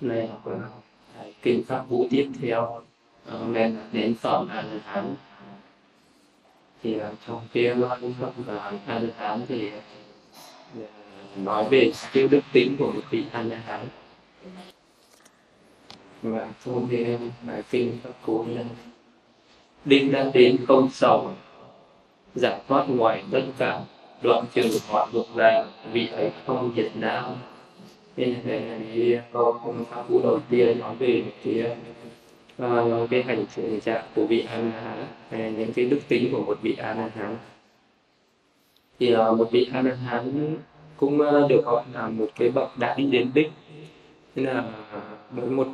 này hoặc là kinh pháp vũ tiếp theo ờ, uh, nên đến phẩm a la hán thì ờ, trong trong phía phẩm a la hán thì ờ, nói về cái đức tính của một vị a la hán và trong cái bài kinh pháp cú là đinh đã đến không sầu giải thoát ngoài tất cả đoạn trừ mọi dục lạc vị ấy không diệt não nên đây là cái câu công pháp vũ đầu tiên nói về cái uh, cái hành trạng của vị an hán hay những cái đức tính của một vị an hán. Thì uh, một vị an hán cũng uh, được gọi là một cái bậc đã đi đến đích nên là mỗi một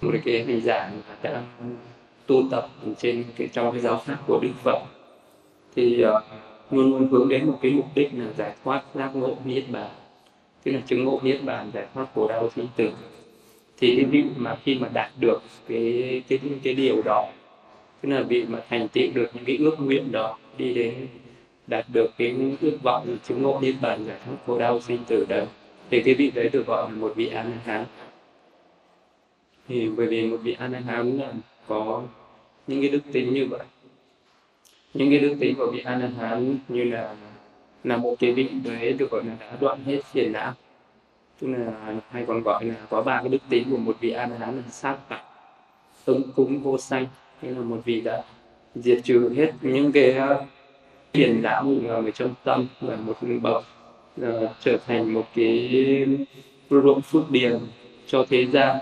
một cái hành giả đã tu tập trên cái trong cái giáo pháp của đức phật thì uh, luôn luôn hướng đến một cái mục đích là giải thoát giác ngộ niết bàn tức là chứng ngộ niết bàn, giải thoát khổ đau sinh tử. Thì cái vị mà khi mà đạt được cái cái cái điều đó, tức là vị mà thành tựu được những cái ước nguyện đó, đi đến đạt được cái ước vọng chứng ngộ niết bàn, giải thoát khổ đau sinh tử đó, thì cái vị đấy được gọi là một vị an hán thì bởi vì một vị an hán là có những cái đức tính như vậy. Những cái đức tính của vị an hán như là là một cái vị đấy được gọi là đã đoạn hết phiền não tức là hay còn gọi là có ba cái đức tính của một vị a la hán là sát tặc ứng cúng vô sanh. Nghĩa là một vị đã diệt trừ hết những cái ờ, phiền não ở trong tâm và một bậc uh, trở thành một cái ruộng phước điền cho thế gian.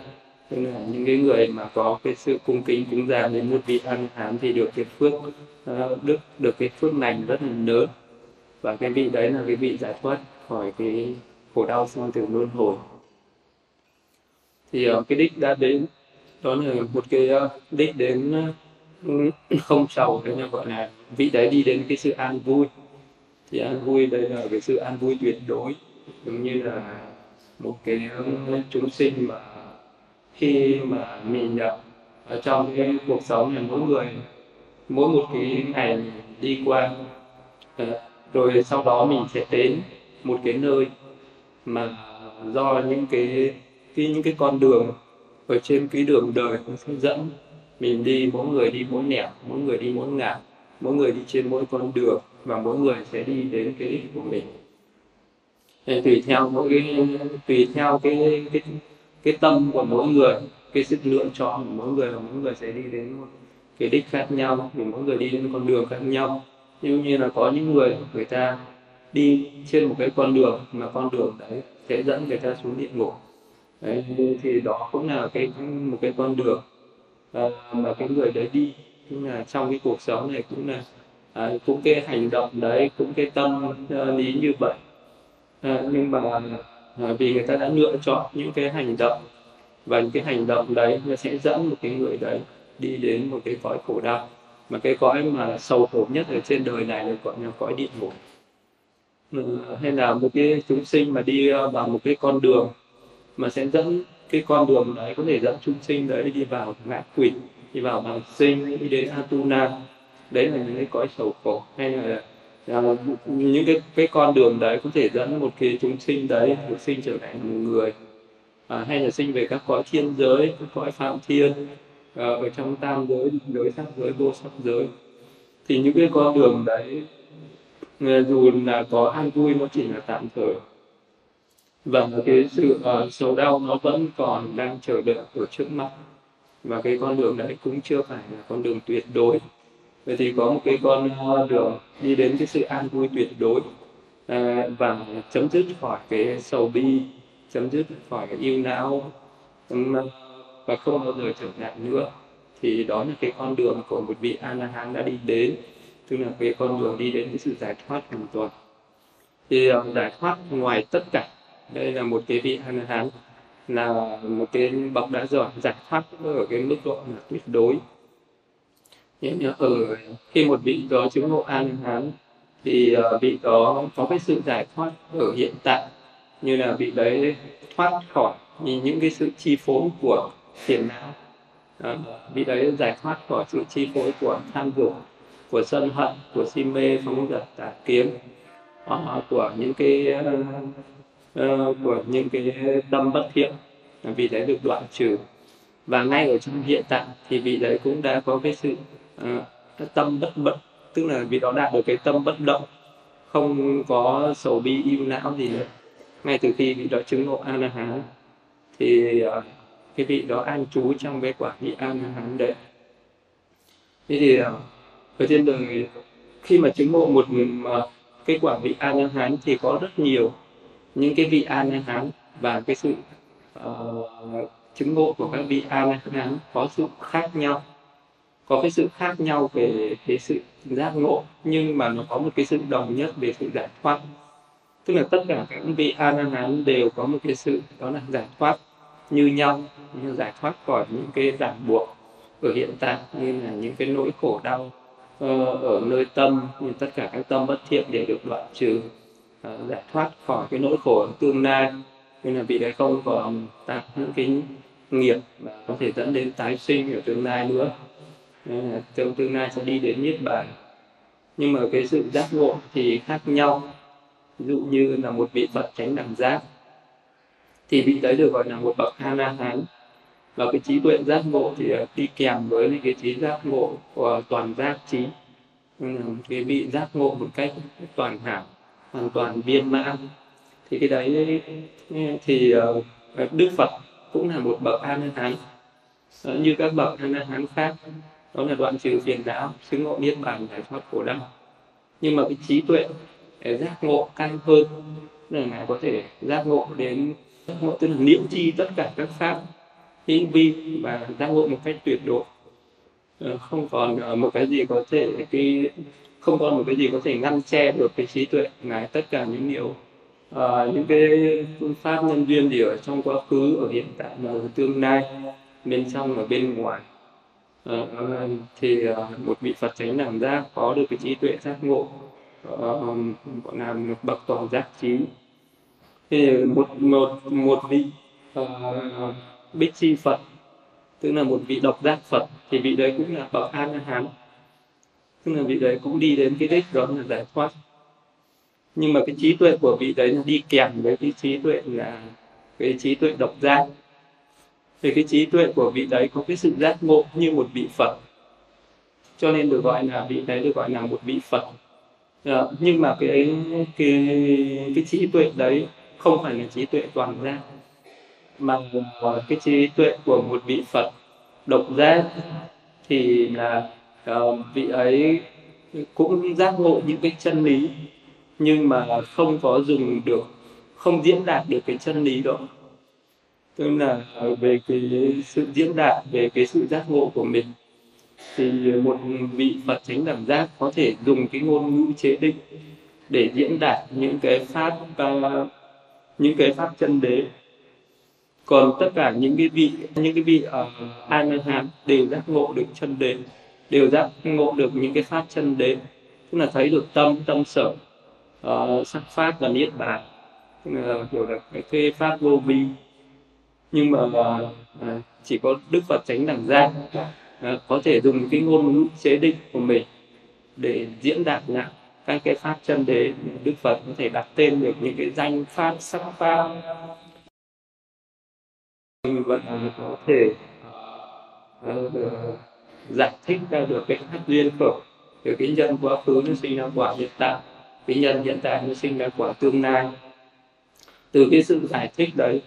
Tức là những cái người mà có cái sự cung kính cúng dường đến một vị ăn hán thì được cái phước uh, đức được cái phước lành rất là lớn và cái vị đấy là cái vị giải thoát khỏi cái khổ đau sinh tử luân hồi. Thì ờ, cái đích đã đến, đó là một cái ờ, đích đến ờ, không sầu thế nhưng gọi là vị đấy đi đến cái sự an vui. Thì an vui đây là cái sự an vui tuyệt đối, giống như là một cái chúng sinh mà khi mà mình nhập ở trong cái cuộc sống này, mỗi người, mỗi một cái ngày đi qua rồi sau đó mình sẽ đến một cái nơi mà do những cái, cái những cái con đường ở trên cái đường đời nó sẽ dẫn. Mình đi mỗi người đi mỗi nẻo mỗi người đi mỗi ngả mỗi người đi trên mỗi con đường và mỗi người sẽ đi đến cái đích của mình. Thì tùy theo mỗi cái tùy theo cái cái cái tâm của mỗi người cái sức lựa chọn của mỗi người và mỗi người sẽ đi đến một cái đích khác nhau vì mỗi người đi đến con đường khác nhau như như là có những người người ta đi trên một cái con đường mà con đường đấy sẽ dẫn người ta xuống địa ngục. Đấy, thì đó cũng là cái một cái con đường à, mà cái người đấy đi. Cũng là trong cái cuộc sống này cũng là à, cũng cái hành động đấy cũng cái tâm uh, lý như vậy. À, nhưng mà à, vì người ta đã lựa chọn những cái hành động và những cái hành động đấy nó sẽ dẫn một cái người đấy đi đến một cái cõi khổ đau mà cái cõi mà sâu khổ nhất ở trên đời này là gọi là cõi địa ngục. Ừ, hay là một cái chúng sinh mà đi ờ, vào một cái con đường mà sẽ dẫn cái con đường đấy có thể dẫn chúng sinh đấy đi vào ngã quỷ đi vào bằng sinh đi đến atuna. Đấy là những cái cõi sầu khổ. Hay là à, những cái cái con đường đấy có thể dẫn một cái chúng sinh đấy được sinh trở thành một người. À, hay là sinh về các cõi thiên giới các cõi phạm thiên. Ờ, ở trong tam giới giới sắc giới vô sắc giới. Thì những cái con đường đấy dù là có an vui nó chỉ là tạm thời. Và cái sự ờ, uh, sầu đau nó vẫn còn đang chờ đợi ở trước mắt. Và cái con đường đấy cũng chưa phải là con đường tuyệt đối. Vậy thì có một cái con ờ, đường đi đến cái sự an vui tuyệt đối à, và chấm dứt khỏi cái sầu bi chấm dứt khỏi cái yêu não và không bao giờ trở lại nữa. Thì đó là cái con đường của một vị a la hán đã đi đến, tức là cái con đường đi đến cái sự giải thoát hoàn toàn. Thì ờ, giải thoát ngoài tất cả, đây là một cái vị a la hán là một cái bậc đã giỏi, giải thoát ở cái mức độ là tuyệt đối. Nhưng ở khi một vị đó chứng ngộ a la hán thì ờ, vị đó có cái sự giải thoát ở hiện tại, như là vị đấy thoát khỏi những cái sự chi phối của phiền não. À, vị đấy giải thoát khỏi sự chi phối của tham dục của sân hận của si mê phóng dật tà kiến. À, của những cái uh, của những cái tâm bất thiện. Là vị đấy được đoạn trừ. Và ngay ở trong hiện tại thì vị đấy cũng đã có cái sự uh, tâm bất bận tức là vị đó đạt được cái tâm bất động không có sầu bi yêu não gì nữa. Ngay từ khi vị đó chứng ngộ a la hán thì uh, cái vị đó an trú trong cái quả vị an hán đấy. Thế thì ờ, ở trên đường khi mà chứng ngộ một cái quả vị an hán thì có rất nhiều những cái vị an hán và cái sự uh, chứng ngộ của các vị an hán có sự khác nhau có cái sự khác nhau về cái sự giác ngộ nhưng mà nó có một cái sự đồng nhất về sự giải thoát. Tức là tất cả các vị an hán đều có một cái sự đó là giải thoát như nhau, như giải thoát khỏi những cái ràng buộc ở hiện tại, như là những cái nỗi khổ đau ờ, ở nơi tâm, như tất cả các tâm bất thiện đều được đoạn trừ ờ, giải thoát khỏi cái nỗi khổ ở tương lai. Nên là vị đấy không còn tạo những cái nghiệp mà có thể dẫn đến tái sinh ở tương lai nữa. Nên là trong tương lai sẽ đi đến niết bàn. Nhưng mà cái sự giác ngộ thì khác nhau. Ví dụ như là một vị phật tránh đẳng giác thì vị đấy được gọi là một bậc a la hán. Và cái trí tuệ giác ngộ thì ờ, đi kèm với cái trí giác ngộ của toàn giác trí. Ừ, cái vị giác ngộ một cách toàn hảo, hoàn toàn viên mãn. Thì cái đấy ừ, thì ờ, đức phật cũng là một bậc a la hán. Ờ, như các bậc a la hán khác, đó là đoạn trừ phiền não chứng ngộ niết bàn, giải thoát khổ đau. Nhưng mà cái trí tuệ giác ngộ căn hơn là ngài có thể giác ngộ đến tức là niệm chi tất cả các pháp hữu vi và giác ngộ một cách tuyệt đối. Ờ, không còn ờ, một cái gì có thể cái không còn một cái gì có thể ngăn che được cái trí tuệ ngài tất cả những điều uh, những cái phương pháp nhân duyên gì ở trong quá khứ ở hiện tại và ở tương lai bên trong và bên ngoài. Uh, thì uh, một vị Phật chánh đẳng giác có được cái trí tuệ giác ngộ uh, gọi là một bậc toàn giác trí thì một một một vị uh, bích chi Phật tức là một vị độc giác Phật thì vị đấy cũng là bậc a la hán. Tức là vị đấy cũng đi đến cái đích đó là giải thoát. Nhưng mà cái trí tuệ của vị đấy là đi kèm với cái trí tuệ là cái trí tuệ độc giác. Thì cái trí tuệ của vị đấy có cái sự giác ngộ như một vị Phật. Cho nên được gọi là vị đấy được gọi là một vị Phật. À, nhưng mà cái cái cái trí tuệ đấy không phải là trí tuệ toàn giác mà cái trí tuệ của một vị Phật độc giác. Thì là uh, vị ấy cũng giác ngộ những cái chân lý nhưng mà không có dùng được không diễn đạt được cái chân lý đó. Tức là về cái sự diễn đạt về cái sự giác ngộ của mình thì một vị Phật chánh đẳng giác có thể dùng cái ngôn ngữ chế định để diễn đạt những cái pháp uh, những cái pháp chân đế. Còn tất cả những cái vị những cái vị ờ, ở An a hán đều giác ngộ được chân đế đều giác ngộ được những cái pháp chân đế. Tức là thấy được tâm tâm sở uh, sắc pháp và niết bàn. Tức là hiểu được cái thuê pháp vô vi. Nhưng mà uh, chỉ có đức phật tránh đẳng giác uh, có thể dùng cái ngôn ngữ chế định của mình để diễn đạt lại các cái pháp chân đế đức phật có thể đặt tên được những cái danh pháp sắc pháp. Vẫn có thể uh, giải thích ra được cái pháp duyên khổ. Từ cái nhân quá khứ nó sinh ra quả hiện tại cái nhân hiện tại nó sinh ra quả tương lai. Từ cái sự giải thích đấy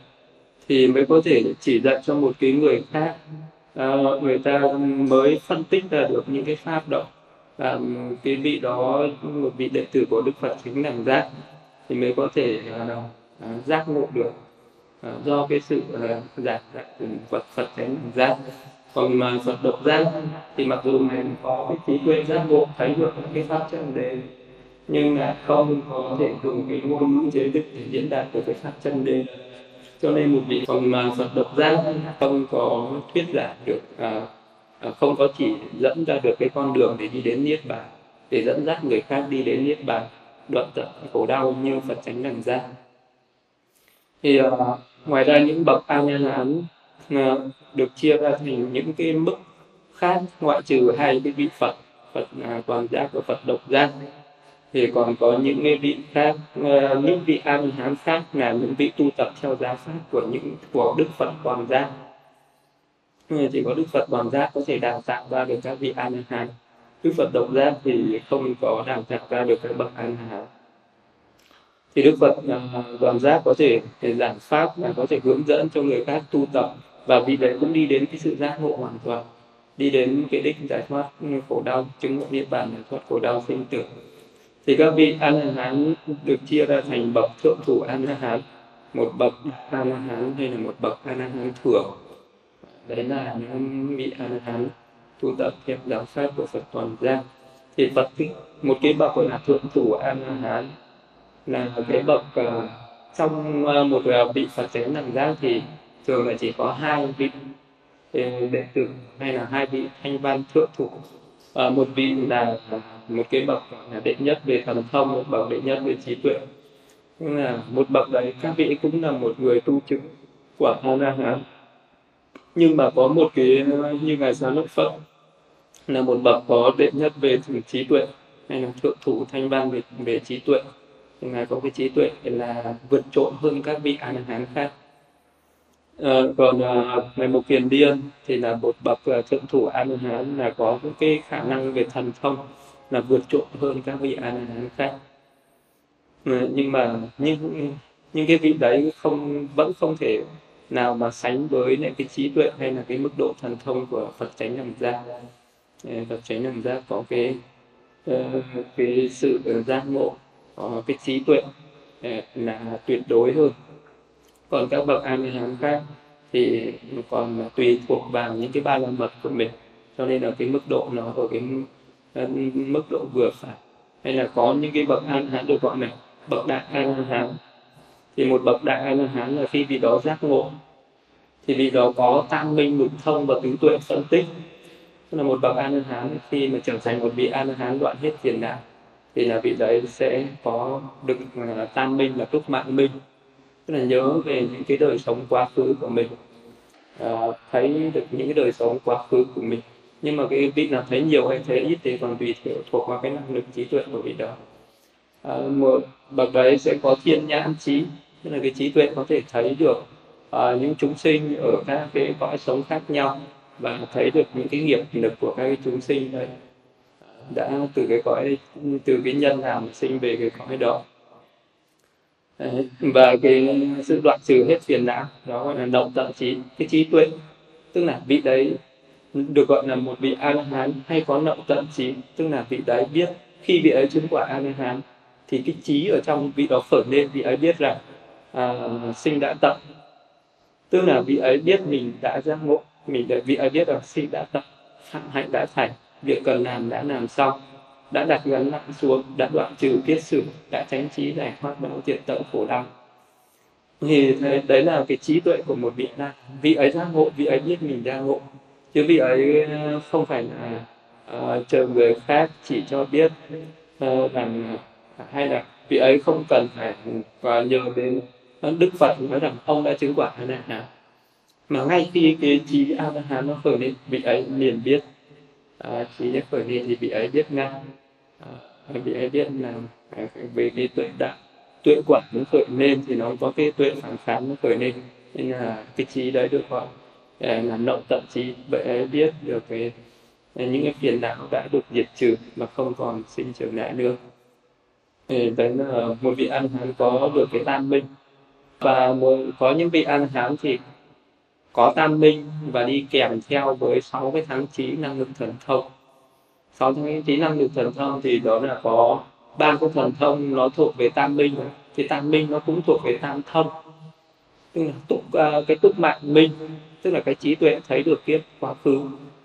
thì mới có thể chỉ dẫn cho một cái người khác uh, người ta mới phân tích ra được những cái pháp đó và cái vị đó một vị đệ tử của đức phật chính làm giác thì mới có thể à, à, giác ngộ được à, do cái sự à, giải giải của ừ, phật phật chính làm giác còn mà phật độc giác thì mặc dù mình có cái trí tuệ giác ngộ thấy được cái pháp chân đế nhưng là không có thể dùng cái ngôn ngữ chế đức để diễn đạt được cái pháp chân đế. Cho nên một vị còn mà phật độc giác không có thuyết giảng được à, Ờ, không có chỉ dẫn ra được cái con đường để đi đến niết bàn để dẫn dắt người khác đi đến niết bàn đoạn tận khổ đau như phật tránh đẳng ra thì uh, ngoài ra những bậc a la hán uh, được chia ra thành những cái mức khác ngoại trừ hai cái vị phật phật uh, toàn giác và phật độc giác thì còn có những cái vị khác uh, những vị a la hán khác là những vị tu tập theo giáo pháp của những của đức phật toàn giác chỉ có đức phật toàn giác có thể đào tạo ra được các vị a la hán đức phật độc giác thì không có đào tạo ra được các bậc a la hán thì đức phật uh, giác có thể, thể giảng pháp và có thể hướng dẫn cho người khác tu tập. Và vì đấy cũng đi đến cái sự giác ngộ hoàn toàn. Đi đến cái đích giải thoát khổ đau chứng ngộ niết bàn giải thoát khổ đau sinh tử. Thì các vị a la hán được chia ra thành bậc thượng thủ a la hán một bậc a la hán hay là một bậc a la hán thường đấy là những vị an hán tu tập theo giáo pháp của phật toàn gia. Thì phật một cái bậc gọi là thượng thủ an hán là cái bậc uh, trong uh, một uh, vị phật tế nằm giác thì thường là chỉ có hai vị đệ tử hay là hai vị thanh văn thượng thủ. À, một vị là một cái bậc là đệ nhất về thần thông một bậc đệ nhất về trí tuệ. Nhưng là một bậc đấy các vị cũng là một người tu chứng của a la hán nhưng mà có một cái như ngài xá lợi phật là một bậc có đệ nhất về trí tuệ hay là thượng thủ thanh văn về về trí tuệ. Thì ngài có cái trí tuệ là vượt trội hơn các vị a la hán khác. À, còn à, ngài mục kiền điên thì là một bậc à, thượng thủ a la hán là có cái khả năng về thần thông là vượt trội hơn các vị a la hán khác. À, nhưng mà những những cái vị đấy không vẫn không thể nào mà sánh với lại cái trí tuệ hay là cái mức độ thần thông của Phật chánh đẳng gia. Ờ, Phật chánh đẳng gia có cái ờ, cái sự ờ, giác ngộ, có cái trí tuệ là tuyệt đối hơn. Còn các bậc a hán khác thì còn tùy thuộc vào những cái ba la mật của mình, cho nên là cái mức độ nó ở cái mức độ vừa phải. Hay là có những cái bậc an hán được gọi là bậc đại an hán thì một bậc đại a la hán là khi vị đó giác ngộ thì vị đó có tam minh lục thông và tứ tuệ phân tích. Tức là một bậc a la hán khi mà trở thành một vị a la hán đoạn hết tiền đạo thì là vị đấy sẽ có được tam minh là túc mạng minh. Tức là nhớ về những cái đời sống quá khứ của mình à, thấy được những cái đời sống quá khứ của mình. Nhưng mà cái vị nào thấy nhiều hay thấy ít thì còn tùy theo thuộc vào cái năng lực trí tuệ của vị đó. À, một bậc đấy sẽ có thiên nhãn trí tức là cái trí tuệ có thể thấy được à, những chúng sinh ở các cái cõi sống khác nhau và thấy được những cái nghiệp lực của các cái chúng sinh đấy đã từ cái cõi từ cái nhân nào mà sinh về cái cõi đó. Và cái sự đoạn trừ hết phiền não đó gọi là động tận trí cái trí tuệ. Tức là vị đấy được gọi là một vị a la hán hay có nậu tận trí tức là vị đấy biết khi vị ấy chứng quả a la hán thì cái trí ở trong vị đó khởi lên vị ấy biết rằng à, sinh đã tận tức là vị ấy biết mình đã giác ngộ mình đã vị ấy biết là sinh đã tận phạm hạnh đã thành việc cần làm đã làm xong đã đặt gắn nặng xuống đã đoạn trừ kiết sử đã tránh trí giải thoát đau tiện tận khổ đau. Thì đấy là cái trí tuệ của một vị na vị ấy giác ngộ vị ấy biết mình giác ngộ. Chứ vị ấy ờ, không phải là uh, chờ người khác chỉ cho biết uh, rằng hay là vị ấy không cần phải và nhờ đến đức phật nói rằng ông đã chứng quả hay là mà ngay khi cái trí a la hán nó khởi lên vị ấy liền biết à, trí nhất khởi lên thì vị ấy biết ngay. À, vị ấy biết là về cái tuệ đạo. Tuệ quả nó khởi lên thì nó có cái tuệ phản kháng nó khởi lên. Nên là cái trí đấy được gọi là nậu tận trí. Vậy ấy biết được cái những cái phiền não đã được diệt trừ mà không còn sinh trở lại nữa. Thì đấy là một vị ăn hán có được cái tam minh và một, có những vị ăn hán thì có tam minh và đi kèm theo với sáu cái tháng trí năng lực thần thông. Sáu tháng trí năng lực thần thông thì đó là có ba cái thần thông nó thuộc về tam minh thì tam minh nó cũng thuộc về tam thông. Tức là túc uh, à, cái túc mạng minh tức là cái trí tuệ thấy được kiếp quá khứ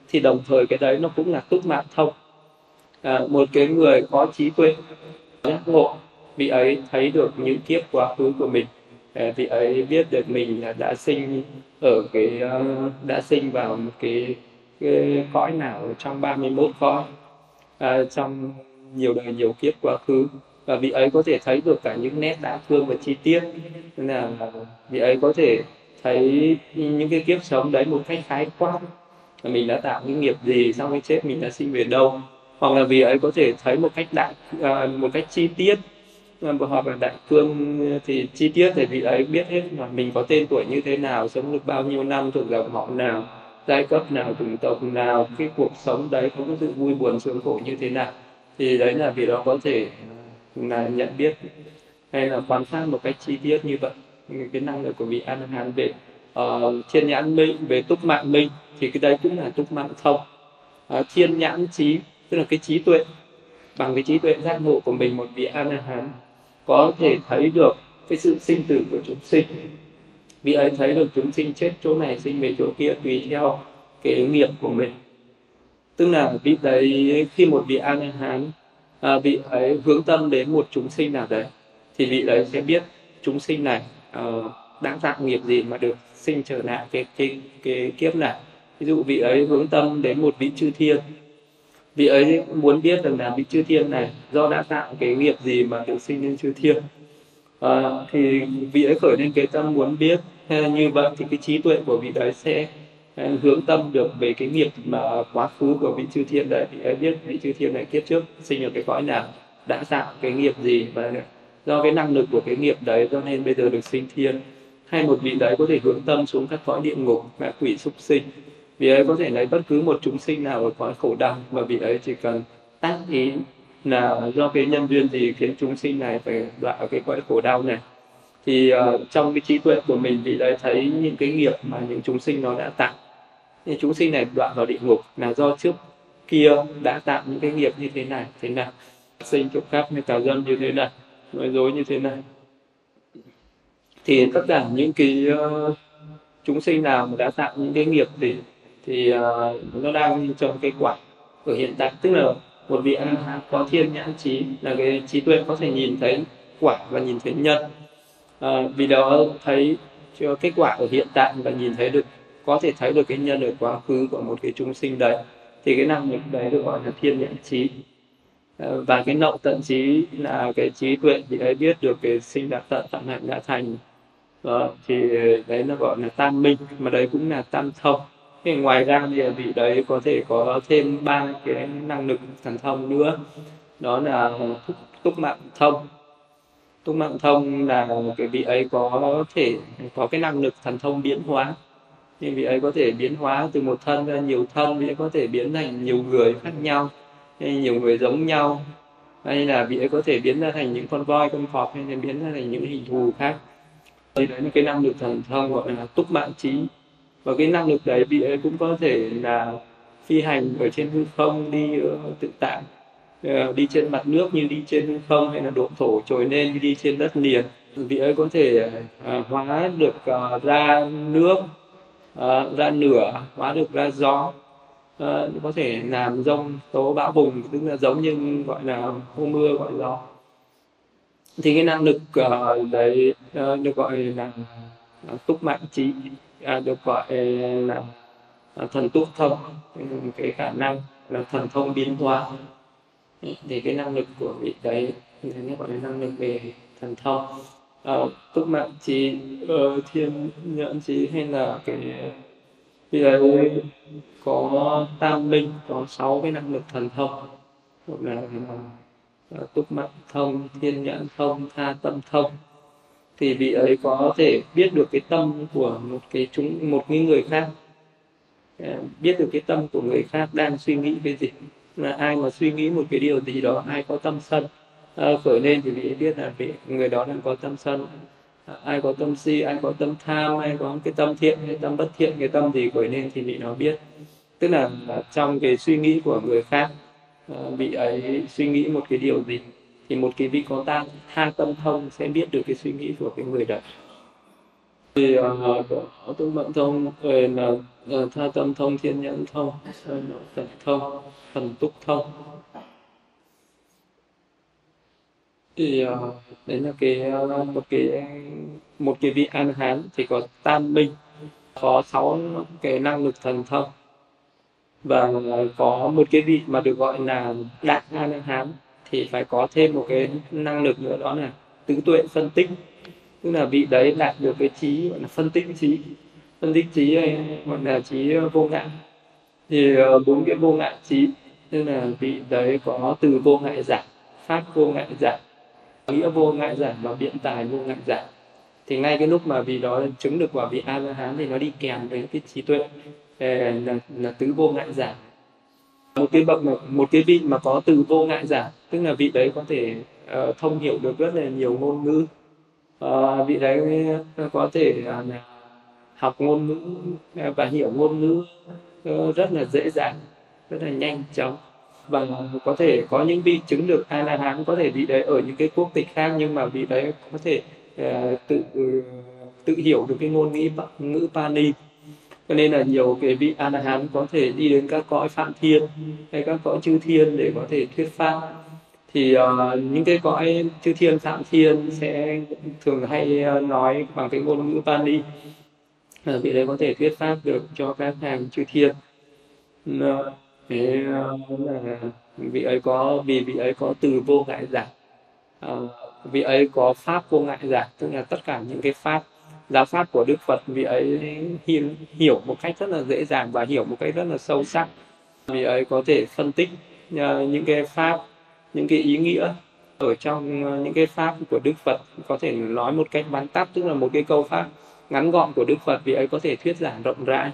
thì đồng thời cái đấy nó cũng là túc mạng thông. À, một cái người có trí tuệ giác ngộ vị ấy thấy được những kiếp quá khứ của mình. Ờ, vị ấy biết được mình là đã sinh ở cái ờ, đã sinh vào một cái, cái cõi nào trong 31 cõi à, trong nhiều đời nhiều kiếp quá khứ. Và vị ấy có thể thấy được cả những nét đã thương và chi tiết. Nên là vị ấy có thể thấy những cái kiếp sống đấy một cách khái quát. Là mình đã tạo những nghiệp gì sau khi chết mình đã sinh về đâu. Hoặc là vị ấy có thể thấy một cách đại một cách chi tiết à, hoặc là đại cương thì chi tiết thì vị ấy biết hết là mình có tên tuổi như thế nào sống được bao nhiêu năm thuộc dòng họ nào giai cấp nào chủng tộc nào cái cuộc sống đấy có sự vui buồn sướng khổ như thế nào. Thì đấy là vì đó có thể là nhận biết hay là quan sát một cách chi tiết như vậy. Cái năng lực của vị an Hán về uh, thiên nhãn minh về túc mạng minh thì cái đấy cũng là túc mạng thông. Uh, thiên nhãn trí tức là cái trí tuệ bằng cái trí tuệ giác ngộ của mình một vị an hán có thể thấy được cái sự sinh tử của chúng sinh. Vị ấy thấy được chúng sinh chết chỗ này sinh về chỗ kia tùy theo cái nghiệp của mình. Tức là vị đấy khi một vị a la hán à, vị ấy hướng tâm đến một chúng sinh nào đấy thì vị đấy sẽ biết chúng sinh này uh, đã tạo nghiệp gì mà được sinh trở lại cái cái cái kiếp này. Ví dụ vị ấy hướng tâm đến một vị chư thiên vị ấy muốn biết rằng là vị chư thiên này do đã tạo cái nghiệp gì mà được sinh lên chư thiên. À, thì vị ấy khởi lên cái tâm muốn biết như vậy thì cái trí tuệ của vị đấy sẽ à, hướng tâm được về cái nghiệp mà quá khứ của vị chư thiên đấy. Vị ấy biết vị chư thiên này kiếp trước sinh ở cái cõi nào đã tạo cái nghiệp gì và do cái năng lực của cái nghiệp đấy cho nên bây giờ được sinh thiên. Hay một vị đấy có thể hướng tâm xuống các cõi địa ngục ngạ quỷ súc sinh vị ấy có thể lấy bất cứ một chúng sinh nào ở cõi khổ đau và vị ấy chỉ cần tác ý là do cái nhân duyên gì khiến chúng sinh này phải đoạn ở cái cõi khổ đau này. Thì uh, trong cái trí tuệ của mình vị ấy thấy những cái nghiệp mà những chúng sinh nó đã tạo. Những chúng sinh này đoạn vào địa ngục là do trước kia đã tạo những cái nghiệp như thế này thế nào? Sinh trộm cắp hay tà dâm như thế này nói dối như thế này thì tất cả những cái uh, chúng sinh nào mà đã tạo những cái nghiệp thì thì uh, nó đang trong cái quả ở hiện tại. Tức là một vị ăn có thiên nhãn trí là cái trí tuệ có thể nhìn thấy quả và nhìn thấy nhân. À, vì đó thấy cho kết quả ở hiện tại và nhìn thấy được có thể thấy được cái nhân ở quá khứ của một cái chúng sinh đấy. Thì cái năng lực đấy được gọi là thiên nhãn trí. À, và cái nậu tận trí là cái trí tuệ thì ấy biết được cái sinh đã tận tận hạnh đã thành. Đó, thì đấy nó gọi là tam minh mà đấy cũng là tam thông thì ngoài ra thì vị đấy có thể có thêm ba cái năng lực thần thông nữa. Đó là túc, túc mạng thông. Túc mạng thông là cái vị ấy có thể có cái năng lực thần thông biến hóa. Thì vị ấy có thể biến hóa từ một thân ra nhiều thân vị ấy có thể biến thành nhiều người khác nhau hay nhiều người giống nhau. Hay là vị ấy có thể biến ra thành những con voi con cọp hay là biến ra thành những hình thù khác. Thì đấy là cái năng lực thần thông gọi là túc mạng trí và cái năng lực đấy vị cũng có thể là phi hành ở trên hư không, đi ờ, tự tại. Ờ, đi trên mặt nước như đi trên hư không hay là độ thổ trồi lên như đi trên đất liền. Vị ấy có thể ờ, hóa được ra nước ra lửa, hóa được ra gió. Có thể làm rông tố bão bùng tức là giống như gọi là hô mưa, gọi gió. Thì cái năng lực đấy được gọi là túc mạng trí à, được gọi là thần túc thông. Ừ, cái khả năng là thần thông biến hóa. Ừ, thì cái năng lực của vị đấy thì nó gọi là năng lực về thần thông. À, túc mạng trí uh, thiên nhẫn trí hay là cái vị đấy có tam minh có sáu cái năng lực thần thông. Gọi là uh, túc mạng thông thiên nhận thông tha tâm thông thì vị ấy có thể biết được cái tâm của một cái chúng một cái người khác. Ờ, biết được cái tâm của người khác đang suy nghĩ cái gì. Là ai mà suy nghĩ một cái điều gì đó ai có tâm sân. À, khởi lên thì vị ấy biết là vị người đó đang có tâm sân. À, ai có tâm si ai có tâm tham ai có cái tâm thiện hay tâm bất thiện cái tâm gì khởi lên thì vị nó biết. Tức là à, trong cái suy nghĩ của người khác vị ấy suy nghĩ một cái điều gì thì một cái vị có tam tha tâm thông sẽ biết được cái suy nghĩ của cái người đấy thì uh, có vận thông rồi là uh, tha tâm thông thiên nhãn thông thần thông thần túc thông. Thì uh, đấy là cái uh, một cái một cái vị an hán thì có tam minh có sáu cái năng lực thần thông và có một cái vị mà được gọi là đại an hán thì phải có thêm một cái năng lực nữa đó là tứ tuệ phân tích. Tức là vị đấy đạt được cái trí gọi là phân tích trí. Phân tích trí hay gọi là trí ờ, vô ngã. Thì ờ, bốn cái vô ngã trí tức là vị đấy có từ vô ngại giả, pháp vô ngại giả, nghĩa vô ngại giả và biện tài vô ngại giả thì ngay cái lúc mà vị đó chứng được quả vị a la hán thì nó đi kèm với cái trí tuệ là, là tứ vô ngại giả một cái bậc một, cái vị mà có từ vô ngại giả tức là vị đấy có thể uh, thông hiểu được rất là nhiều ngôn ngữ. Uh, vị đấy ờ, có thể uh, học ngôn ngữ à, và hiểu ngôn ngữ uh, rất là dễ dàng rất là nhanh chóng. Và có thể có những vị chứng được a la hán có thể vị đấy ở những cái quốc tịch khác nhưng mà vị đấy có thể uh, tự uh, tự hiểu được cái ngôn ngữ ngữ Pali. Cho nên là nhiều cái vị a la hán có thể đi đến các cõi phạm thiên hay các cõi chư thiên để có thể thuyết pháp thì uh, những cái cõi chư thiên phạm thiên sẽ thường hay uh, nói bằng cái ngôn ngữ Pali. Uh, vị đấy có thể thuyết pháp được cho các hàng chư thiên. Uh, thế uh, là vị ấy có vì vị ấy có từ vô ngại giả. Uh, vị ấy có pháp vô ngại giả tức là tất cả những cái pháp giáo pháp của Đức Phật vị ấy hiểu một cách rất là dễ dàng và hiểu một cách rất là sâu sắc. Vị ấy có thể phân tích uh, những cái pháp những cái ý nghĩa ở trong ờ, những cái pháp của Đức Phật. Có thể nói một cách bắn tắt tức là một cái câu pháp ngắn gọn của Đức Phật vị ấy có thể thuyết giảng rộng rãi.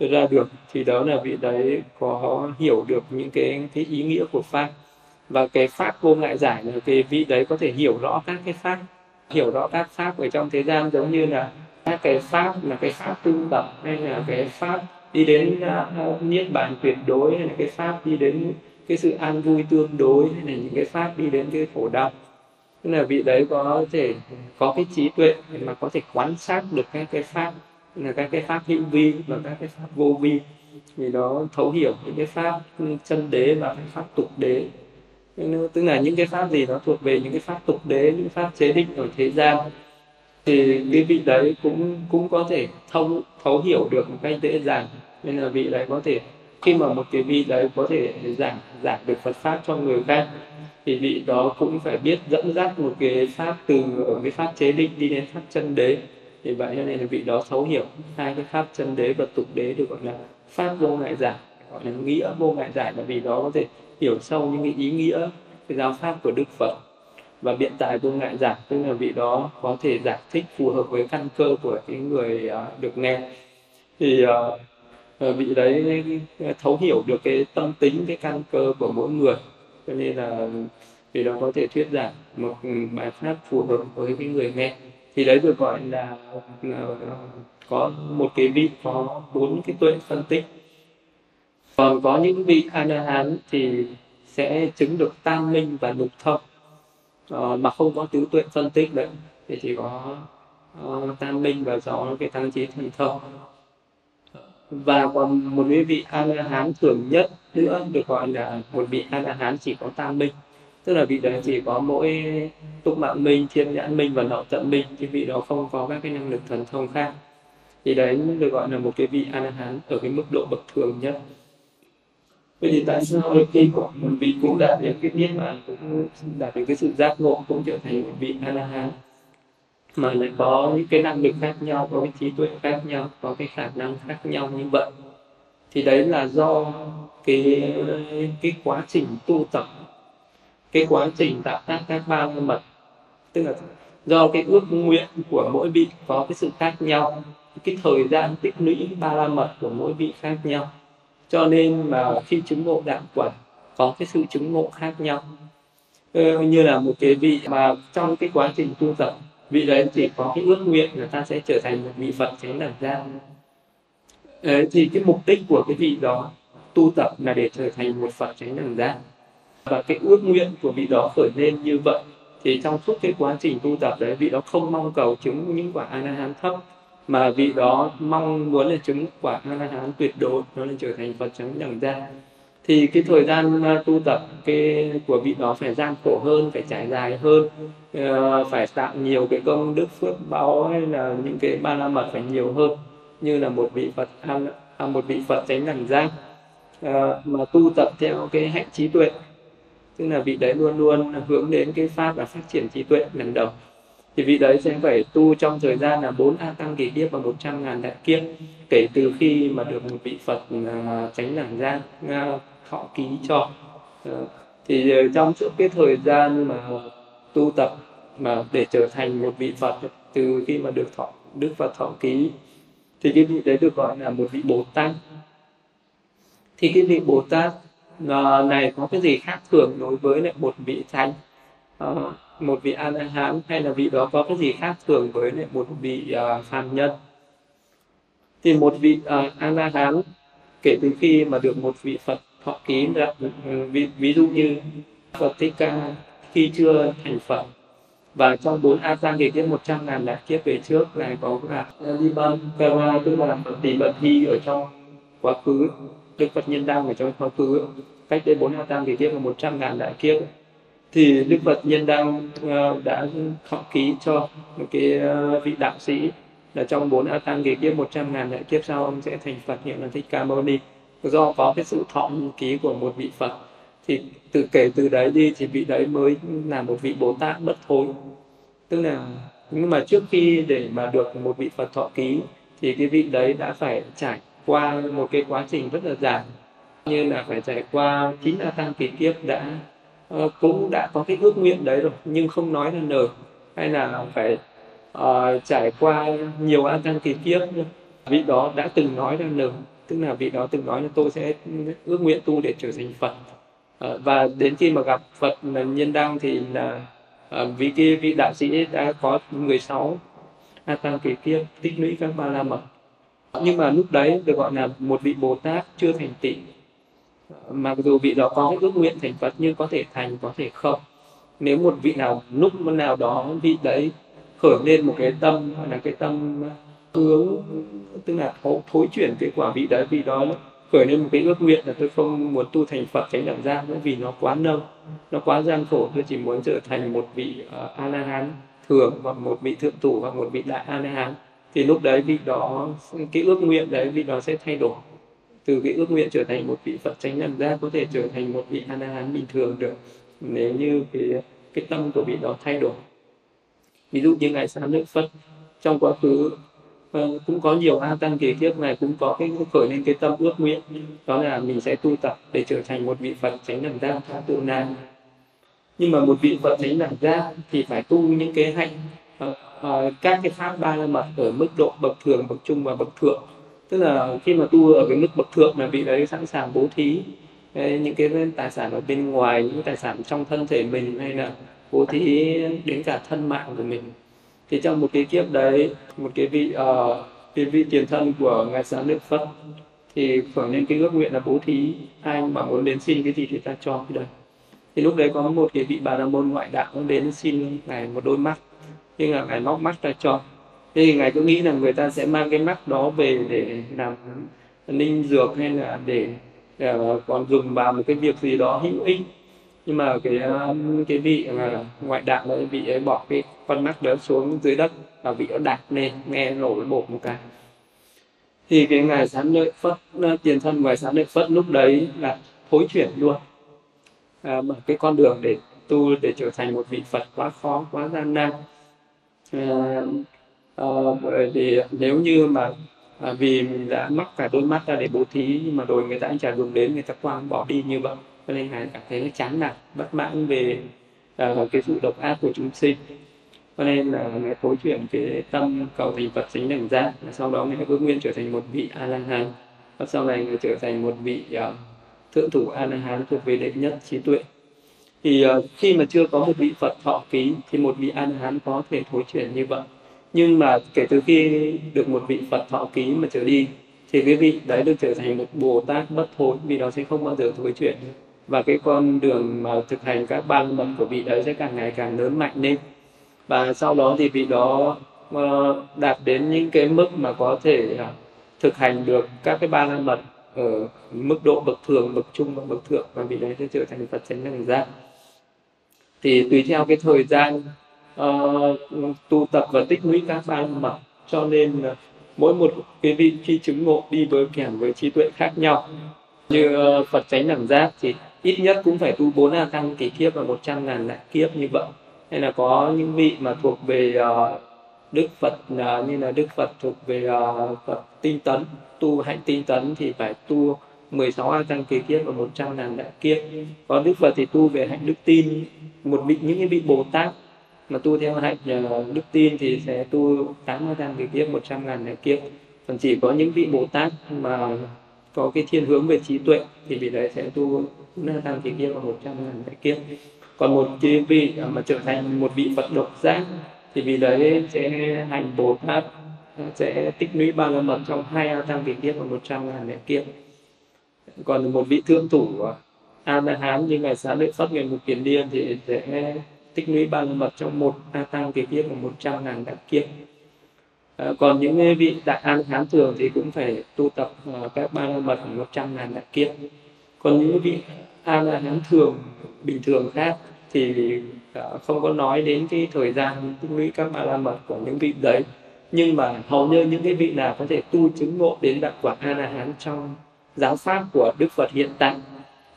Ra được thì đó là vị đấy có hiểu được những cái cái ý nghĩa của pháp. Và cái pháp vô ngại giải là cái vị đấy có thể hiểu rõ các cái pháp hiểu rõ các pháp ở trong thế gian giống như là các cái pháp là cái pháp tu tập hay là cái pháp đi đến uh, niết bàn tuyệt đối hay là cái pháp đi đến cái sự an vui tương đối hay là những cái pháp đi đến cái khổ đau. Tức là vị đấy có thể có cái trí tuệ mà có thể quan sát được các cái pháp là các cái pháp hữu vi và các cái pháp vô vi. Thì nó thấu hiểu những cái pháp chân đế và cái pháp tục đế. Tức là những cái pháp gì nó thuộc về những cái pháp tục đế, những pháp chế định ở thế gian, thì cái vị đấy cũng cũng có thể thấu thấu hiểu được một cách dễ dàng. Nên là vị đấy có thể khi mà một cái vị đấy có thể giảng giảng được Phật pháp cho người khác thì vị đó cũng phải biết dẫn dắt một cái pháp từ ở cái pháp chế định đi đến pháp chân đế. Thì vậy cho nên là vị đó thấu hiểu hai cái pháp chân đế và tục đế được gọi là pháp vô ngại giải gọi là nghĩa vô ngại giải là vì đó có thể hiểu sâu những cái ý nghĩa cái giáo pháp của Đức Phật. Và biện tài vô ngại giải tức là vị đó có thể giải thích phù hợp với căn cơ của cái người uh, được nghe. Thì uh, Ờ, vị đấy thấu hiểu được cái tâm tính cái căn cơ của mỗi người. Cho nên là vì đó có thể thuyết giảng một bài pháp phù hợp với cái người nghe. Thì đấy được gọi là là có một cái vị có bốn cái tuệ phân tích. Còn có những vị a la hán thì sẽ chứng được tam minh và lục thông. Uh, mà không có tứ tuệ phân tích đấy thì chỉ có uh, tam minh và do cái tăng trí thần thông và còn một vị a la hán thường nhất nữa được gọi là một vị a la hán chỉ có tam minh. Tức là vị đấy chỉ có mỗi túc mạng minh, thiên nhãn minh và nậu tận minh, cái vị đó không có các cái năng lực thần thông khác. Thì đấy được gọi là một cái vị a la hán ở cái mức độ bậc thường nhất. Vậy thì tại sao khi một vị cũng đạt được cái niết bàn, cũng đạt được cái sự giác ngộ, cũng trở thành một vị a la hán? Mà lại có những cái năng lực khác nhau có cái trí tuệ khác nhau có cái khả năng khác nhau như vậy. Thì đấy là do cái cái quá trình tu tập cái quá trình tạo tác các ba mật tức là do cái ước nguyện của mỗi vị có cái sự khác nhau cái thời gian tích lũy ba la mật của mỗi vị khác nhau. Cho nên mà khi chứng ngộ đạo quả có cái sự chứng ngộ khác nhau. Ừ, như là một cái vị mà trong cái quá trình tu tập vị đấy chỉ có cái ước nguyện là ta sẽ trở thành một vị phật chánh đẳng giác ờ, thì cái mục đích của cái vị đó tu tập là để trở thành một phật chánh đẳng giác và cái ước nguyện của vị đó khởi lên như vậy, thì trong suốt cái quá trình tu tập đấy, vị đó không mong cầu chứng những quả a la hán thấp, mà vị đó mong muốn là chứng quả a la hán tuyệt đối, nó là trở thành phật chánh đẳng giác thì cái thời gian à, tu tập cái của vị đó phải gian khổ hơn, phải trải dài hơn. Ờ, phải tạo nhiều cái công đức phước báo hay là những cái ba la mật phải nhiều hơn như là một vị phật à, à một vị phật tránh đẳng giác à, ờ, mà tu tập theo cái hạnh trí tuệ tức là vị đấy luôn luôn hướng đến cái pháp là phát triển trí tuệ lần đầu. Thì vị đấy sẽ phải tu trong thời gian là bốn a tăng kỳ kiếp và một trăm ngàn đại kiếp kể từ khi mà được một vị phật à, tránh đẳng giác à, thọ ký cho. À, thì trong suốt cái thời gian mà tu tập mà để trở thành một vị Phật từ khi mà được thọ Đức Phật thọ ký thì cái vị đấy được gọi là một vị Bồ Tát. Thì cái vị Bồ Tát à, này có cái gì khác thường đối với lại một vị thánh à, một vị A La Hán hay là vị đó có cái gì khác thường với lại một vị à, phàm nhân? Thì một vị an A La Hán kể từ khi mà được một vị Phật thọ ký ví, ví dụ như Phật Thích Ca khi chưa thành Phật và trong bốn A Tăng kỳ tiếp 100 ngàn đại kiếp về trước là có là Liban Kara, tức là Phật tỷ bậc Thi ở trong quá khứ. Đức Phật Nhân Đăng ở trong quá khứ. Cách đây bốn A Tăng kỳ tiếp là 100 ngàn đại kiếp. Thì Đức Phật Nhân Đăng ờ, đã thọ ký cho một cái ờ, vị đạo sĩ. Là trong bốn A Tăng kỳ kiếp 100 ngàn đại kiếp sau ông sẽ thành Phật hiệu là Thích Ca Mâu Ni. Do có cái sự thọ ký của một vị Phật, thì từ kể từ đấy đi thì vị đấy mới là một vị Bồ Tát bất thối. Tức là nhưng mà trước khi để mà được một vị Phật thọ ký thì cái vị đấy đã phải trải qua một cái quá trình rất là dài. Như là phải trải qua chín a tăng kỳ kiếp đã ờ, cũng đã có cái ước nguyện đấy rồi nhưng không nói là nở hay là phải uh, trải qua nhiều a tăng kỳ kiếp vị đó đã từng nói ra nở tức là vị đó từng nói là tôi sẽ ước nguyện tu để trở thành Phật. Ờ, và đến khi mà gặp Phật là nhân đăng thì là ờ, vị vì kia vị đạo sĩ đã có 16 a tăng kỳ kiếp tích lũy các ba la mật. Nhưng mà lúc đấy được gọi là một vị Bồ Tát chưa thành tịnh ờ, mặc dù vị đó có ước nguyện thành Phật nhưng có thể thành có thể không. Nếu một vị nào lúc nào đó vị đấy khởi lên một cái tâm là cái tâm hướng tức là thối, thối chuyển cái quả vị đấy vị đó khởi lên một cái ước nguyện là tôi không muốn tu thành Phật chánh đẳng gia nữa vì nó quá nông nó quá gian khổ. Tôi chỉ muốn trở thành một vị ờ, uh, a la hán thường hoặc một vị thượng thủ hoặc một vị đại a la hán thì lúc đấy vị đó cái ước nguyện đấy vị đó sẽ thay đổi. Từ cái ước nguyện trở thành một vị Phật chánh đẳng gia có thể trở thành một vị a la hán bình thường được. Nếu như cái cái tâm của vị đó thay đổi. Ví dụ như ngài sáng lợi Phật trong quá khứ Vâng, cũng có nhiều a tăng kỳ kiếp này cũng có cái khởi lên cái tâm ước nguyện. Đó là mình sẽ tu tập để trở thành một vị Phật tránh đẳng gia tha tu nan. Nhưng mà một vị Phật tránh đẳng gia thì phải tu những cái hạnh uh, uh, các cái pháp ba la mật ở mức độ bậc thường bậc trung và bậc thượng. Tức là khi mà tu ở cái mức bậc thượng là vị đấy sẵn sàng bố thí những cái tài sản ở bên ngoài những tài sản trong thân thể mình hay là bố thí đến cả thân mạng của mình thì trong một cái kiếp đấy một cái vị uh, cái vị tiền thân của ngài sáng đức phật thì khoảng lên cái ước nguyện là bố thí. Ai mà muốn đến xin cái gì thì ta cho cái đấy. Thì lúc đấy có một cái vị bà la môn ngoại đạo cũng đến xin ngài một đôi mắt. Nhưng là ngài móc mắt ra cho. Thế thì ngài cứ nghĩ là người ta sẽ mang cái mắt đó về để làm ninh dược hay là để, để còn dùng vào một cái việc gì đó hữu ích nhưng mà cái um, cái vị mà ngoại đạo đấy vị ấy bỏ cái con mắt đó xuống dưới đất và vị nó đạp lên nghe nổi bột một cái. Thì cái ngài sám lợi phất tiền thân ngài sám lợi phất lúc đấy là thối chuyển luôn. À, mở cái con đường để tu để trở thành một vị phật quá khó quá gian nan. À, à, bởi vì nếu như mà à, vì mình đã mắc cả đôi mắt ra để bố thí nhưng mà rồi người ta anh chả dùng đến người ta quang bỏ đi như vậy cho nên ngài cảm thấy nó chán nản bất mãn về uh, cái sự độc ác của chúng sinh. Cho nên là ngài thối chuyển cái tâm cầu thành Phật chính đẳng giác sau đó ngài bước nguyên trở thành một vị a la hán và sau này ngài trở thành một vị uh, thượng thủ a la hán thuộc về đệ nhất trí tuệ. Thì uh, khi mà chưa có một vị Phật thọ ký thì một vị a la hán có thể thối chuyển như vậy. Nhưng mà kể từ khi được một vị Phật thọ ký mà trở đi thì cái vị đấy được trở thành một Bồ Tát bất thối vì đó sẽ không bao giờ thối chuyển và cái con đường mà thực hành các ba la mật của vị đấy sẽ càng ngày càng lớn mạnh lên. Và sau đó thì vị đó ờ, đạt đến những cái mức mà có thể à, thực hành được các cái ba la mật ở mức độ bậc thường bậc trung và bậc thượng và vị đấy sẽ trở thành phật chánh đẳng giác. Thì tùy theo cái thời gian uh, tu tập và tích lũy các ba la mật cho nên uh, mỗi một cái vị khi chứng ngộ đi với kèm với trí tuệ khác nhau. Như uh, phật chánh đẳng giác thì ít nhất cũng phải tu bốn a tăng kỳ kiếp và một trăm ngàn đại kiếp như vậy. Hay là có những vị mà thuộc về uh, đức phật uh, như là đức phật thuộc về uh, phật tinh tấn tu hạnh tinh tấn thì phải tu 16 a tăng kỳ kiếp và 100 ngàn đại kiếp. Còn đức phật thì tu về hạnh đức tin một vị những cái vị bồ tát mà tu theo hạnh đức tin thì sẽ tu 8 a tăng kỳ kiếp 100 ngàn đại kiếp. Còn chỉ có những vị bồ tát mà có cái thiên hướng về trí tuệ thì vị đấy sẽ tu a tăng kỳ kiếp và 100 ngàn đại kiếp. Còn một cái vị à, mà trở thành một vị phật độc giác thì vị đấy sẽ hành bồ tát, sẽ tích lũy ba la mật trong hai a tăng kỳ kiếp và một trăm ngàn đại kiếp. Còn một vị thượng thủ à, a la hán như ngài xá lợi phất ngày một kiền điên thì sẽ tích lũy ba la mật trong một a tăng kỳ kiếp và một trăm ngàn đại kiếp à, còn những vị đại an hán thường thì cũng phải tu tập uh, các ba la mật một trăm ngàn đại kiếp còn những vị an hán thường bình thường khác thì uh, không có nói đến cái thời gian tích lũy các ba la mật của những vị đấy. Nhưng mà hầu như những cái vị nào có thể tu chứng ngộ đến đạo quả a la hán trong giáo pháp của đức phật hiện tại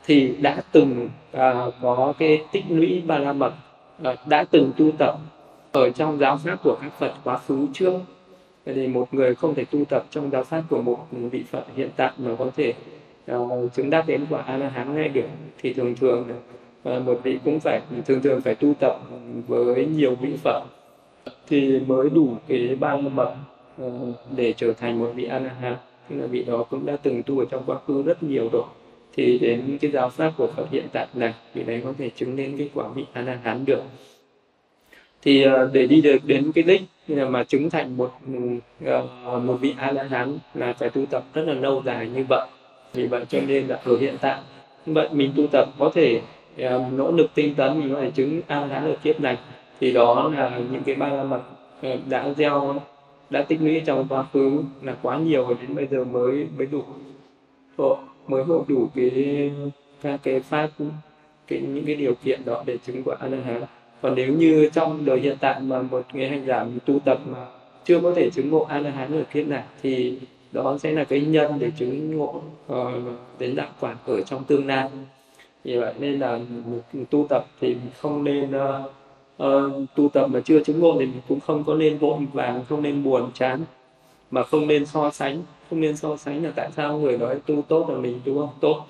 thì đã từng uh, có cái tích lũy ba la mật uh, đã từng tu tập ở trong giáo pháp của các phật quá khứ trước thì một người không thể tu tập trong giáo pháp của một vị phật hiện tại mà có thể uh, chứng đắc đến quả a la hán ngay được thì thường thường uh, một vị cũng phải thường thường phải tu tập với nhiều vị phật thì mới đủ cái ban mật uh, để trở thành một vị a la hán tức là vị đó cũng đã từng tu ở trong quá khứ rất nhiều rồi. Thì đến cái giáo pháp của Phật hiện tại này vị đấy có thể chứng đến cái quả vị a la hán được. Thì uh, để đi được đến cái đích mà chứng thành một ờ, một vị a la hán là phải tu tập rất là lâu dài như vậy. Vì vậy cho nên là ở hiện tại vậy mình tu tập có thể ờ, nỗ lực tinh tấn mình có thể chứng a la hán ở kiếp này. Thì đó là những cái ba la mật ờ, đã gieo, đã tích lũy trong quá khứ là quá nhiều đến bây giờ mới mới đủ. Mới hội đủ cái các cái pháp, cái, những cái điều kiện đó để chứng quả a la hán còn nếu như trong đời hiện tại mà một người hành giả tu tập mà chưa có thể chứng ngộ a la hán ở kiếp này thì đó sẽ là cái nhân để chứng ngộ uh, đến đạo quả ở trong tương lai. Vì vậy nên là một tu tập thì không nên uh, uh, tu tập mà chưa chứng ngộ thì mình cũng không có nên vội vàng không nên buồn chán mà không nên so sánh. Không nên so sánh là tại sao người nói tu tốt là mình tu không tốt.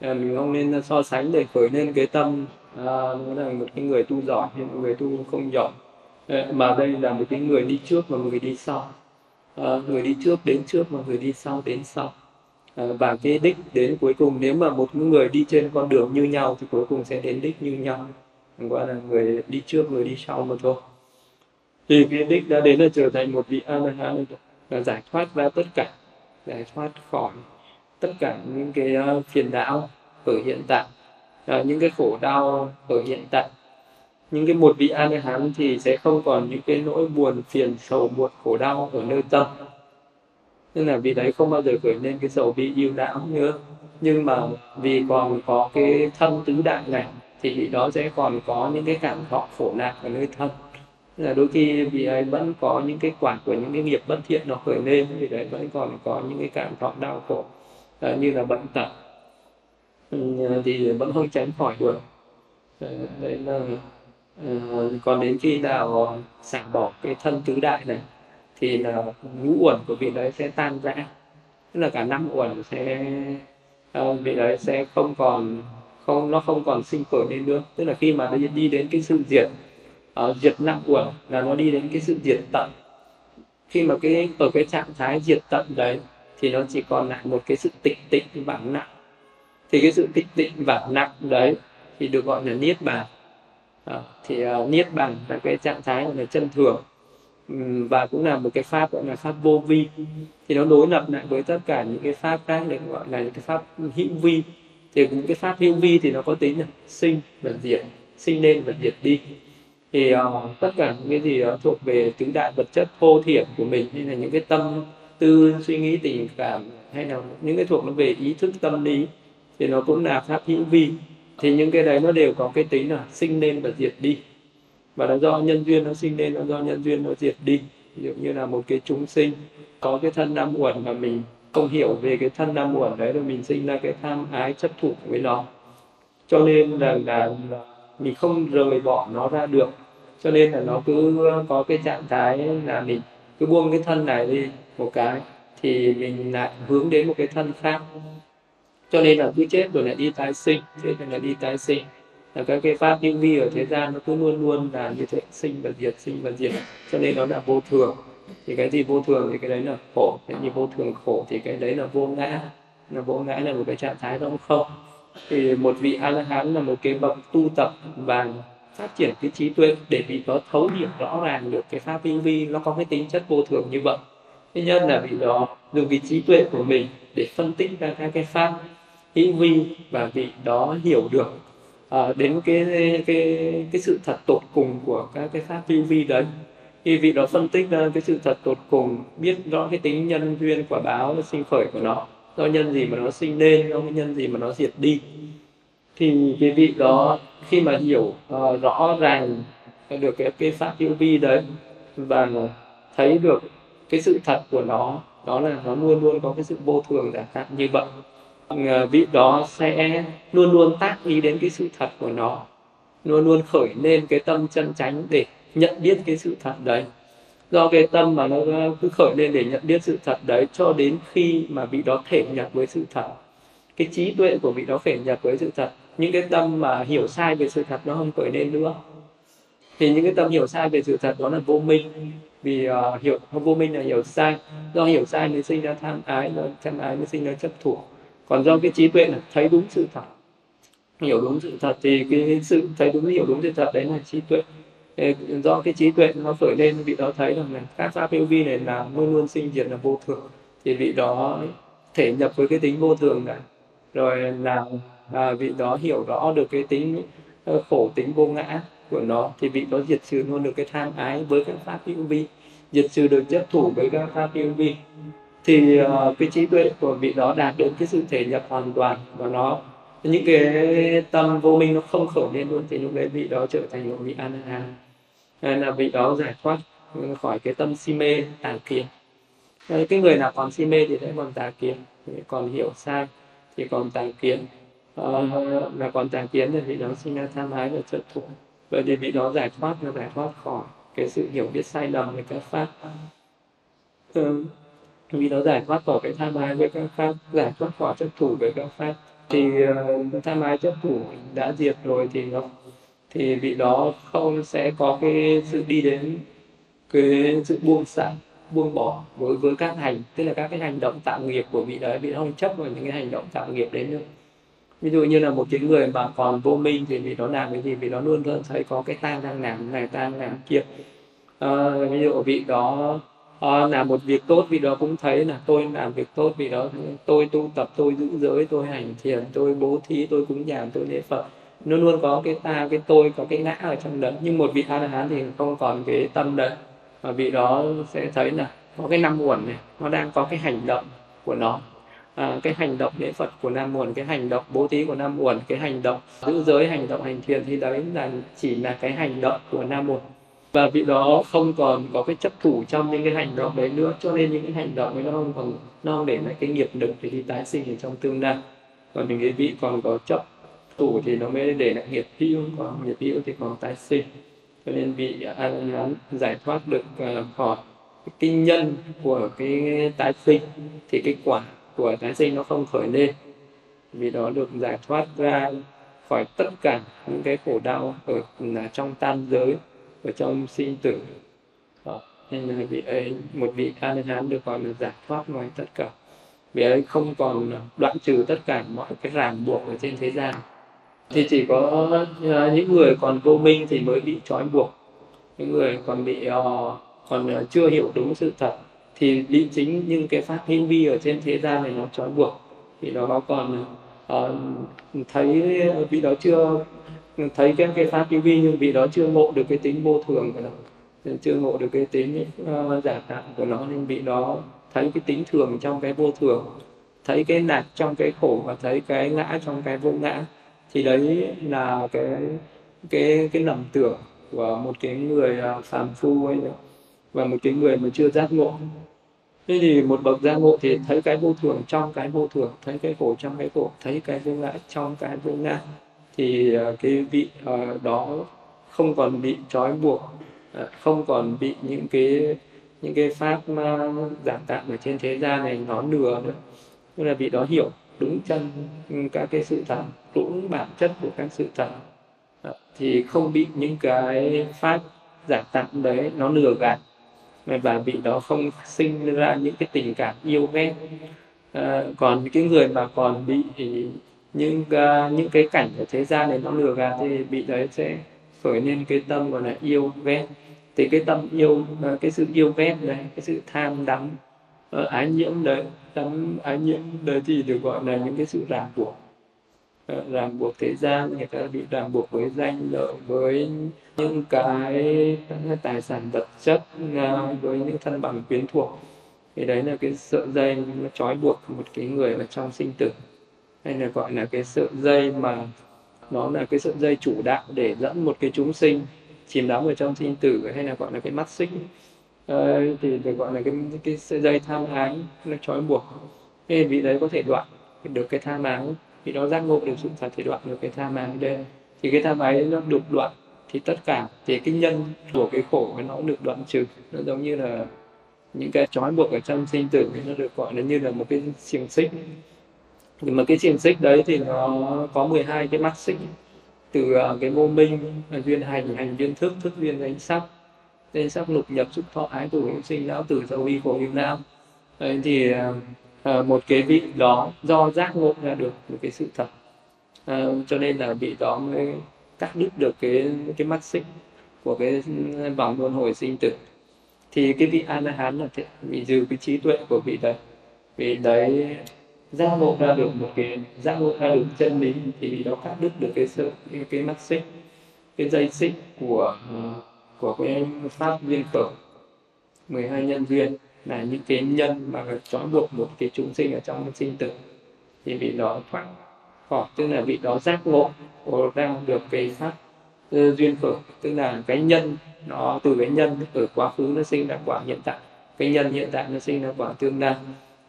À, mình không nên so sánh để khởi lên cái tâm à, là một cái người tu giỏi hay một người tu không giỏi. Ờ, mà đây là một cái người đi trước và một người đi sau. À, người đi trước đến trước và người đi sau đến sau. À, và cái đích đến cuối cùng nếu mà một người đi trên con đường như nhau thì cuối cùng sẽ đến đích như nhau. Chẳng qua là người đi trước người đi sau mà thôi. Thì cái đích đã đến là trở thành một vị a la hán là giải thoát ra tất cả giải thoát khỏi tất cả những cái à, phiền não ở hiện tại à, những cái khổ đau ở hiện tại những cái một vị a la hán thì sẽ không còn những cái nỗi buồn phiền sầu muộn khổ đau ở nơi tâm. Nên là vì đấy không bao giờ khởi lên cái sầu bi yêu não nữa. Nhưng mà vì còn có cái thân tứ đại này thì vị đó sẽ còn có những cái cảm thọ khổ nạn ở nơi thân. Là đôi khi vị ấy vẫn có những cái quả của những cái nghiệp bất thiện nó khởi lên thì đấy vẫn còn có những cái cảm thọ đau khổ à, như là bệnh tật. Ừ, thì vẫn không tránh khỏi được. Ờ, đấy là ờ, còn đến khi nào xả bỏ cái thân tứ đại này thì là ngũ uẩn của vị đấy sẽ tan rã. Tức là cả năm uẩn sẽ ờ, vị đấy sẽ không còn không nó không còn sinh khởi lên nữa. Tức là khi mà nó đi đến cái sự diệt uh, diệt năm uẩn là nó đi đến cái sự diệt tận. Khi mà cái ở cái trạng thái diệt tận đấy thì nó chỉ còn lại một cái sự tịch tịnh vắng nặng thì cái sự tịch tịnh và nặng đấy thì được gọi là niết bàn. À, thì uh, niết bàn là cái trạng thái gọi là chân thường và cũng là một cái pháp gọi là pháp vô vi. Thì nó đối lập lại với tất cả những cái pháp khác để gọi là những cái pháp hữu vi. Thì những cái pháp hữu vi thì nó có tính là sinh và diệt sinh lên và diệt đi. Thì uh, tất cả những cái gì đó thuộc về tứ đại vật chất thô thiển của mình như là những cái tâm tư suy nghĩ tình cảm hay là những cái thuộc nó về ý thức tâm lý thì nó cũng là pháp hữu vi. Thì những cái đấy nó đều có cái tính là sinh lên và diệt đi. Và nó do nhân duyên nó sinh lên nó do nhân duyên nó diệt đi. Ví dụ như là một cái chúng sinh có cái thân nam uẩn mà mình không hiểu về cái thân nam uẩn đấy rồi mình sinh ra cái tham ái chấp thủ với nó. Cho nên là, là mình không rời bỏ nó ra được. Cho nên là nó cứ có cái trạng thái là mình cứ buông cái thân này đi một cái thì mình lại hướng đến một cái thân khác cho nên là cứ chết rồi lại đi tái sinh, chết rồi lại đi tái sinh. Là các cái pháp hữu vi ở thế gian nó cứ luôn luôn là như thế, sinh và diệt, sinh và diệt. Cho nên nó là vô thường. Thì cái gì vô thường thì cái đấy là khổ. Cái gì vô thường khổ thì cái đấy là vô ngã. Là vô ngã là một cái trạng thái rỗng không. Thì một vị a la hán là một cái bậc tu tập và phát triển cái trí tuệ để vị đó thấu hiểu rõ ràng được cái pháp hữu vi, nó có cái tính chất vô thường như vậy. Thứ nhất là vị đó, dùng cái trí tuệ của mình để phân tích ra các cái pháp hữu vi và vị đó hiểu được. À, đến cái cái cái sự thật tột cùng của các cái pháp hữu vi đấy. Khi vị đó phân tích ra cái sự thật tột cùng biết rõ cái tính nhân duyên quả báo sinh khởi của nó do nhân gì mà nó sinh lên do cái nhân gì mà nó diệt đi. Thì cái vị đó khi mà hiểu uh, rõ ràng được cái cái pháp hữu vi đấy và thấy được cái sự thật của nó đó là nó luôn luôn có cái sự vô thường giả hạn như vậy. Ờ, vị đó sẽ luôn luôn tác ý đến cái sự thật của nó luôn luôn khởi lên cái tâm chân chánh để nhận biết cái sự thật đấy. Do cái tâm mà nó cứ khởi lên để nhận biết sự thật đấy cho đến khi mà vị đó thể nhập với sự thật. Cái trí tuệ của vị đó thể nhập với sự thật những cái tâm mà hiểu sai về sự thật nó không khởi lên nữa. Thì những cái tâm hiểu sai về sự thật đó là vô minh vì uh, hiểu vô minh là hiểu sai. Do hiểu sai mới sinh ra tham ái do tham ái mới sinh ra chấp thủ còn do cái trí tuệ là thấy đúng sự thật hiểu đúng sự thật thì cái sự thấy đúng hiểu đúng sự thật đấy là trí tuệ. Do cái trí tuệ nó khởi lên vị đó thấy rằng là các pháp hữu vi này là luôn luôn sinh diệt là vô thường. Thì vị đó thể nhập với cái tính vô thường này rồi là à, vị đó hiểu rõ được cái tính ờ, khổ tính vô ngã của nó thì vị đó diệt trừ luôn được cái tham ái với các pháp hữu vi diệt trừ được chấp thủ với các pháp hữu vi thì uh, cái trí tuệ của vị đó đạt đến cái sự thể nhập hoàn toàn và nó. Những cái tâm vô minh nó không khởi lên luôn thì lúc đấy vị đó trở thành một vị an hàn là vị đó giải thoát khỏi cái tâm si mê tà kiến. Ờ, cái người nào còn si mê thì sẽ còn tà kiến còn hiểu sai thì còn tà kiến. Ờ, là còn tà kiến thì vị đó sinh ra tham ái và chấp thủ. Vậy thì vị đó giải thoát là giải thoát khỏi cái sự hiểu biết sai lầm về các pháp. Ừ vì nó giải thoát khỏi cái tham ái với các pháp giải thoát khỏi chấp thủ với các pháp. Thì ờ, uh, tham ái chấp thủ đã diệt rồi thì nó thì vị đó không sẽ có cái sự đi đến cái sự buông xả buông bỏ với với các hành tức là các cái hành động tạo nghiệp của vị đấy vị không chấp vào những cái hành động tạo nghiệp đấy nữa. Ví dụ như là một cái người mà còn vô minh thì vị đó làm cái gì? Vị đó luôn luôn thấy có cái ta đang làm này tang làm kia. À, ví dụ vị đó Ờ, à, làm một việc tốt vì đó cũng thấy là tôi làm việc tốt vì đó. Tôi tu tập tôi giữ giới tôi hành thiền tôi bố thí tôi cúng dường tôi lễ phật. Luôn luôn có cái ta cái tôi có cái ngã ở trong đấy. Nhưng một vị a la hán thì không còn cái tâm đấy. Mà vị đó sẽ thấy là có cái năm nguồn này nó đang có cái hành động của nó. À, cái hành động lễ phật của nam nguồn cái hành động bố thí của nam nguồn cái hành động giữ giới hành động hành thiền thì đấy là chỉ là cái hành động của nam nguồn và vị đó không còn có cái chấp thủ trong những cái hành động đấy nữa, cho nên những cái hành động ấy nó không còn, nó không để lại cái nghiệp lực để đi tái sinh ở trong tương lai. Còn những cái vị còn có chấp thủ thì nó mới để lại nghiệp hữu, còn nghiệp hữu thì còn tái sinh. Cho nên vị ăn la giải thoát được à, khỏi cái nhân của cái tái sinh thì cái quả của tái sinh nó không khởi lên. Vì đó được giải thoát ra khỏi tất cả những cái khổ đau ở à, trong tam giới ở trong sinh tử. Đó. nên là vị ấy một vị a la hán được gọi là giải thoát ngoài tất cả. Vị ấy không còn đoạn trừ tất cả mọi cái ràng buộc ở trên thế gian. Thì chỉ có à, những người còn vô minh thì mới bị trói buộc. Những người còn bị ờ, còn ờ, chưa hiểu đúng sự thật thì bị chính những cái pháp hữu vi ở trên thế gian này nó trói buộc. Thì nó còn uh, thấy vị đó chưa thấy cái cái pháp hữu vi nhưng vị đó chưa ngộ được cái tính vô thường của nó. Chưa ngộ được cái tính uh, giả tạm của nó nên vị đó thấy cái tính thường trong cái vô thường thấy cái nạt trong cái khổ và thấy cái ngã trong cái vô ngã. Thì đấy là cái cái cái lầm tưởng của một cái người ờ, phàm phu ấy và một cái người mà chưa giác ngộ. Thế thì một bậc giác ngộ thì thấy cái vô thường trong cái vô thường thấy cái khổ trong cái khổ thấy cái vô ngã trong cái vô ngã thì à, cái vị à, đó không còn bị trói buộc à, không còn bị những cái những cái pháp giảm tạm ở trên thế gian này nó lừa nữa. Tức là vị đó hiểu đúng chân các cái sự thật đúng bản chất của các sự thật. Thì không bị những cái pháp giả tạm đấy nó lừa gạt. Và vị đó không sinh ra những cái tình cảm yêu ghét à, còn cái người mà còn bị những uh, những cái cảnh ở thế gian này nó lừa gạt thì bị đấy sẽ khởi lên cái tâm gọi là yêu ghét thì cái tâm yêu uh, cái sự yêu ghét đấy cái sự tham đắm uh, ái nhiễm đấy đắm ái nhiễm đấy thì được gọi là những cái sự ràng buộc. Ràng buộc thế gian người ta bị ràng buộc với danh lợi với những cái, cái tài sản vật chất với những thân bằng quyến thuộc. Thì đấy là cái sợi dây nó trói buộc một cái người ở trong sinh tử hay là gọi là cái sợi dây mà nó là cái sợi dây chủ đạo để dẫn một cái chúng sinh chìm đắm ở trong sinh tử hay là gọi là cái mắt xích. À, thì được gọi là cái cái sợi dây tham ái nó trói buộc. Nên vị đấy có thể đoạn được cái tham ái vì nó giác ngộ được sự thật thì đoạn được cái tham ái đây. Thì cái tham ái nó được đoạn thì tất cả thì cái nhân của cái khổ nó cũng được đoạn trừ. Nó giống như là những cái trói buộc ở trong sinh tử thì nó được gọi là như là một cái xiềng xích nhưng mà cái xiềng xích đấy thì nó có 12 cái mắt xích từ à, cái vô minh à, duyên hành hành duyên thức thức duyên ánh sắc. Tên sắc lục nhập xúc thọ ái tử hữu sinh lão tử dầu y khổ hữu nam. Đấy thì à, một cái vị đó do giác ngộ ra được một cái sự thật. À, cho nên là vị đó mới cắt đứt được cái cái mắt xích của cái ừ, vòng luân hồi sinh tử. Thì cái vị a la hán là thế, vị dư cái trí tuệ của vị đấy. Vị đấy giác ngộ ra được một cái giác ngộ ra được chân lý thì nó đó cắt đứt được cái sự cái, cái mắt xích cái dây xích của của cái pháp duyên khởi 12 nhân duyên là những cái nhân mà trói buộc một cái chúng sinh ở trong sinh tử. Thì vị đó thoát khỏi tức là vị đó giác ngộ ra được cái pháp uh, duyên khởi. Tức là cái nhân nó từ cái nhân ở quá khứ nó sinh ra quả hiện tại. Cái nhân hiện tại nó sinh ra quả tương lai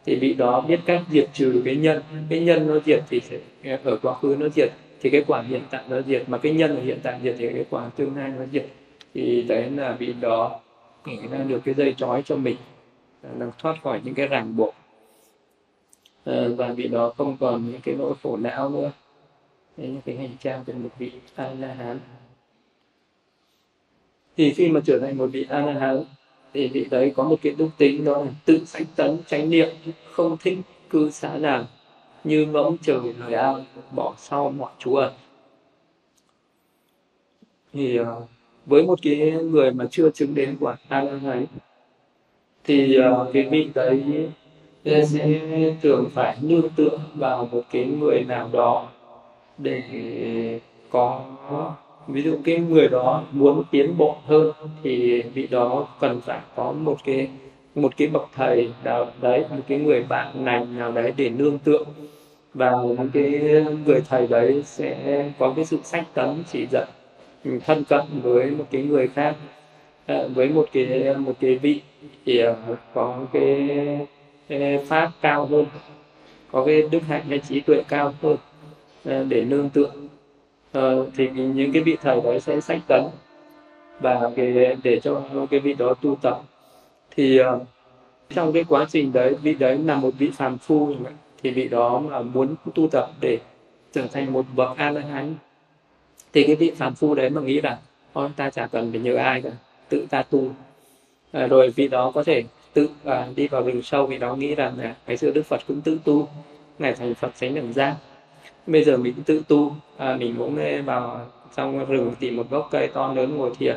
thì vị đó biết cách diệt trừ cái nhân. Cái nhân nó diệt thì sẽ, ở quá khứ nó diệt thì cái quả hiện tại nó diệt. Mà cái nhân ở hiện tại diệt thì cái quả tương lai nó diệt. Thì đấy là vị đó nghĩ ra được cái dây trói cho mình là thoát khỏi những cái ràng buộc. À, và vị đó không còn những cái nỗi khổ não nữa. Đấy là cái hành trang của một vị a la hán thì khi mà trở thành một vị a la hán thì vị đấy có một cái đức tính đó là tự sanh tấn tránh niệm không thích cư xã nào như mẫu trời lời ao bỏ sau mọi chú ẩn. Thì uh, với một cái người mà chưa chứng đến quả a la ấy thì uh, cái vị đấy sẽ thường phải nương tựa vào một cái người nào đó để có ví dụ cái người đó muốn tiến bộ hơn thì vị đó cần phải có một cái một cái bậc thầy nào đấy một cái người bạn lành nào đấy để nương tựa. Và một cái người thầy đấy sẽ có cái sự sách tấn chỉ dẫn thân cận với một cái người khác à, với một cái một cái vị thì ờ, có cái, cái pháp cao hơn có cái đức hạnh hay trí tuệ cao hơn à, để nương tựa uh, thì những cái vị thầy đó sẽ sách tấn và cái để cho cái vị đó tu tập. Thì uh, trong cái quá trình đấy vị đấy là một vị phàm phu thì vị đó mà muốn tu tập để trở thành một bậc a la hán thì cái vị phàm phu đấy mà nghĩ là thôi ta chả cần phải nhờ ai cả tự ta tu. À, rồi vị đó có thể tự à, đi vào rừng sâu vì đó nghĩ rằng là ngày xưa đức phật cũng tự tu ngày thành phật sánh đẳng giác bây giờ mình tự tu. À, mình cũng vào trong rừng tìm một gốc cây to lớn ngồi thiền.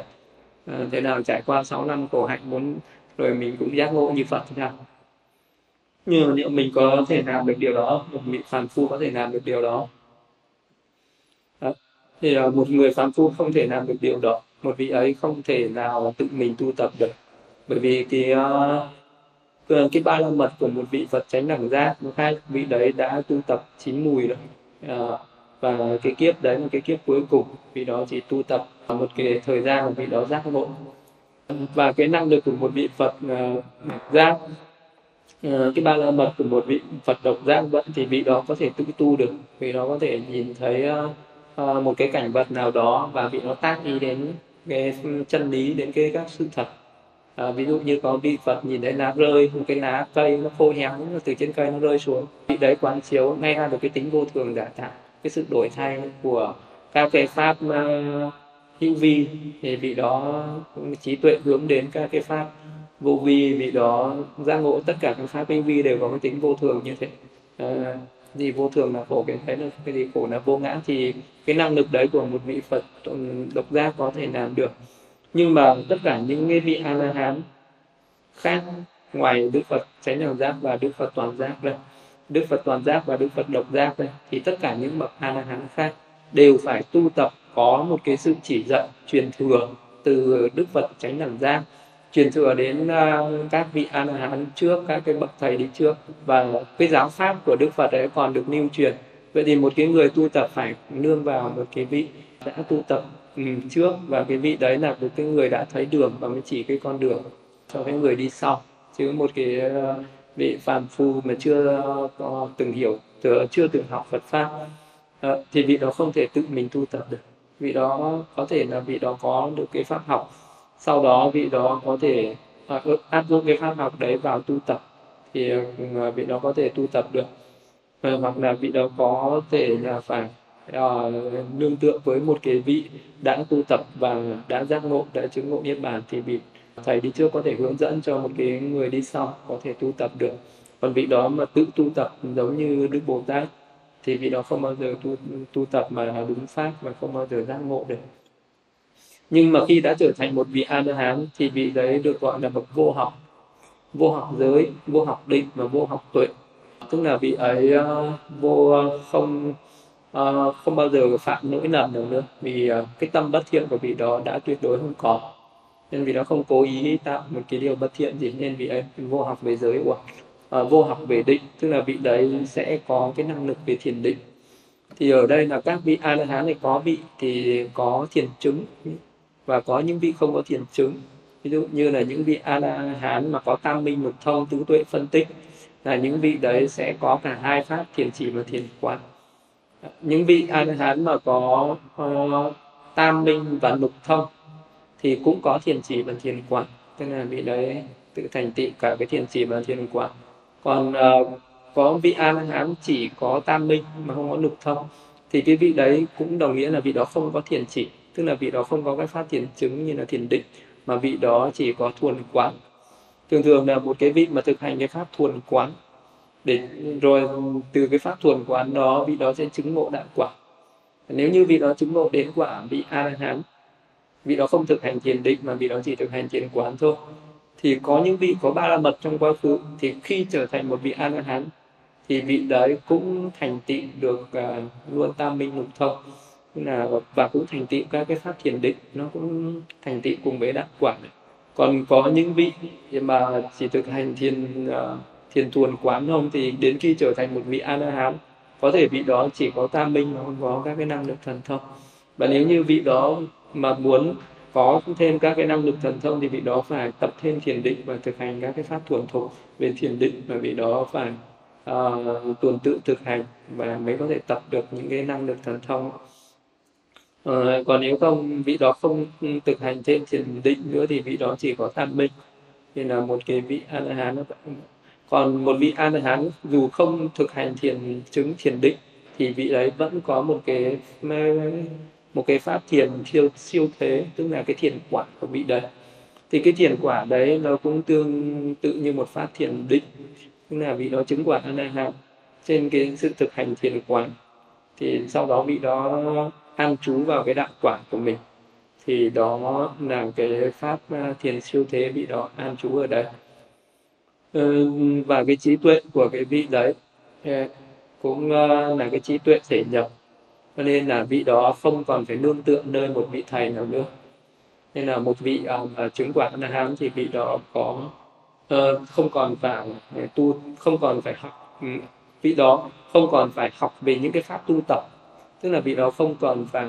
À, thế nào trải qua 6 năm khổ hạnh muốn rồi mình cũng giác ngộ như phật thế nào nhưng mà liệu mình có thể làm được điều đó một vị phàm phu có thể làm được điều đó, à, thì là một người phàm phu không thể làm được điều đó. Một vị ấy không thể nào tự mình tu tập được. Bởi vì cái uh, cái ba la mật của một vị phật chánh đẳng giác một hai vị đấy đã tu tập chín mùi rồi à, và cái kiếp đấy là cái kiếp cuối cùng. Vì đó chỉ tu tập một cái thời gian mà vị đó giác ngộ. Và cái năng lực của một vị phật uh, giác uh, cái ba la mật của một vị phật độc giác vẫn thì vị đó có thể tự tu được. Vì đó có thể nhìn thấy uh, uh, một cái cảnh vật nào đó và vị nó tác ý đến cái chân lý đến cái các sự thật à, ví dụ như có vị Phật nhìn thấy lá rơi một cái lá cây nó khô héo nó từ trên cây nó rơi xuống. Vị đấy quán chiếu ngay ra được cái tính vô thường giả tạo cái sự đổi thay của các cái pháp uh, hữu vi. Thì vị đó trí tuệ hướng đến các cái pháp vô vi vị đó giác ngộ tất cả các pháp hữu vi đều có cái tính vô thường như thế. Ờ, à, gì vô thường là khổ cái thấy là cái gì khổ là vô ngã thì cái năng lực đấy của một vị phật độc giác có thể làm được nhưng mà tất cả những cái vị a la hán khác ngoài đức phật chánh đẳng giác và đức phật toàn giác đây đức phật toàn giác và đức phật độc giác đây thì tất cả những bậc a la hán khác đều phải tu tập có một cái sự chỉ dẫn truyền thừa từ đức phật chánh đẳng giác truyền thừa đến uh, các vị a la hán trước các cái bậc thầy đi trước. Và cái giáo pháp của đức phật ấy còn được lưu truyền. Vậy thì một cái người tu tập phải nương vào một cái vị đã tu tập Ừ, trước và cái vị đấy là một cái người đã thấy đường và mới chỉ cái con đường cho cái người đi sau. Chứ một cái ờ, vị phàm phu mà chưa có từng hiểu chưa từng học Phật pháp ờ, thì vị đó không thể tự mình tu tập được. Vị đó có thể là vị đó có được cái pháp học, sau đó vị đó có thể ờ, ừ, áp dụng cái pháp học đấy vào tu tập, thì vị đó có thể tu tập được. Hoặc là vị đó có thể là phải uh, nương tựa với một cái vị đã tu tập và đã giác ngộ đã chứng ngộ niết bàn thì vị thầy đi trước có thể hướng dẫn cho một cái người đi sau có thể tu tập được. Còn vị đó mà tự tu tập giống như đức bồ tát thì vị đó không bao giờ tu tu tập mà đúng pháp và không bao giờ giác ngộ được. Nhưng mà khi đã trở thành một vị a la hán thì vị đấy được gọi là bậc vô học. Vô học giới vô học định và vô học tuệ. Tức là vị ấy uh, vô ờ, không uh, không bao giờ phạm lỗi lầm được nữa vì uh, cái tâm bất thiện của vị đó đã tuyệt đối không có nên vì nó không cố ý tạo một cái điều bất thiện gì nên vị ấy vô học về giới của uh, ờ, vô học về định tức là vị đấy sẽ có cái năng lực về thiền định. Thì ở đây là các vị a la hán này có vị thì có thiền chứng và có những vị không có thiền chứng. Ví dụ như là những vị a la hán mà có tam minh lục thông tứ tuệ phân tích là những vị đấy sẽ có cả hai pháp thiền chỉ và thiền quán những vị a la hán mà có uh, tam minh và lục thông thì cũng có thiền chỉ và thiền quán. Tức là vị đấy tự thành tựu cả cái thiền chỉ và thiền quán. Còn uh, có vị a la hán chỉ có tam minh mà không có lục thông thì cái vị đấy cũng đồng nghĩa là vị đó không có thiền chỉ tức là vị đó không có cái pháp thiền chứng như là thiền định mà vị đó chỉ có thuần quán. Thường thường là một cái vị mà thực hành cái pháp thuần quán để rồi từ cái pháp thuần quán đó vị đó sẽ chứng ngộ đạo quả nếu như vị đó chứng ngộ đến quả vị a la hán vị đó không thực hành thiền định mà vị đó chỉ thực hành thiền quán thôi thì có những vị có ba la mật trong quá khứ thì khi trở thành một vị a la hán thì vị đấy cũng thành tựu được uh, luôn tam minh lục thông là và cũng thành tựu các cái pháp thiền định nó cũng thành tựu cùng với đạo quả này. còn có những vị mà chỉ thực hành thiền uh, thiền tuần quán không thì đến khi trở thành một vị a la hán có thể vị đó chỉ có tam minh mà không có các cái năng lực thần thông. Và nếu như vị đó mà muốn có thêm các cái năng lực thần thông thì vị đó phải tập thêm thiền định và thực hành các cái pháp thuần thục về thiền định và vị đó phải uh, tuần tự thực hành và mới có thể tập được những cái năng lực thần thông. Uh, còn nếu không vị đó không thực hành thêm thiền định nữa thì vị đó chỉ có tam minh. Thì là một cái vị a la hán còn một vị a la hán, dù không thực hành thiền chứng thiền định, thì vị đấy vẫn có một cái một cái pháp thiền siêu siêu thế, tức là cái thiền quả của vị đấy. Thì cái thiền quả đấy nó cũng tương tự như một pháp thiền định, tức là vị đó chứng quả a la hán trên cái sự thực hành thiền quán thì sau đó vị đó an trú vào cái đạo quả của mình. Thì đó là cái pháp à, thiền siêu thế vị đó an trú ở đây. Ờ, và cái trí tuệ của cái vị đấy ờ, cũng ờ, là cái trí tuệ thể nhập. Cho nên là vị đó không còn phải nương tựa nơi một vị thầy nào nữa. Nên là một vị mà chứng quả a hán thì vị đó có không còn phải tu, không còn phải học ừ, vị đó không còn phải học về những cái pháp tu tập. Tức là vị đó không còn phải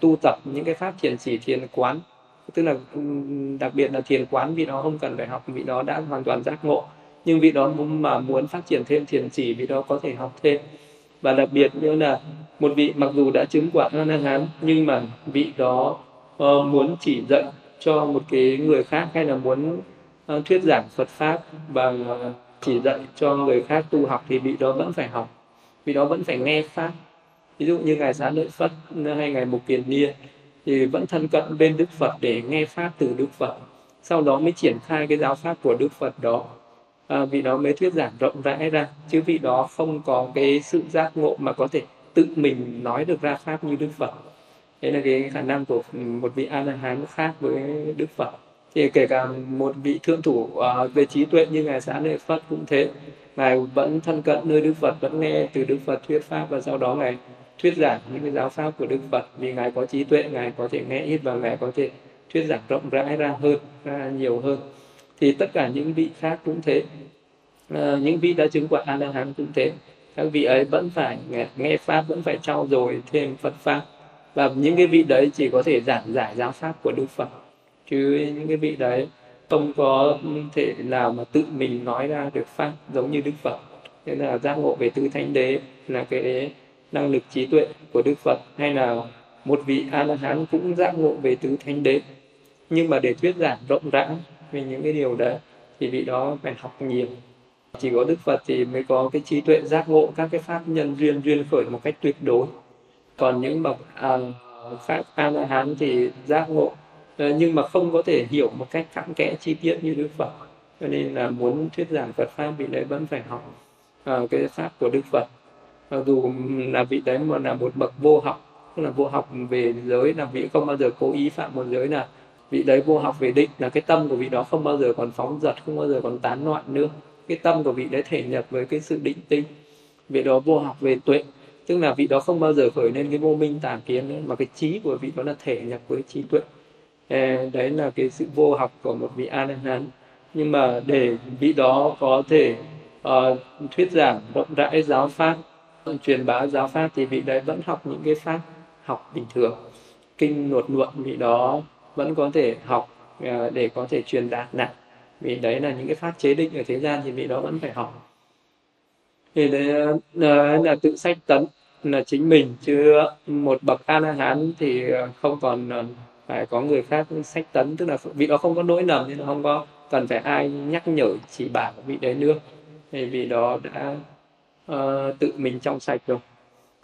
tu tập những cái pháp thiền chỉ, thiền quán tức là ừ, đặc biệt là thiền quán vị đó không cần phải học vị đó đã hoàn toàn giác ngộ. Nhưng vị đó mà muốn phát triển thêm thiền chỉ vị đó có thể học thêm. Và đặc biệt như là một vị mặc dù đã chứng quả a la hán nhưng mà vị đó uh, muốn chỉ dạy cho một cái người khác hay là muốn uh, thuyết giảng Phật pháp và ờ, chỉ dạy cho người khác tu học thì vị đó vẫn phải học. Vị đó vẫn phải nghe pháp. Ví dụ như ngài xá lợi phất hay ngài mục kiền niên thì vẫn thân cận bên đức phật để nghe pháp từ đức phật. Sau đó mới triển khai cái giáo pháp của đức phật đó. À, vị đó mới thuyết giảng rộng rãi ra. Chứ vị đó không có cái sự giác ngộ mà có thể tự mình nói được ra pháp như đức phật. Đấy là cái khả năng của một vị a la hán khác với đức phật. Thì kể cả một vị thượng thủ uh, về trí tuệ như ngài xá lợi Phật cũng thế. Ngài vẫn thân cận nơi đức phật vẫn nghe từ đức phật thuyết pháp và sau đó ngài thuyết giảng những cái giáo pháp của đức phật vì ngài có trí tuệ ngài có thể nghe ít và ngài có thể thuyết giảng rộng rãi ra hơn ra nhiều hơn. Thì tất cả những vị khác cũng thế. À, những vị đã chứng quả a la hán cũng thế. Các vị ấy vẫn phải nghe, nghe pháp vẫn phải trau dồi thêm phật pháp. Và những cái vị đấy chỉ có thể giảng giải giáo pháp của đức phật. Chứ những cái vị đấy không có thể nào mà tự mình nói ra được pháp giống như đức phật. Nên là giác ngộ về tứ thánh đế là cái năng lực trí tuệ của đức phật hay là một vị a la hán cũng giác ngộ về tứ thánh đế. Nhưng mà để thuyết giảng rộng rãi về những cái điều đấy thì vị đó phải học nhiều. Chỉ có đức phật thì mới có cái trí tuệ giác ngộ các cái pháp nhân duyên duyên khởi một cách tuyệt đối. Còn những bậc à, pháp a la hán thì giác ngộ. Ờ, nhưng mà không có thể hiểu một cách cặn kẽ chi tiết như đức phật. Cho nên là muốn thuyết giảng phật pháp vị đấy vẫn phải học à, cái pháp của đức phật mặc dù là vị đấy mà là một bậc vô học tức là vô học về giới là vị không bao giờ cố ý phạm một giới nào vị đấy vô học về định là cái tâm của vị đó không bao giờ còn phóng dật không bao giờ còn tán loạn nữa. Cái tâm của vị đấy thể nhập với cái sự định tinh vị đó vô học về tuệ tức là vị đó không bao giờ khởi lên cái vô minh tà kiến nữa mà cái trí của vị đó là thể nhập với trí tuệ. Đấy là cái sự vô học của một vị a la hán. Nhưng mà để vị đó có thể uh, thuyết giảng rộng rãi giáo pháp truyền bá giáo pháp thì vị đấy vẫn học những cái pháp học bình thường. Kinh luật luận vị đó vẫn có thể học à, để có thể truyền đạt lại. Vì đấy là những cái pháp chế định ở thế gian thì vị đó vẫn phải học. Thì đấy à, là tự sách tấn là chính mình, chứ một bậc a la hán thì à, không còn phải có người khác sách tấn. Tức là vị đó không có lỗi lầm nên không có cần phải ai nhắc nhở, chỉ bảo vị đấy nữa. Thì vị đó đã uh, tự mình trong sạch rồi uh,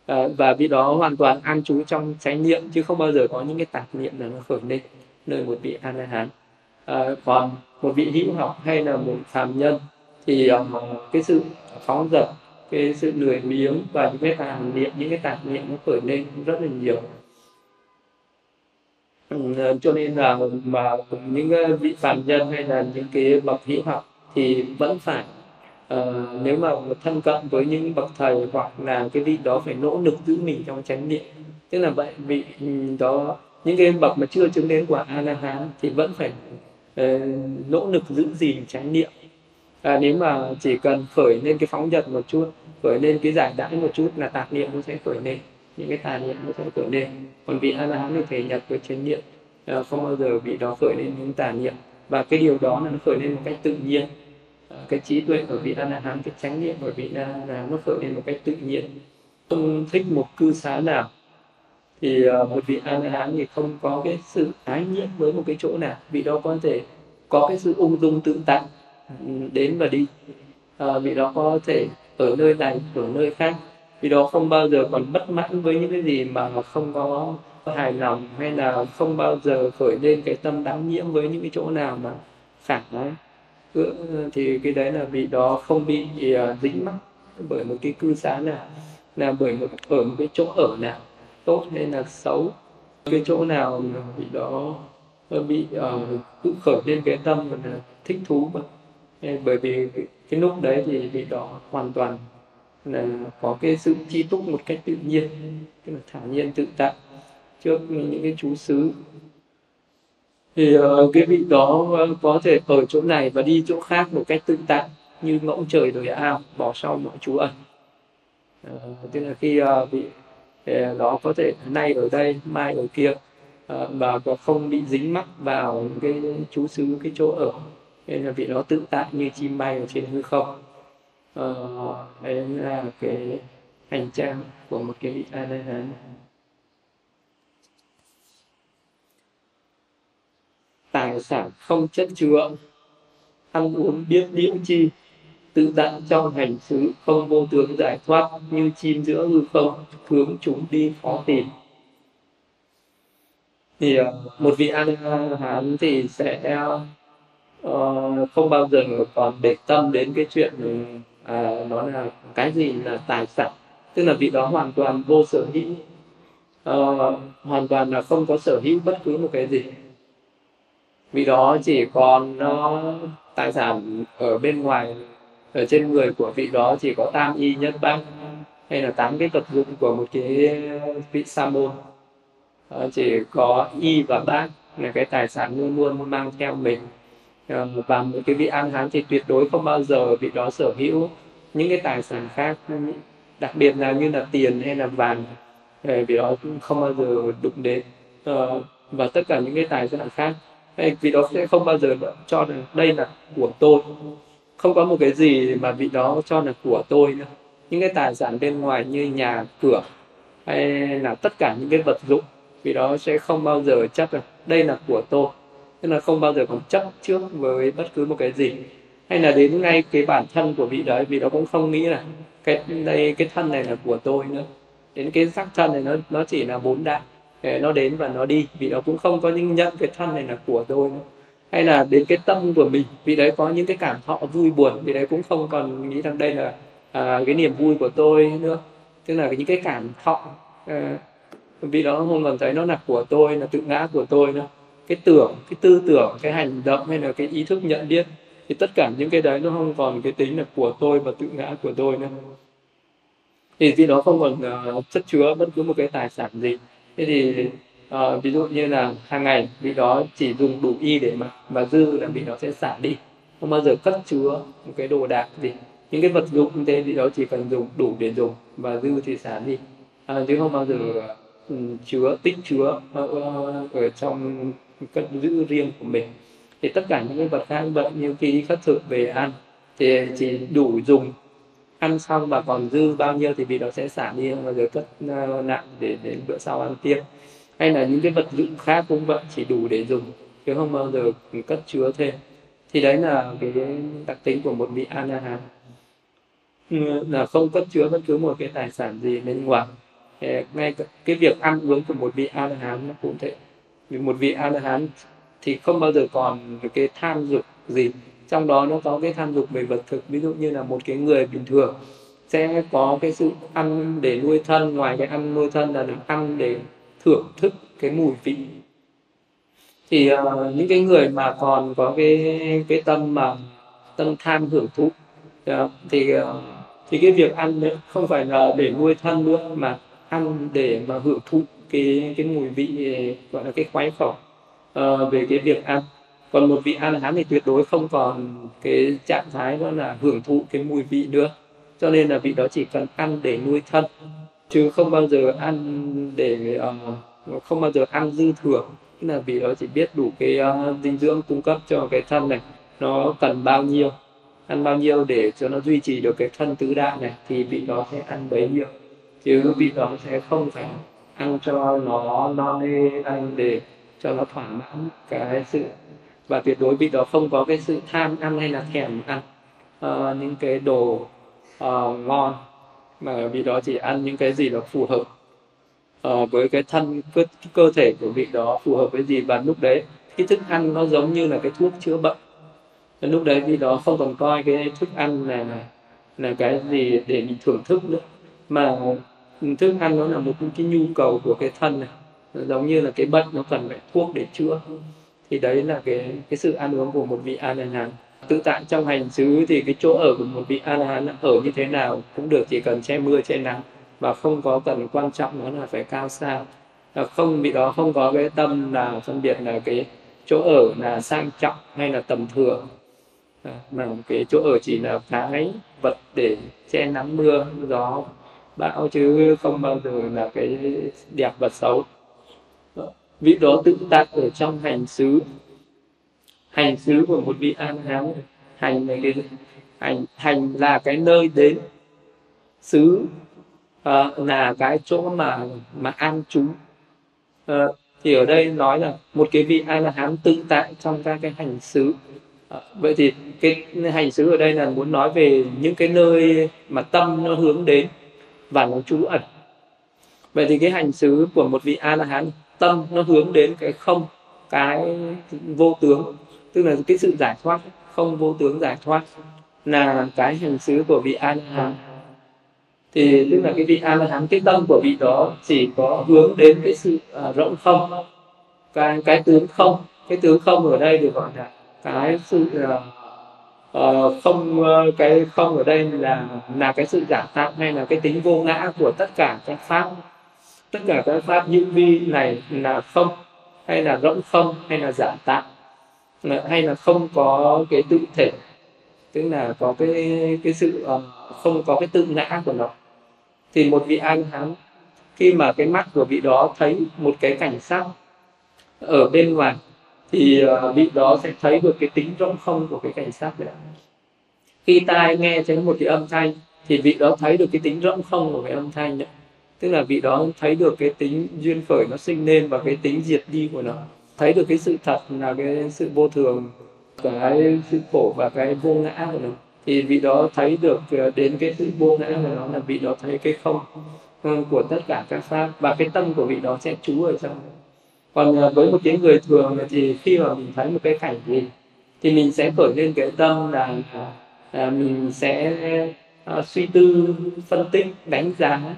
ờ, và vì đó hoàn toàn an trú trong chánh niệm chứ không bao giờ có những cái tạp niệm nào nó khởi lên nơi một vị an la hán uh, ờ, còn một vị hữu học hay là một phàm nhân thì uh, cái sự phóng dật cái sự lười biếng và những cái tạp niệm những cái tạp niệm nó khởi lên rất là nhiều. Ừ, cho nên là mà những vị phạm nhân hay là những cái bậc hữu học thì vẫn phải uh, nếu mà thân cận với những bậc thầy hoặc là cái vị đó phải nỗ lực giữ mình trong chánh niệm tức là vậy vị đó những cái bậc mà chưa chứng đến quả a la hán thì vẫn phải uh, nỗ lực giữ gìn chánh niệm. À, nếu mà chỉ cần khởi lên cái phóng dật một chút khởi lên cái giải đãi một chút là tạp niệm nó sẽ khởi lên những cái tà niệm nó sẽ khởi lên. Còn vị a la hán thì thể nhập với chánh niệm uh, không bao giờ bị đó khởi lên những tà niệm. Và cái điều đó là nó khởi lên một cách tự nhiên cái trí tuệ của vị a la hán cái chánh niệm của vị a la hán nó khởi lên một cách tự nhiên. Không thích một cư xá nào. Thì uh, một vị a la hán thì không có cái sự ái nhiễm với một cái chỗ nào. Vị đó có thể có cái sự ung dung tự tại ừ, đến và đi. Ờ, à, vị đó có thể ở nơi này ở nơi khác. Vì đó không bao giờ còn bất mãn với những cái gì mà không có hài lòng hay là không bao giờ khởi lên cái tâm đáng nhiễm với những cái chỗ nào mà phản Ừ, thì cái đấy là vị đó không bị à, dính mắc bởi một cái cư xá nào là bởi một ở một cái chỗ ở nào tốt hay là xấu. Cái chỗ nào vị đó bị à, uh, tự khởi lên cái tâm là thích thú mà. Bởi vì cái, cái lúc đấy thì vị đó hoàn toàn là có cái sự chi túc một cách tự nhiên tức là thản nhiên tự tại trước những cái chú xứ thì uh, cái vị đó ờ, có thể ở chỗ này và đi chỗ khác một cách tự tại như ngỗng trời đồi ao bỏ sau mọi chú ẩn. Ờ, uh, tức là khi uh, vị đó có thể nay ở đây mai ở kia uh, và có không bị dính mắc vào cái chú xứ cái chỗ ở nên là vị đó tự tại như chim bay ở trên hư không. Uh, đấy là cái hành trang của một cái vị a la hán tài sản không chất chứa. Ăn uống biết liễu chi tự tại trong hành xứ không vô tướng giải thoát như chim giữa hư không hướng chúng đi khó tìm. Thì ờ, một vị a ờ, hán thì sẽ uh, không bao giờ còn để tâm đến cái chuyện uh, nó là cái gì là tài sản. Tức là vị đó hoàn toàn vô sở hữu. Uh, hoàn toàn là không có sở hữu bất cứ một cái gì vì đó chỉ còn nó tài sản ở bên ngoài, ở trên người của vị đó chỉ có tam y nhân băng hay là tám cái vật dụng của một cái ờ, vị sa môn. Ờ, chỉ có y và bác là cái tài sản luôn luôn mang theo mình. Và một cái vị an hán thì tuyệt đối không bao giờ vị đó sở hữu. Những cái tài sản khác ừ, đặc biệt là như là tiền hay là vàng vì đó không bao giờ đụng đến. Và tất cả những cái tài sản khác vì đó sẽ không bao giờ cho là đây là của tôi. Không có một cái gì mà vị đó cho là của tôi nữa. Những cái tài sản bên ngoài như nhà cửa hay là tất cả những cái vật dụng vì đó sẽ không bao giờ chấp là đây là của tôi. Tức là không bao giờ còn chấp trước với bất cứ một cái gì. Hay là đến ngay cái bản thân của vị đấy vì đó cũng không nghĩ là cái, đây, cái thân này là của tôi nữa. Đến cái sắc thân này nó nó chỉ là bốn đại nó đến và nó đi vì nó cũng không có những nhận cái thân này là của tôi nữa. Hay là đến cái tâm của mình vì đấy có những cái cảm thọ vui buồn vì đấy cũng không còn nghĩ rằng đây là à, cái niềm vui của tôi nữa. Tức là những cái cảm thọ à, vì đó không còn thấy nó là của tôi là tự ngã của tôi nữa. Cái tưởng cái tư tưởng cái hành động hay là cái ý thức nhận biết thì tất cả những cái đấy nó không còn cái tính là của tôi và tự ngã của tôi nữa. Thì vì nó không còn uh, chất chứa bất cứ một cái tài sản gì thế thì uh, ví dụ như là hàng ngày vị đó chỉ dùng đủ y để mà mà dư là vị đó sẽ xả đi. Không bao giờ cất chứa một cái đồ đạc gì. Những cái vật dụng như thế vị đó chỉ cần dùng đủ để dùng và dư thì xả đi. À, chứ không bao giờ um, chứa tích chứa uh, ở trong cất giữ riêng của mình. Thì tất cả những cái vật khác vậy như khi khất thực về ăn thì chỉ đủ dùng ăn xong và còn dư bao nhiêu thì vì nó sẽ xả đi và rồi cất ờ, nặng để đến bữa sau ăn tiếp. Hay là những cái vật dụng khác cũng vậy, chỉ đủ để dùng, chứ không bao giờ cất chứa thêm. Thì đấy là cái đặc tính của một vị an hán ừ, là không cất chứa bất cứ một cái tài sản gì bên ngoài. Ngay cái việc ăn uống của một vị a la hán nó cũng thế. Một vị a la hán thì không bao giờ còn cái tham dục gì trong đó nó có cái tham dục về vật thực ví dụ như là một cái người bình thường sẽ có cái sự ăn để nuôi thân ngoài cái ăn nuôi thân là được ăn để thưởng thức cái mùi vị. Thì uh, những cái người mà còn có cái cái tâm mà tâm tham hưởng thụ uh, thì uh, thì cái việc ăn đấy không phải là để nuôi thân nữa mà ăn để mà hưởng thụ cái cái mùi vị gọi là cái khoái khẩu uh, về cái việc ăn còn một vị ăn hán thì tuyệt đối không còn cái trạng thái đó là hưởng thụ cái mùi vị nữa. Cho nên là vị đó chỉ cần ăn để nuôi thân chứ không bao giờ ăn để uh, không bao giờ ăn dư thừa. Tức là vị đó chỉ biết đủ cái uh, dinh dưỡng cung cấp cho cái thân này nó cần bao nhiêu ăn bao nhiêu để cho nó duy trì được cái thân tứ đại này thì vị đó sẽ ăn bấy nhiêu. Chứ vị đó sẽ không phải ăn cho nó no nê ăn để cho nó thỏa mãn cái sự và tuyệt đối vị đó không có cái sự tham ăn hay là thèm ăn uh, những cái đồ uh, ngon mà vị đó chỉ ăn những cái gì đó phù hợp uh, với cái thân cơ, cơ thể của vị đó phù hợp với gì. Và lúc đấy cái thức ăn nó giống như là cái thuốc chữa bệnh. Nên lúc đấy vị đó không còn coi cái thức ăn này là là cái gì để mình thưởng thức nữa. Mà thức ăn nó là một cái nhu cầu của cái thân này. Giống như là cái bệnh nó cần phải thuốc để chữa thì đấy là cái cái sự ăn uống của một vị a la hán tự tại trong hành xứ thì cái chỗ ở của một vị a la hán ở như thế nào cũng được, chỉ cần che mưa che nắng và không có cần quan trọng nó là phải cao sao không bị đó không có cái tâm là phân biệt là cái chỗ ở là sang trọng hay là tầm thường. Mà cái chỗ ở chỉ là cái vật để che nắng mưa, gió, bão chứ không bao giờ là cái đẹp vật xấu vị đó tự tại ở trong hành xứ. Hành xứ của một vị an hán. Hành là cái hành hành là cái nơi đến. Xứ uh, là cái chỗ mà mà an trú. Uh, thì ở đây nói là một cái vị a la hán tự tại trong các cái hành xứ. À, vậy thì cái hành xứ ở đây là muốn nói về những cái nơi mà tâm nó hướng đến và nó trú ẩn. Vậy thì cái hành xứ của một vị a la hán tâm nó hướng đến cái không cái vô tướng. Tức là cái sự giải thoát không vô tướng giải thoát là cái hành xứ của vị a la hán thì tức là cái vị a la hán cái tâm của vị đó chỉ có hướng đến cái sự uh, rộng không. Cái cái tướng không cái tướng không ở đây được gọi là cái sự uh, uh, không uh, cái không ở đây là là cái sự giả tạo hay là cái tính vô ngã của tất cả các pháp tất cả các pháp hữu vi này là không, hay là rỗng không, hay là giả tạm hay là không có cái tự thể. Tức là có cái cái sự ờ, không có cái tự ngã của nó. Thì một vị anh hán khi mà cái mắt của vị đó thấy một cái cảnh sắc ở bên ngoài, thì ờ, vị đó sẽ thấy được cái tính rỗng không của cái cảnh sắc đấy. Khi tai nghe thấy một cái âm thanh, thì vị đó thấy được cái tính rỗng không của cái âm thanh đấy tức là vị đó thấy được cái tính duyên khởi nó sinh lên và cái tính diệt đi của nó. Thấy được cái sự thật là cái sự vô thường cái sự khổ và cái vô ngã của nó. Thì vị đó thấy được à, đến cái sự vô ngã của nó là vị đó thấy cái không ừ, của tất cả các pháp. Và cái tâm của vị đó sẽ trú ở trong còn à, với một cái người thường thì khi mà mình thấy một cái cảnh gì thì mình sẽ khởi lên cái tâm là, là mình sẽ uh, suy tư phân tích đánh giá.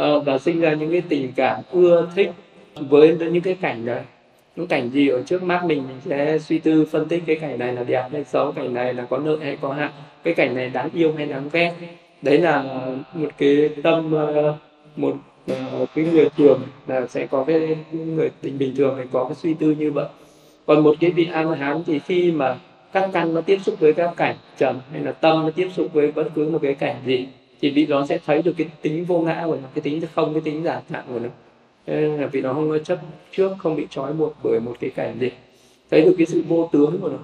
Ờ, và sinh ra những cái tình cảm ưa thích với những cái cảnh đấy. Những cảnh gì ở trước mắt mình mình sẽ suy tư, phân tích cái cảnh này là đẹp hay xấu, cảnh này là có lợi hay có hại, cái cảnh này đáng yêu hay đáng ghét. Đấy là một cái tâm ờ, một ờ, cái người thường là sẽ có cái người tình bình thường thì có cái suy tư như vậy. Còn một cái vị an hán thì khi mà các căn nó tiếp xúc với các cảnh trầm hay là tâm nó tiếp xúc với bất cứ một cái cảnh gì thì vị đó sẽ thấy được cái tính vô ngã của nó cái tính không cái tính giả tạm của nó. Nên là vị đó không có chấp trước không bị trói buộc bởi một cái cảnh gì thấy được cái sự vô tướng của nó.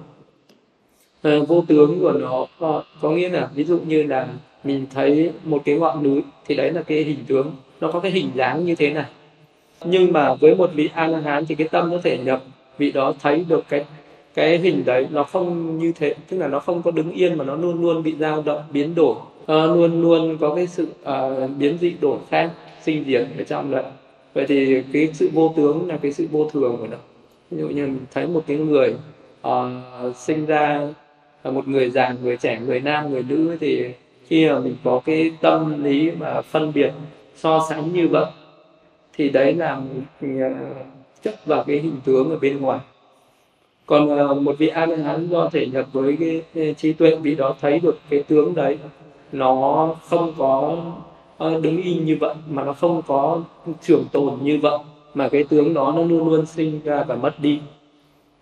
À, vô tướng của nó có, có nghĩa là ví dụ như là mình thấy một cái ngọn núi thì đấy là cái hình tướng. Nó có cái hình dáng như thế này. Nhưng mà với một vị a la hán thì cái tâm có thể nhập. Vị đó thấy được cái cái hình đấy nó không như thế. Tức là nó không có đứng yên mà nó luôn luôn bị dao động biến đổi. Ờ, luôn luôn có cái sự uh, biến dị đổi khác sinh diệt ở trong đấy. Vậy thì cái sự vô tướng là cái sự vô thường của nó. Ví dụ như mình thấy một cái người uh, sinh ra là một người già người trẻ người nam người nữ thì khi mà mình có cái tâm lý mà phân biệt so sánh như vậy thì đấy là mình chấp vào cái hình tướng ở bên ngoài. Còn uh, một vị a la hán do thể nhập với cái trí tuệ vị đó thấy được cái tướng đấy nó không có ờ, đứng yên như vậy mà nó không có trường tồn như vậy mà cái tướng đó nó luôn luôn sinh ra và mất đi.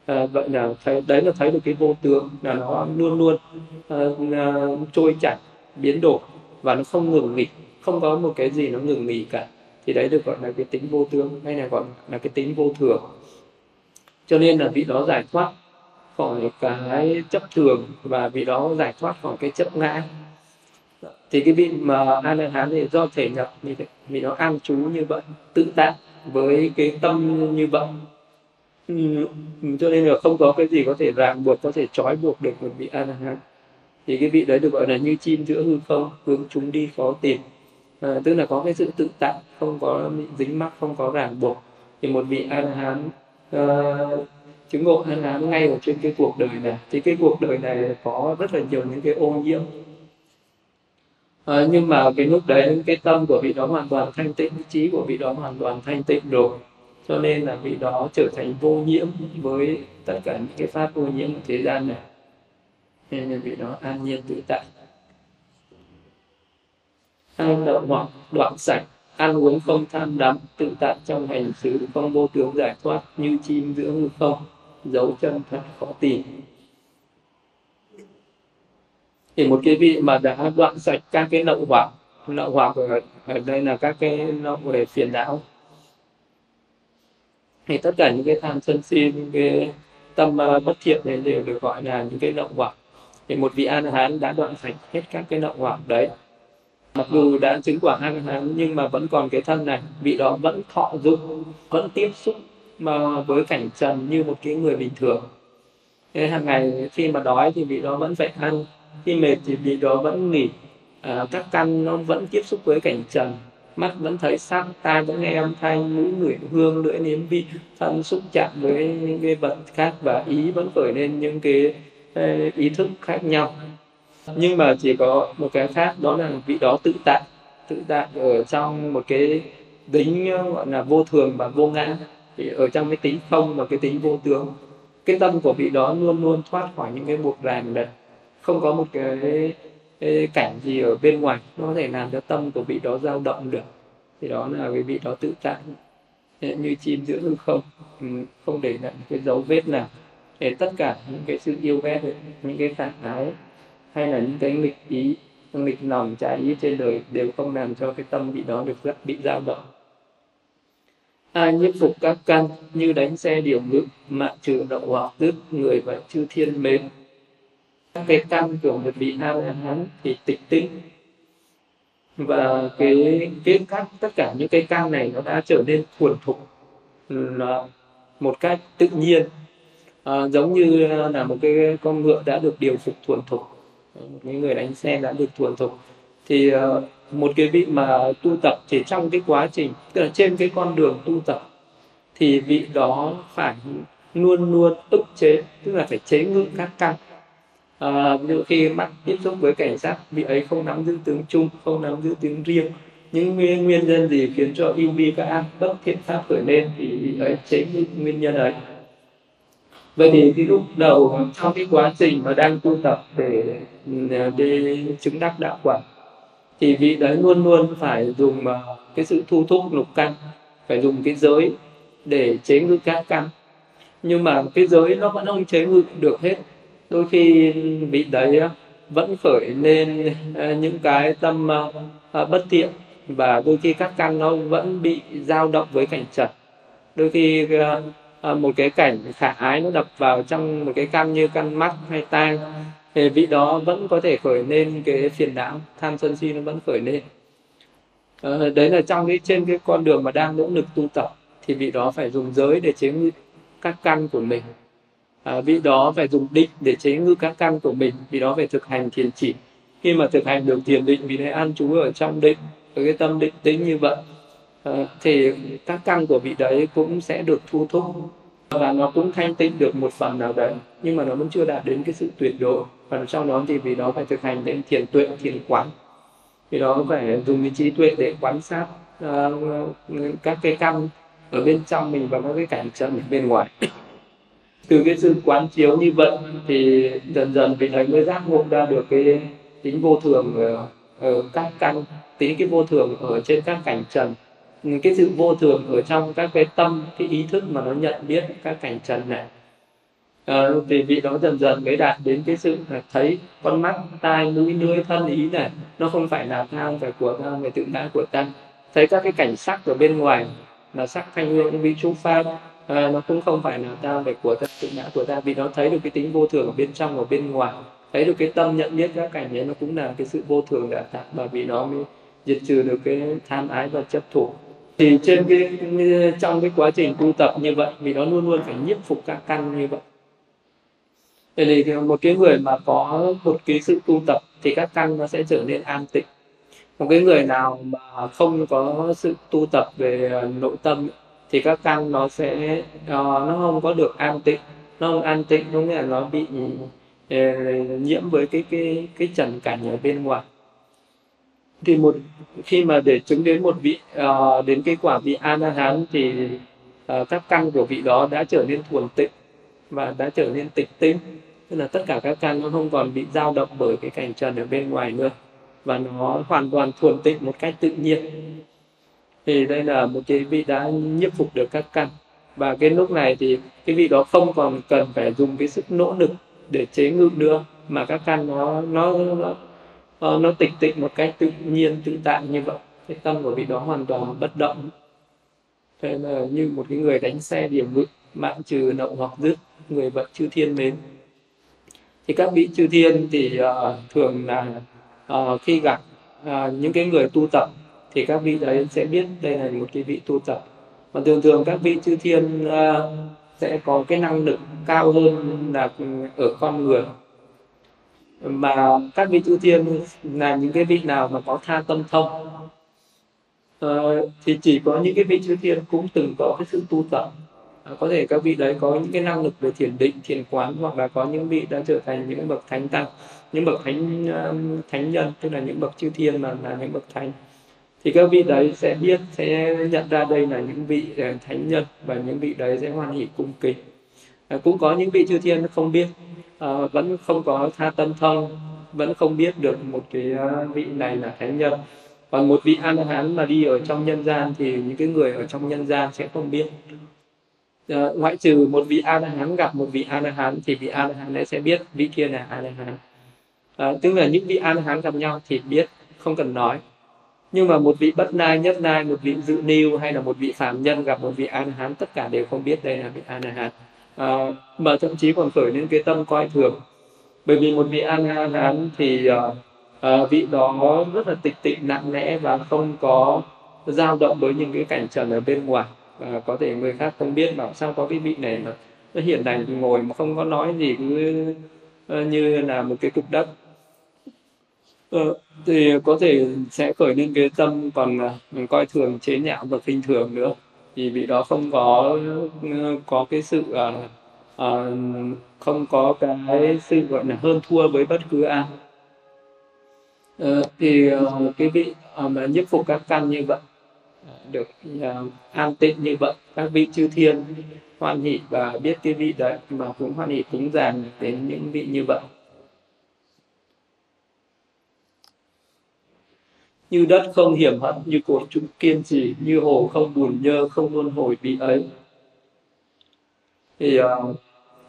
À, vậy là thấy đấy là thấy được cái vô tướng là nó luôn luôn uh, trôi chảy biến đổi và nó không ngừng nghỉ không có một cái gì nó ngừng nghỉ cả. Thì đấy được gọi là cái tính vô tướng hay là gọi là cái tính vô thường. Cho nên là vị đó giải thoát khỏi cái chấp thường và vị đó giải thoát khỏi cái chấp ngã thì cái vị mà a la hán thì do thể nhập vì vì nó an trú như vậy tự tại với cái tâm như vậy. Ừ, cho nên là không có cái gì có thể ràng buộc có thể trói buộc được một vị a la hán thì cái vị đấy được gọi là như chim giữa hư không hướng chúng đi khó tìm. À, tức là có cái sự tự tại không có bị dính mắc không có ràng buộc. Thì một vị a la hán uh, ờ, chứng ngộ a la hán ngay ở trên cái cuộc đời này. Thì cái cuộc đời này có rất là nhiều những cái ô nhiễm à, nhưng mà cái lúc đấy cái tâm của vị đó hoàn toàn thanh tịnh trí của vị đó hoàn toàn thanh tịnh rồi. Cho nên là vị đó trở thành vô nhiễm với tất cả những cái pháp vô nhiễm của thế gian này. Nên là vị đó an nhiên tự tại. An đậu hoặc đoạn sạch ăn uống không tham đắm tự tại trong hành xử không vô tướng giải thoát như chim giữa hư không dấu chân thật khó tìm thì một cái vị mà đã đoạn sạch các cái lậu hoặc lậu hoặc ở, ở đây là các cái lậu về phiền não. Thì tất cả những cái tham sân si những cái tâm ờ, bất thiện này đều được gọi là những cái lậu hoặc thì một vị a la hán đã đoạn sạch hết các cái lậu hoặc đấy. Mặc dù đã chứng quả a la hán nhưng mà vẫn còn cái thân này vị đó vẫn thọ dụng vẫn tiếp xúc mà với cảnh trần như một cái người bình thường. Thế hàng ngày khi mà đói thì vị đó vẫn phải ăn khi mệt thì vị đó vẫn nghỉ. À, các căn nó vẫn tiếp xúc với cảnh trần. Mắt vẫn thấy sắc tai vẫn nghe âm thanh mũi ngửi hương lưỡi nếm vị thân xúc chạm với những cái vật khác và ý vẫn khởi lên những cái ờ, ý thức khác nhau. Nhưng mà chỉ có một cái khác đó là vị đó tự tại. Tự tại ở trong một cái tính ờ, gọi là vô thường và vô ngã. Thì ở trong cái tính không và cái tính vô tướng cái tâm của vị đó luôn luôn thoát khỏi những cái buộc ràng này không có một cái, cái cảnh gì ở bên ngoài nó có thể làm cho tâm của vị đó dao động được. Thì đó là cái vị đó tự tại. Như chim giữa hư không ừ, không để lại cái dấu vết nào. Để tất cả những cái sự yêu ghét những cái phản ái hay là những cái nghịch ý nghịch lòng trái ý trên đời đều không làm cho cái tâm vị đó được rất bị dao động. Ai nhiếp phục các căn như đánh xe điều ngự mạng trừ đậu hoặc tức người và chư thiên mến cái căn của một vị a la hán thì tịch tĩnh và cái cái các tất cả những cái căn này nó đã trở nên thuần thục là một cách tự nhiên. À, giống như là một cái con ngựa đã được điều phục thuần thục một cái người đánh xe đã được thuần thục. Thì à, một cái vị mà tu tập chỉ trong cái quá trình tức là trên cái con đường tu tập thì vị đó phải luôn luôn ức chế tức là phải chế ngự các căn à, ví dụ khi mắt tiếp xúc với cảnh sát vị ấy không nắm giữ tướng chung không nắm giữ tiếng riêng. Những nguyên, nguyên nhân gì khiến cho yêu bi các ác bất thiện pháp khởi lên thì vị ấy chế những nguyên nhân ấy. Vậy thì cái lúc đầu trong cái quá trình mà đang tu tập để để chứng đắc đạo quả thì vị đấy luôn luôn phải dùng ờ, cái sự thu thúc lục căn phải dùng cái giới để chế ngự các căn. Nhưng mà cái giới nó vẫn không chế ngự được hết đôi khi vị đấy ờ, vẫn khởi lên ờ, những cái tâm ờ, bất thiện và đôi khi các căn nó vẫn bị dao động với cảnh trần. Đôi khi một cái cảnh khả ái nó đập vào trong một cái căn như căn mắt hay tai, thì vị đó vẫn có thể khởi lên cái phiền não, tham sân si nó vẫn khởi lên. Đấy là trong cái, trên cái con đường mà đang nỗ lực tu tập, thì vị đó phải dùng giới để chế ngự các căn của mình à, vị đó phải dùng định để chế ngự các căn của mình vị đó phải thực hành thiền chỉ. Khi mà thực hành được thiền định vị đấy an trú ở trong định ở cái tâm định tính như vậy à, thì các căn của vị đấy cũng sẽ được thu thúc. Và nó cũng thanh tịnh được một phần nào đấy nhưng mà nó vẫn chưa đạt đến cái sự tuyệt độ. phần sau đó thì vì đó phải thực hành đến thiền tuệ thiền quán. Vì đó phải dùng cái trí tuệ để quan sát uh, các cái căn ở bên trong mình và các cái cảnh trần bên ngoài từ cái sự quán chiếu như vậy thì dần dần vị thánh mới giác ngộ ra được cái tính vô thường ở, ở các căn tính cái vô thường ở trên các cảnh trần. Cái sự vô thường ở trong các cái tâm cái ý thức mà nó nhận biết các cảnh trần này. Ờ, à, thì vị đó dần dần mới đạt đến cái sự là thấy con mắt tai mũi lưỡi thân ý này nó không phải là tham phải của ta phải tự ngã của ta thấy các cái cảnh sắc ở bên ngoài là sắc thanh hương vị chú pháp à, nó cũng không phải là ta phải của ta tự ngã của ta vì nó thấy được cái tính vô thường ở bên trong và bên ngoài thấy được cái tâm nhận biết các cảnh ấy nó cũng là cái sự vô thường đã tạo và vì nó mới diệt trừ được cái tham ái và chấp thủ thì trên cái trong cái quá trình tu tập như vậy vì nó luôn luôn phải nhiếp phục các căn như vậy Vậy thì một cái người mà có một cái sự tu tập thì các căn nó sẽ trở nên an tịnh. Một cái người nào mà không có sự tu tập về ờ, nội tâm thì các căn nó sẽ uh, nó không có được an tịnh, nó không an tịnh có nghĩa là nó bị uh, nhiễm với cái cái cái trần cảnh ở bên ngoài. Thì một khi mà để chứng đến một vị uh, đến cái quả vị a la hán thì uh, các căn của vị đó đã trở nên thuần tịnh và đã trở nên tịch tinh. Tức là tất cả các căn nó không còn bị dao động bởi cái cảnh trần ở bên ngoài nữa. Và nó hoàn toàn thuần tịnh một cách tự nhiên thì đây là một cái vị đã nhiếp phục được các căn. Và cái lúc này thì cái vị đó không còn cần phải dùng cái sức nỗ lực để chế ngự nữa mà các căn nó nó nó, ờ, nó, tịch tịnh một cách tự nhiên tự tại như vậy. Cái tâm của vị đó hoàn toàn bất động. Thế là như một cái người đánh xe điểm ngự mạng trừ nậu hoặc dứt người vận chư thiên mến. Thì các vị chư thiên thì uh, thường là uh, khi gặp uh, những cái người tu tập thì các vị đấy sẽ biết đây là một cái vị tu tập. Và thường thường các vị chư thiên uh, sẽ có cái năng lực cao hơn là ở con người. Mà các vị chư thiên là những cái vị nào mà có tha tâm thông uh, thì chỉ có những cái vị chư thiên cũng từng có cái sự tu tập. Uh, có thể các vị đấy có những cái năng lực về thiền định thiền quán hoặc là có những vị đã trở thành những bậc thánh tăng những bậc thánh uh, thánh nhân tức là những bậc chư thiên mà là những bậc thánh thì các vị đấy sẽ biết sẽ nhận ra đây là những vị ờ, thánh nhân và những vị đấy sẽ hoan hỷ cung kính. À, cũng có những vị chư thiên không biết à, vẫn không có tha tâm thông vẫn không biết được một cái vị này là thánh nhân. Còn một vị a hán mà đi ở trong nhân gian thì những cái người ở trong nhân gian sẽ không biết. À, ngoại trừ một vị a hán gặp một vị a hán thì vị a hán ấy sẽ biết vị kia là a hán. À, tức là những vị a hán gặp nhau thì biết không cần nói nhưng mà một vị bất nai nhất nai một vị dự niu hay là một vị phạm nhân gặp một vị an hán tất cả đều không biết đây là vị an hán. À, mà thậm chí còn khởi lên cái tâm coi thường. Bởi vì một vị an hán thì uh, uh, vị đó rất là tịch tịnh nặng nẽ và không có dao động với những cái cảnh trần ở bên ngoài. Và có thể người khác không biết bảo sao có cái vị này mà nó hiện này ngồi mà không có nói gì cứ à, như là một cái cục đất. Ờ, thì có thể sẽ khởi lên cái tâm còn à, mình coi thường chế nhạo và khinh thường nữa. Thì vị đó không có ừ, có cái sự uh, uh, không có cái sự gọi là hơn thua với bất cứ ai. Uh, thì uh, cái vị uh, mà nhiếp phục các căn như vậy được uh, an tịnh như vậy các vị chư thiên hoan hỷ và biết cái vị đấy mà cũng hoan hỷ cúng dường đến những vị như vậy. Như đất không hiểm hận như cột trụ kiên trì như hồ không buồn nhơ không luôn hồi bị ấy. Thì uh,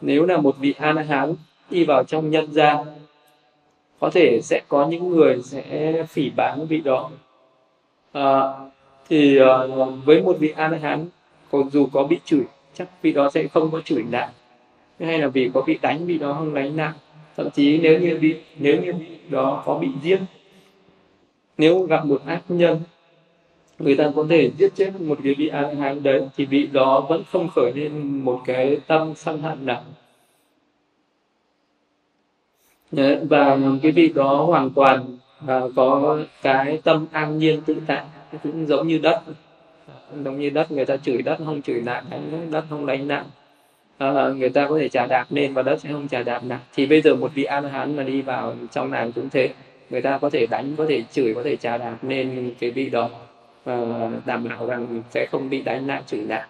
nếu là một vị a hán đi vào trong nhân gian có thể sẽ có những người sẽ phỉ báng vị đó. À, thì uh, với một vị a hán còn dù có bị chửi chắc vị đó sẽ không có chửi nặng hay là vì có bị đánh vị đó không đánh nặng thậm chí nếu như bị nếu như vị đó có bị giết nếu gặp một ác nhân người ta có thể giết chết một cái vị an hán đấy thì vị đó vẫn không khởi lên một cái tâm sân hận nào. Và cái vị đó hoàn toàn à, có cái tâm an nhiên tự tại cũng giống như đất. Giống như đất người ta chửi đất không chửi nặng đất không đánh nặng à, người ta có thể trả đạp lên và đất sẽ không trả đạp nặng. Thì bây giờ một vị an hán mà đi vào trong nàng cũng thế người ta có thể đánh có thể chửi có thể trà đạp nên cái vị đó. Và đảm bảo rằng sẽ không bị đánh nặng chửi nặng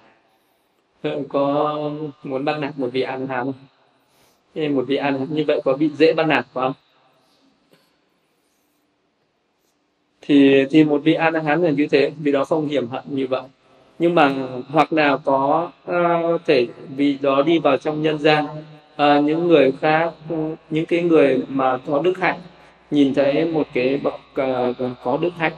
ờ, có muốn bắt nạt một vị ăn hàm không? Một vị ăn như vậy có bị dễ bắt nạt không? Thì thì một vị an hán là như thế vì đó không hiểm hận như vậy. Nhưng mà hoặc nào có uh, thể vì đó đi vào trong nhân gian uh, những người khác những cái người mà có đức hạnh nhìn thấy một cái bậc uh, có đức hạnh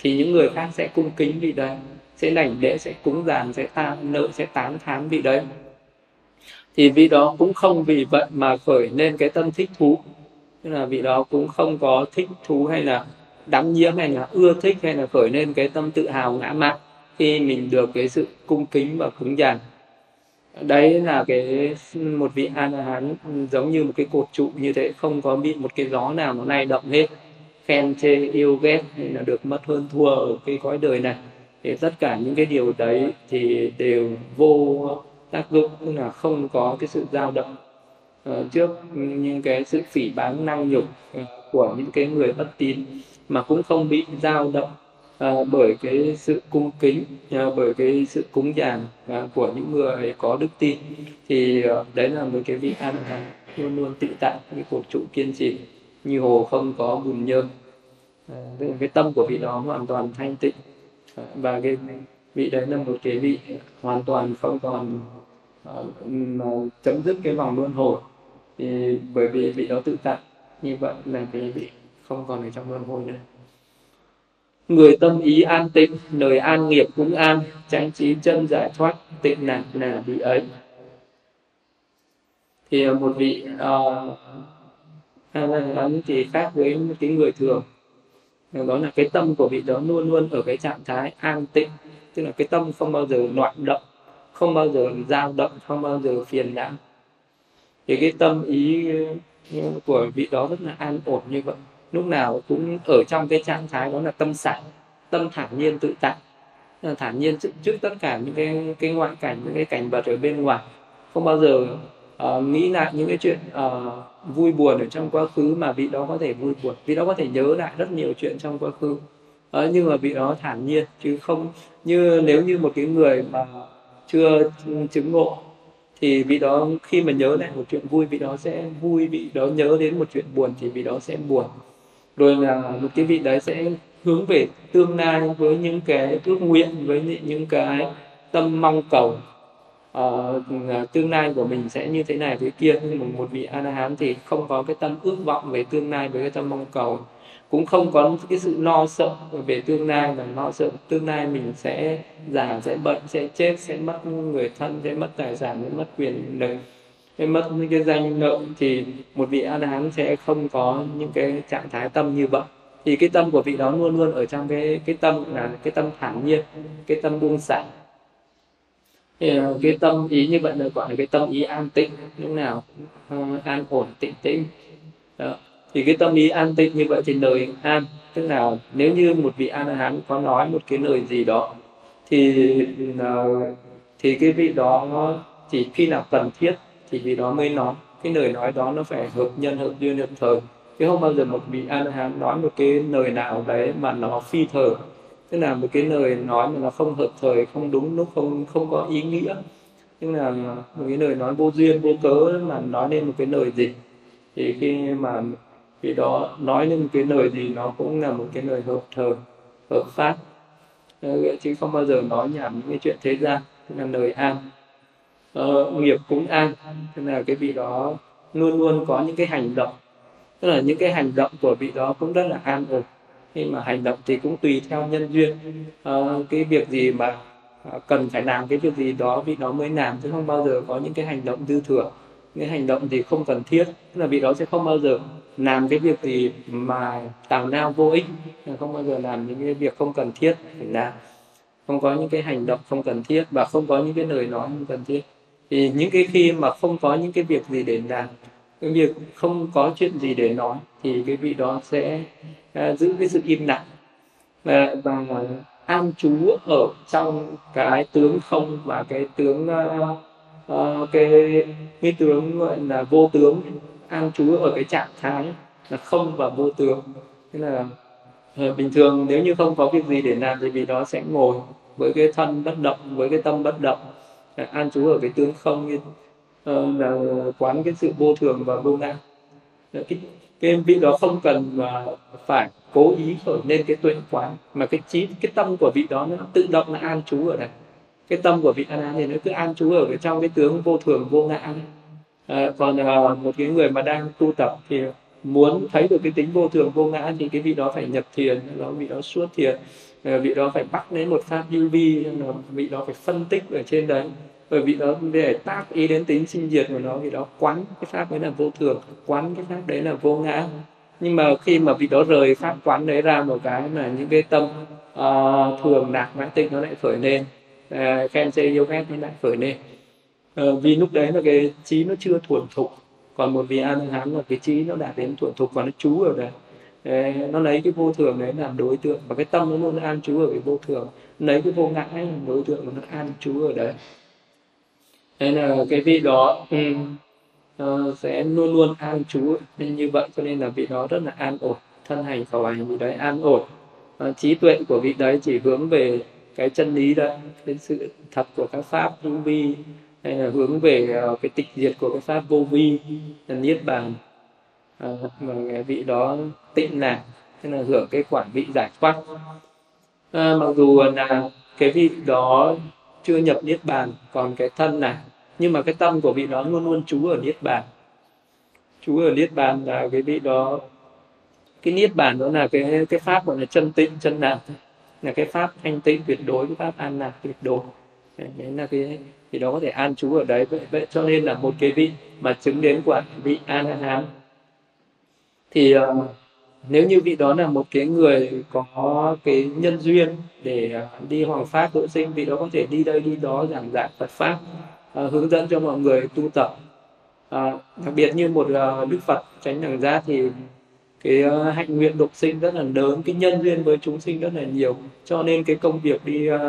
thì những người khác sẽ cung kính vị đấy sẽ đảnh lễ sẽ cúng dường sẽ tam nợ sẽ tán thán vị đấy. Thì vị đó cũng không vì vậy mà khởi lên cái tâm thích thú. Tức là vị đó cũng không có thích thú hay là đắm nhiễm hay là ưa thích hay là khởi lên cái tâm tự hào ngã mạn khi mình được cái sự cung kính và cúng dường đấy là cái một vị a la hán giống như một cái cột trụ như thế không có bị một cái gió nào nó lay động hết. Khen chê yêu ghét thì là được mất hơn thua ở cái cõi đời này. Thì tất cả những cái điều đấy thì đều vô tác dụng tức là không có cái sự dao động. Uh, trước những cái sự phỉ báng năng nhục ờ, của những cái người bất tín mà cũng không bị dao động à, bởi cái sự cung kính à, bởi cái sự cúng dường à, của những người có đức tin thì à, đấy là một cái vị an à, luôn luôn tự tại cái cuộc trụ kiên trì như hồ không có bùn nhơ à, cái tâm của vị đó hoàn toàn thanh tịnh à, và cái vị đấy là một cái vị hoàn toàn không còn à, à, chấm dứt cái vòng luân hồi. Thì bởi vì vị đó tự tại như vậy là cái vị không còn ở trong luân hồi nữa người tâm ý an tịnh nơi an nghiệp cũng an tránh trí chân giải thoát tịnh nạn là vị ấy. Thì à, một vị uh, thì khác với cái người thường. Đó là cái tâm của vị đó luôn luôn ở cái trạng thái an tịnh tức là cái tâm không bao giờ loạn động không bao giờ dao động không bao giờ phiền não. Thì cái tâm ý của vị đó rất là an ổn như vậy lúc nào cũng ở trong cái trạng thái đó là tâm sảng tâm thản nhiên tự tại. Ờ, thản nhiên trước, trước tất cả những cái cái ngoại cảnh những cái cảnh vật ở bên ngoài. Không bao giờ uh, nghĩ lại những cái chuyện uh, vui buồn ở trong quá khứ mà vị đó có thể vui buồn. Vị đó có thể nhớ lại rất nhiều chuyện trong quá khứ. Uh, nhưng mà vị đó thản nhiên chứ không như nếu như một cái người mà chưa chứng ngộ thì vị đó khi mà nhớ lại một chuyện vui vị đó sẽ vui vị đó nhớ đến một chuyện buồn thì vị đó sẽ buồn rồi là một cái vị đấy sẽ hướng về tương lai với những cái ước nguyện với những cái tâm mong cầu. Uh, tương lai của mình sẽ như thế này thế kia. Nhưng mà một vị a la hán thì không có cái tâm ước vọng về tương lai với cái tâm mong cầu. Cũng không có cái sự lo sợ về tương lai và lo sợ tương lai mình sẽ già sẽ bệnh sẽ chết sẽ mất người thân sẽ mất tài sản sẽ mất quyền lực cái mất những cái danh lợi thì một vị a la hán sẽ không có những cái trạng thái tâm như vậy. Thì cái tâm của vị đó luôn luôn ở trong cái cái tâm là cái tâm thản nhiên cái tâm buông xả. Thì ờ, cái tâm ý như vậy là gọi là cái tâm ý an tịnh lúc nào uh, an ổn tịnh tĩnh. Đó. thì cái tâm ý an tịnh như vậy thì lời an tức là nếu như một vị a la hán có nói một cái lời gì đó thì uh, thì cái vị đó chỉ khi nào cần thiết thì vị đó mới nói, cái lời nói đó nó phải hợp nhân, hợp duyên, hợp thời. Chứ không bao giờ một vị a la hán nói một cái lời nào đấy mà nó phi thời. Tức là một cái lời nói mà nó không hợp thời, không đúng lúc, không không có ý nghĩa. Tức là một cái lời nói vô duyên, vô cớ mà nói lên một cái lời gì. Thì khi mà vì đó nói lên một cái lời gì, nó cũng là một cái lời hợp thời, hợp pháp. Chứ không bao giờ nói nhảm những cái chuyện thế gian, tức là lời an uh, nghiệp cúng an. Tức là cái vị đó luôn luôn có những cái hành động. Tức là những cái hành động của vị đó cũng rất là an ổn. Khi mà hành động thì cũng tùy theo nhân duyên. Uh, cái việc gì mà à, cần phải làm cái việc gì đó vị đó mới làm. Chứ không bao giờ có những cái hành động dư thừa. Những hành động thì không cần thiết. Tức là vị đó sẽ không bao giờ làm cái việc gì mà tào nao vô ích. Không bao giờ làm những cái việc không cần thiết. Phải làm không có những cái hành động không cần thiết và không có những cái lời nói không cần thiết thì những cái khi mà không có những cái việc gì để làm cái việc không có chuyện gì để nói thì cái vị đó sẽ uh, giữ cái sự im lặng. Và, và an trú ở trong cái tướng không và cái tướng uh, uh, cái cái tướng gọi là vô tướng an trú ở cái trạng thái là không và vô tướng. Thế là uh, bình thường nếu như không có việc gì để làm thì vị đó sẽ ngồi với cái thân bất động với cái tâm bất động. Ờ, an trú ở cái tướng không như ờ, là quán cái sự vô thường và vô ngã. Ờ, cái cái vị đó không cần mà phải cố ý khởi lên cái tuệ quán mà cái trí cái tâm của vị đó nó tự động là an trú ở đây. Cái tâm của vị a la thì nó cứ an trú ở cái trong cái tướng vô thường vô ngã. À, còn à, một cái người mà đang tu tập thì muốn thấy được cái tính vô thường vô ngã thì cái vị đó phải nhập thiền đó vị đó suốt thiền. Ờ, vị đó phải bắt lấy một pháp UV, vi vị đó phải phân tích ở trên đấy. Bởi vì đó để tác ý đến tính sinh diệt của nó thì đó quán cái pháp đấy là vô thường quán cái pháp đấy là vô ngã. Nhưng mà khi mà vị đó rời pháp quán đấy ra một cái là những cái tâm uh, thường nạc mãn tịnh nó lại khởi lên. Uh, khen chê yêu ghét nó lại khởi lên. Uh, vì lúc đấy là cái trí nó chưa thuần thục còn một vị an hán là cái trí nó đã đến thuần thục và nó trú ở đấy nó lấy cái vô thường đấy làm đối tượng. Và cái tâm nó luôn an trú ở cái vô thường. Lấy cái vô ngã làm đối tượng mà nó an trú ở đấy. Nên là cái vị đó um, uh, sẽ luôn luôn an trú. Nên như vậy cho nên là vị đó rất là an ổn. Thân hành khẩu hành vị đấy an ổn. Uh, trí tuệ của vị đấy chỉ hướng về cái chân lý đấy cái sự thật của các pháp hữu vi hay là hướng về uh, cái tịch diệt của cái pháp vô vi là niết bàn. Ờ, mà cái vị đó tịnh lạc tức là hưởng cái quản vị giải thoát. À, mặc dù là cái vị đó chưa nhập niết bàn còn cái thân là nhưng mà cái tâm của vị đó luôn luôn trú ở niết bàn. Trú ở niết bàn là cái vị đó cái niết bàn đó là cái cái pháp gọi là chân tịnh chân lạc là cái pháp thanh tịnh tuyệt đối cái pháp an lạc tuyệt đối. Đấy là cái thì đó có thể an trú ở đấy. Vậy, vậy cho nên là một cái vị mà chứng đến quả vị an hán thì uh, nếu như vị đó là một cái người có cái nhân duyên để ờ, đi hoàng pháp độ sinh vị đó có thể đi đây đi đó giảng dạy Phật pháp ờ, hướng dẫn cho mọi người tu tập. Đặc biệt như một uh, đức Phật tránh đẳng giác thì cái uh, hạnh nguyện độ sinh rất là lớn cái nhân duyên với chúng sinh rất là nhiều. Cho nên cái công việc đi uh,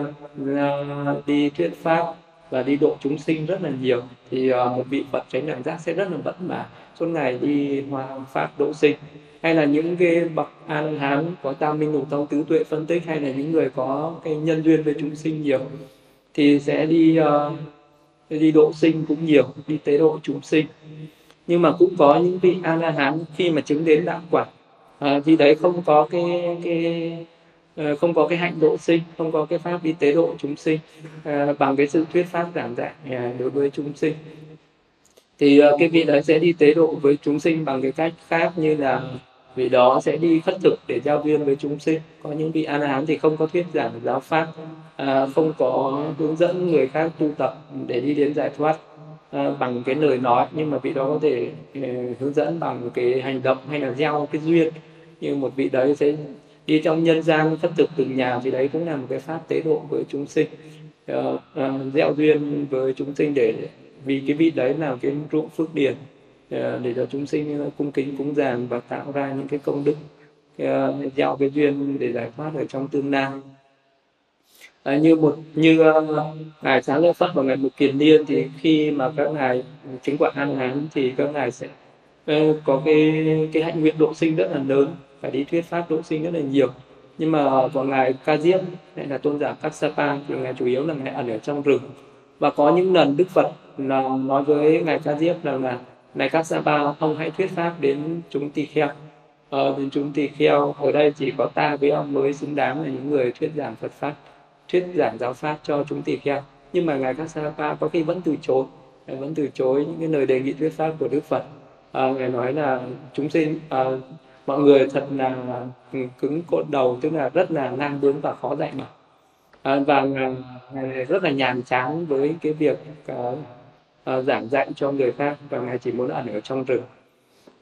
uh, đi thuyết pháp và đi độ chúng sinh rất là nhiều. Thì uh, một vị Phật tránh đẳng giác sẽ rất là vất vả suốt ngày đi hòa pháp độ sinh hay là những cái bậc a la hán có tam minh ngũ tông tứ tuệ phân tích hay là những người có cái nhân duyên với chúng sinh nhiều thì sẽ đi uh, đi độ sinh cũng nhiều đi tế độ chúng sinh. Nhưng mà cũng có những vị a la hán khi mà chứng đến đạo quả à, thì đấy không có cái cái ờ, không có cái hạnh độ sinh không có cái pháp đi tế độ chúng sinh à, bằng cái sự thuyết pháp giảng dạy à, đối với chúng sinh thì ờ, cái vị đấy sẽ đi tế độ với chúng sinh bằng cái cách khác như là vị đó sẽ đi khất thực để giao duyên với chúng sinh. Có những vị a hán thì không có thuyết giảng giáo pháp à, không có hướng dẫn người khác tu tập để đi đến giải thoát à, bằng cái lời nói. Nhưng mà vị đó có thể uh, hướng dẫn bằng cái hành động hay là gieo cái duyên. Như một vị đấy sẽ đi trong nhân gian khất thực từng nhà thì đấy cũng là một cái pháp tế độ với chúng sinh. Uh, uh, gieo duyên với chúng sinh để vì cái vị đấy là cái ruộng phước điển ờ, để cho chúng sinh ờ, cung kính cúng dường và tạo ra những cái công đức ờ, gieo cái duyên để giải thoát ở trong tương lai. À, như một như uh, ngài sáng lễ phật và ngài mục kiền niên thì khi mà các ngài chứng quả an hán thì các ngài sẽ uh, có cái cái hạnh nguyện độ sinh rất là lớn phải đi thuyết pháp độ sinh rất là nhiều. Nhưng mà còn ngài ca diếp hay là tôn giả Kassapa thì ngài chủ yếu là ngài ẩn ở trong rừng. Và có những lần đức phật là nói với ngài ca diếp rằng là này các sa ba ông hãy thuyết pháp đến chúng tỳ kheo. Ờ, đến chúng tỳ kheo ở đây chỉ có ta với ông mới xứng đáng là những người thuyết giảng phật pháp thuyết giảng giáo pháp cho chúng tỳ kheo. Nhưng mà ngài các sa ba có khi vẫn từ chối ngài vẫn từ chối những cái lời đề nghị thuyết pháp của đức phật. À, ngài nói là chúng sinh à, mọi người thật là ừ, cứng cột đầu tức là rất là ngang bướng và khó dạy mà. À, và ngài rất là nhàm chán với cái việc uh, uh, giảng dạy cho người khác và ngài chỉ muốn ẩn ở trong rừng.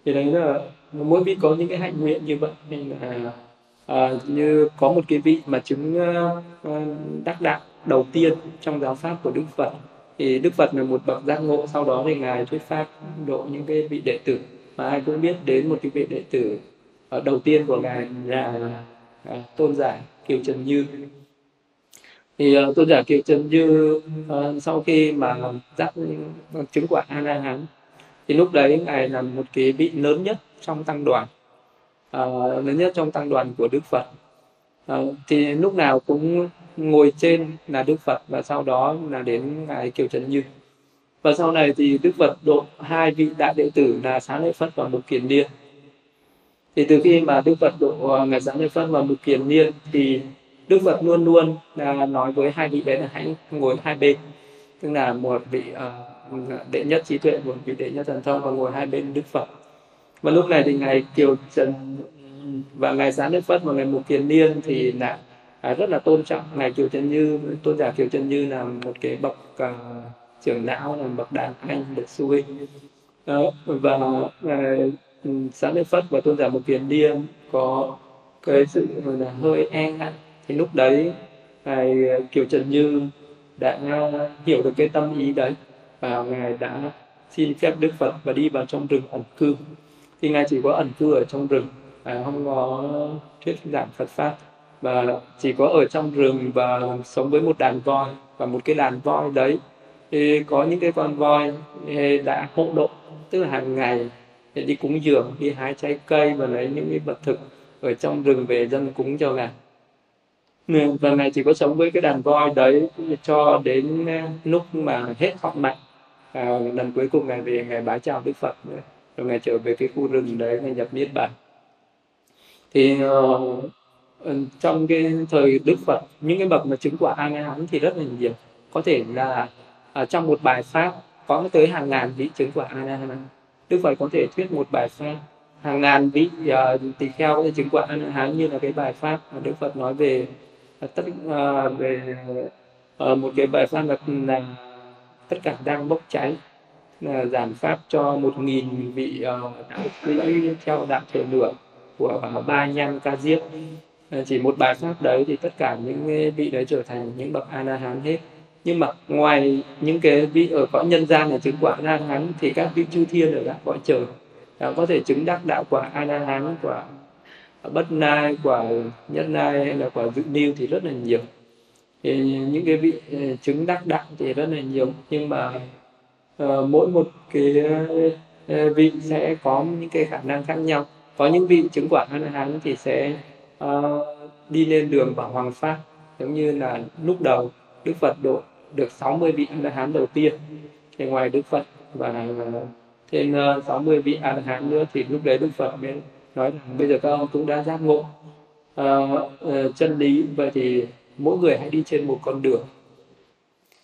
Thì đấy là mỗi vị có những cái hạnh nguyện như vậy. Nên là à, như có một cái vị mà chứng uh, đắc đạo đầu tiên trong giáo pháp của đức phật thì đức phật là một bậc giác ngộ. Sau đó thì ngài thuyết pháp độ những cái vị đệ tử. Mà ai cũng biết đến một cái vị đệ tử uh, đầu tiên của ngài là uh, tôn giả kiều trần như thì ờ, uh, tôn giả kiều trần như uh, sau khi mà giác chứng quả a la hán thì lúc đấy ngài là một cái vị lớn nhất trong tăng đoàn uh, lớn nhất trong tăng đoàn của đức phật. Uh, thì lúc nào cũng ngồi trên là đức phật và sau đó là đến ngài kiều trần như. Và sau này thì đức phật độ hai vị đại đệ tử là xá lợi phất và mục kiền niên. Thì từ khi mà đức phật độ ngài xá lợi phất và mục kiền niên thì Đức Phật luôn luôn là nói với hai vị đấy là hãy ngồi hai bên. Tức là một vị uh, đệ nhất trí tuệ một vị đệ nhất thần thông và ngồi hai bên Đức Phật. Và lúc này thì ngài Kiều Trần và ngài Sáng Đức Phật và ngài Mục Kiền Niên thì là à, rất là tôn trọng. Ngài Kiều Trần Như tôn giả Kiều Trần Như là một cái bậc uh, trưởng lão là bậc đàn anh bậc sư huynh. Uh, và ngài Sáng Đức Phật và tôn giả Mục Kiền Niên có cái sự là hơi e ngại thì lúc đấy ngài ờ, kiều trần như đã hiểu được cái tâm ý đấy và ngài đã xin phép đức phật và đi vào trong rừng ẩn cư. Thì ngài chỉ có ẩn cư ở trong rừng à, không có thuyết giảng phật pháp và chỉ có ở trong rừng và sống với một đàn voi và một cái đàn voi đấy. Thì có những cái con voi đã hộ độ tức là hàng ngày đi cúng dường đi hái trái cây và lấy những cái vật thực ở trong rừng về dân cúng cho ngài và ngài chỉ có sống với cái đàn voi đấy cho đến à, lúc mà hết họ mạnh à, lần cuối cùng ngài về ngài bái chào đức phật nữa rồi ngài trở về cái khu rừng đấy ngài nhập niết bàn. Thì uh, trong cái thời đức phật những cái bậc mà chứng quả a la hán thì rất là nhiều. Có thể là ở trong một bài pháp có tới hàng ngàn vị chứng quả a la hán. Đức phật có thể thuyết một bài pháp hàng ngàn vị uh, tỳ kheo có thể chứng quả a la hán như là cái bài pháp mà đức phật nói về tất uh, về uh, một cái bài pháp là, là tất cả đang bốc cháy là giảng pháp cho một nghìn vị uh, đạo sĩ theo đạo thừa lửa của ba nhăn ca diếp. À, chỉ một bài pháp đấy thì tất cả những vị đấy trở thành những bậc a la hán hết. Nhưng mà ngoài những cái vị ở cõi nhân gian là chứng quả a la hán thì các vị chư thiên ở các cõi trời đã có thể chứng đắc đạo quả a la hán quả bất nai quả nhất nai hay là quả dự niu thì rất là nhiều. Thì những cái vị ờ, trứng chứng đắc đạo thì rất là nhiều. Nhưng mà uh, mỗi một cái uh, vị sẽ có những cái khả năng khác nhau. Có những vị chứng quả a la hán thì sẽ uh, đi lên đường bảo hoàng pháp giống như là lúc đầu đức phật độ được 60 vị a la hán đầu tiên thì ngoài đức phật và thêm 60 vị a la hán nữa thì lúc đấy đức phật mới nói rằng bây giờ các ông cũng đã giác ngộ. Uh, uh, chân lý vậy thì mỗi người hãy đi trên một con đường.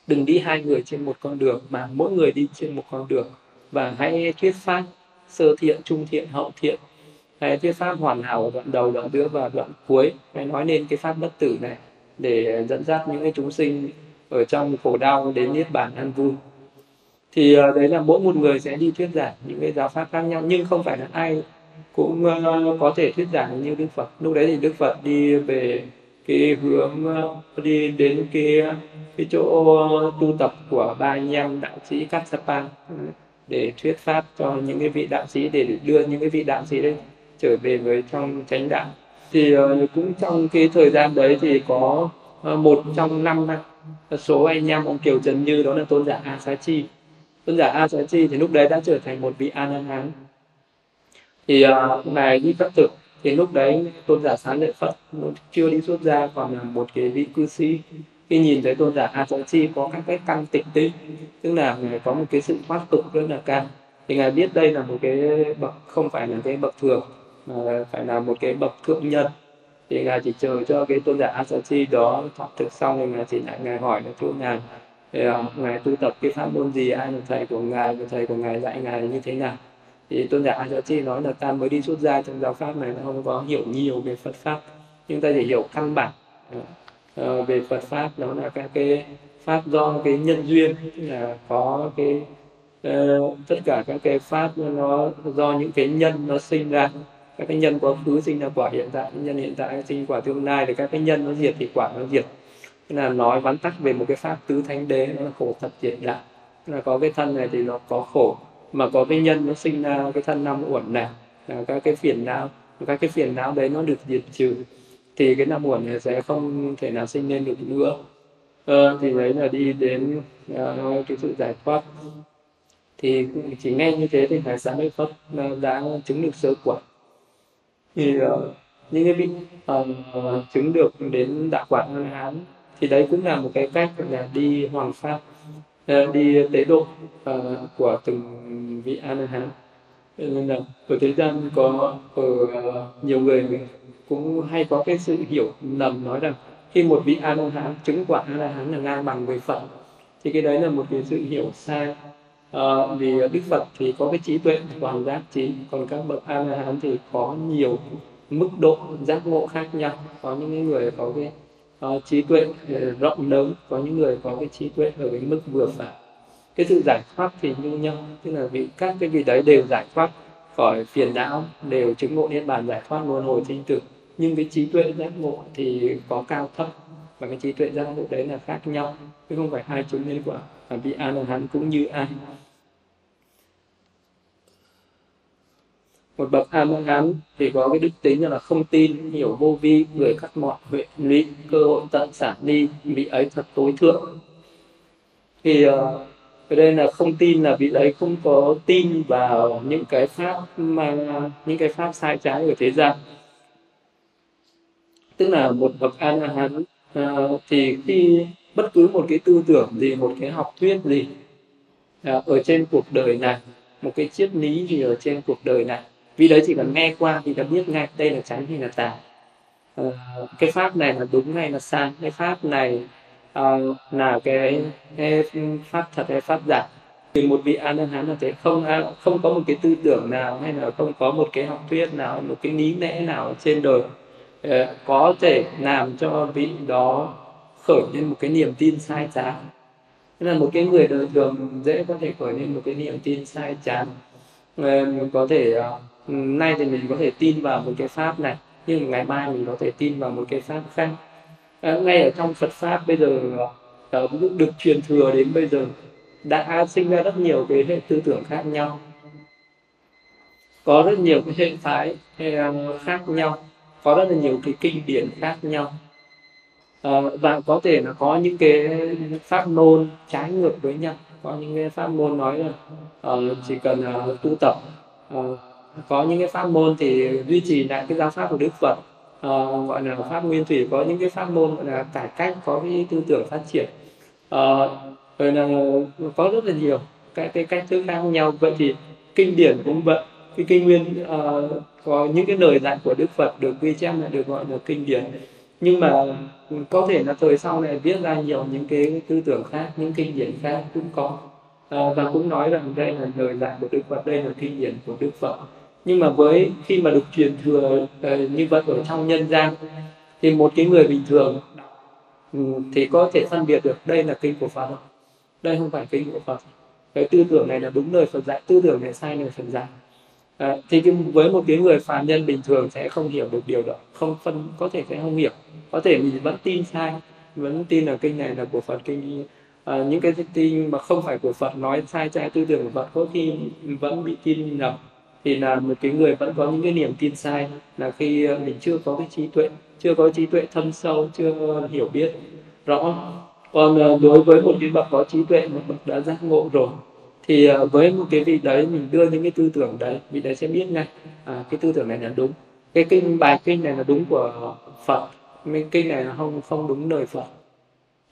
Đừng đi hai người trên một con đường mà mỗi người đi trên một con đường. Và hãy thuyết pháp sơ thiện trung thiện hậu thiện. Hãy thuyết pháp hoàn hảo ở đoạn đầu đoạn giữa và đoạn cuối. Hãy nói nên cái pháp bất tử này để dẫn dắt những cái chúng sinh ở trong khổ đau đến niết bàn an vui. Thì ờ, đấy là mỗi một người sẽ đi thuyết giảng những cái giáo pháp khác nhau nhưng không phải là ai cũng uh, có thể thuyết giảng như đức phật. Lúc đấy thì đức phật đi về cái hướng uh, đi đến cái cái chỗ tu tập của ba anh em đạo sĩ Katsapa ừ, để thuyết pháp cho những cái vị đạo sĩ để đưa những cái vị đạo sĩ đấy trở về với trong chánh đạo. Thì uh, cũng trong cái thời gian đấy thì có một trong năm số anh em ông Kiều Trần Như đó là tôn giả A Xá Chi. Tôn giả A Xá Chi thì lúc đấy đã trở thành một vị A Nan Hán thì uh, ngài đi phật tử thì lúc đấy tôn giả sáng lợi phật chưa đi xuất gia còn là một cái vị cư sĩ. Khi nhìn thấy tôn giả a chi có các cái căn tịnh tinh tức là ngài có một cái sự thoát tục rất là cao. Thì ngài biết đây là một cái bậc không phải là cái bậc thường mà phải là một cái bậc thượng nhân. Thì ngài chỉ chờ cho cái tôn giả a Asachi đó thoát thực xong thì ngài chỉ lại ngài hỏi là chỗ ngài thì, uh, ngài tu tập cái pháp môn gì? Ai là thầy của ngài? Và thầy của ngài dạy ngài như thế nào? Thì tôn giả Asachi nói là ta mới đi xuất gia trong giáo pháp này không có hiểu nhiều về Phật pháp. Nhưng ta chỉ hiểu căn bản à, về Phật pháp đó là các cái pháp do cái nhân duyên là có cái uh, tất cả các cái pháp nó do những cái nhân nó sinh ra. Các cái nhân quá khứ sinh ra quả hiện tại nhân hiện tại sinh quả tương lai thì các cái nhân nó diệt thì quả nó diệt. Thế là nói vắn tắt về một cái pháp tứ thánh đế nó là khổ thật diệt đạo. Là có cái thân này thì nó có khổ mà có cái nhân nó sinh ra cái thân năm uẩn này là các cái phiền não các cái phiền não đấy nó được diệt trừ thì cái năm uẩn này sẽ không thể nào sinh lên được nữa. Ờ, thì đấy là đi đến uh, cái sự giải thoát. Thì chỉ nghe như thế thì ngài sáng đức phật à, đã chứng được sơ quả. Thì uh, những cái vị uh, chứng được đến đạo quả a hán thì đấy cũng là một cái cách là đi hoàng pháp đi tế độ uh, à, của từng vị a la hán. Nên là ở thế gian có ở nhiều người cũng hay có cái sự hiểu lầm nói rằng khi một vị a la hán chứng quả a la hán là ngang bằng với phật thì cái đấy là một cái sự hiểu sai. À, vì đức phật thì có cái trí tuệ toàn giác trí còn các bậc a la hán thì có nhiều mức độ giác ngộ khác nhau. Có những người có cái uh, trí tuệ ờ, rộng lớn. Có những người có cái trí tuệ ở cái mức vừa phải. Cái sự giải thoát thì như nhau tức là vị các cái vị đấy đều giải thoát khỏi phiền não đều chứng ngộ niết bàn giải thoát luân hồi sinh tử. Nhưng cái trí tuệ giác ngộ thì có cao thấp và cái trí tuệ giác ngộ đấy là khác nhau. Chứ không phải hai chúng liên quả và vị a la hán cũng như ai. Một bậc a môn hán thì có cái đức tính là không tin hiểu vô vi, người cắt mọi huệ lụy, cơ hội tận sản đi vị ấy thật tối thượng. Thì ờ, ở đây là không tin là vị ấy không có tin vào những cái pháp mà, những cái pháp sai trái của thế gian. Tức là một bậc a la hán ờ, thì khi bất cứ một cái tư tưởng gì, một cái học thuyết gì ờ, ở trên cuộc đời này, một cái triết lý gì ở trên cuộc đời này vì đấy chỉ cần nghe qua thì đã biết ngay đây là tránh hay là tà. Uh, cái pháp này là đúng hay là sai? Cái pháp này uh, là cái, cái pháp thật hay pháp giả? Thì một vị a la hán là thế. Không không có một cái tư tưởng nào hay là không có một cái học thuyết nào một cái lý lẽ nào trên đời uh, có thể làm cho vị đó khởi lên một cái niềm tin sai trái. Nên là một cái người đời thường dễ có thể khởi lên một cái niềm tin sai trái. Uh, có thể uh, nay thì mình có thể tin vào một cái pháp này nhưng ngày mai mình có thể tin vào một cái pháp khác. À, ngay ở trong Phật pháp bây giờ à, cũng được truyền thừa đến bây giờ đã sinh ra rất nhiều cái hệ tư tưởng khác nhau. Có rất nhiều cái hệ phái à, khác nhau có rất là nhiều cái kinh điển khác nhau. À, và có thể là có những cái pháp môn trái ngược với nhau có những cái pháp môn nói là uh, chỉ cần uh, tu tập uh, có những cái pháp môn thì duy trì lại cái giáo pháp của đức phật. À, gọi là pháp nguyên thủy có những cái pháp môn gọi là cải cách có cái tư tưởng phát triển. À, rồi là có rất là nhiều các cái cách thức khác nhau. Vậy thì kinh điển cũng vậy. Cái kinh nguyên uh, có những cái lời dạy của đức phật được ghi chép lại được gọi là kinh điển. Nhưng mà có thể là thời sau này viết ra nhiều những cái tư tưởng khác những kinh điển khác cũng có. Uh, và cũng nói rằng đây là lời dạy của đức phật đây là kinh điển của đức phật nhưng mà với khi mà được truyền thừa uh, như vậy ở trong nhân gian thì một cái người bình thường um, thì có thể phân biệt được đây là kinh của phật đây không phải kinh của phật. Cái tư tưởng này là đúng lời phật dạy tư tưởng này sai lời phật dạy. À, thì cái, với một cái người phàm nhân bình thường sẽ không hiểu được điều đó không phân có thể sẽ không hiểu. Có thể mình vẫn tin sai vẫn tin là kinh này là của phật kinh à, những cái tin mà không phải của phật nói sai trái tư tưởng của phật có khi vẫn bị tin nhầm thì là một cái người vẫn có những cái niềm tin sai là khi ờ, mình chưa có cái trí tuệ chưa có trí tuệ thâm sâu chưa hiểu biết rõ. Còn ờ, đối với một cái bậc có trí tuệ một bậc đã giác ngộ rồi thì ờ, với một cái vị đấy mình đưa những cái tư tưởng đấy vị đấy sẽ biết ngay à, cái tư tưởng này là đúng. Cái kinh bài kinh này là đúng của phật cái kinh này là không không đúng lời phật.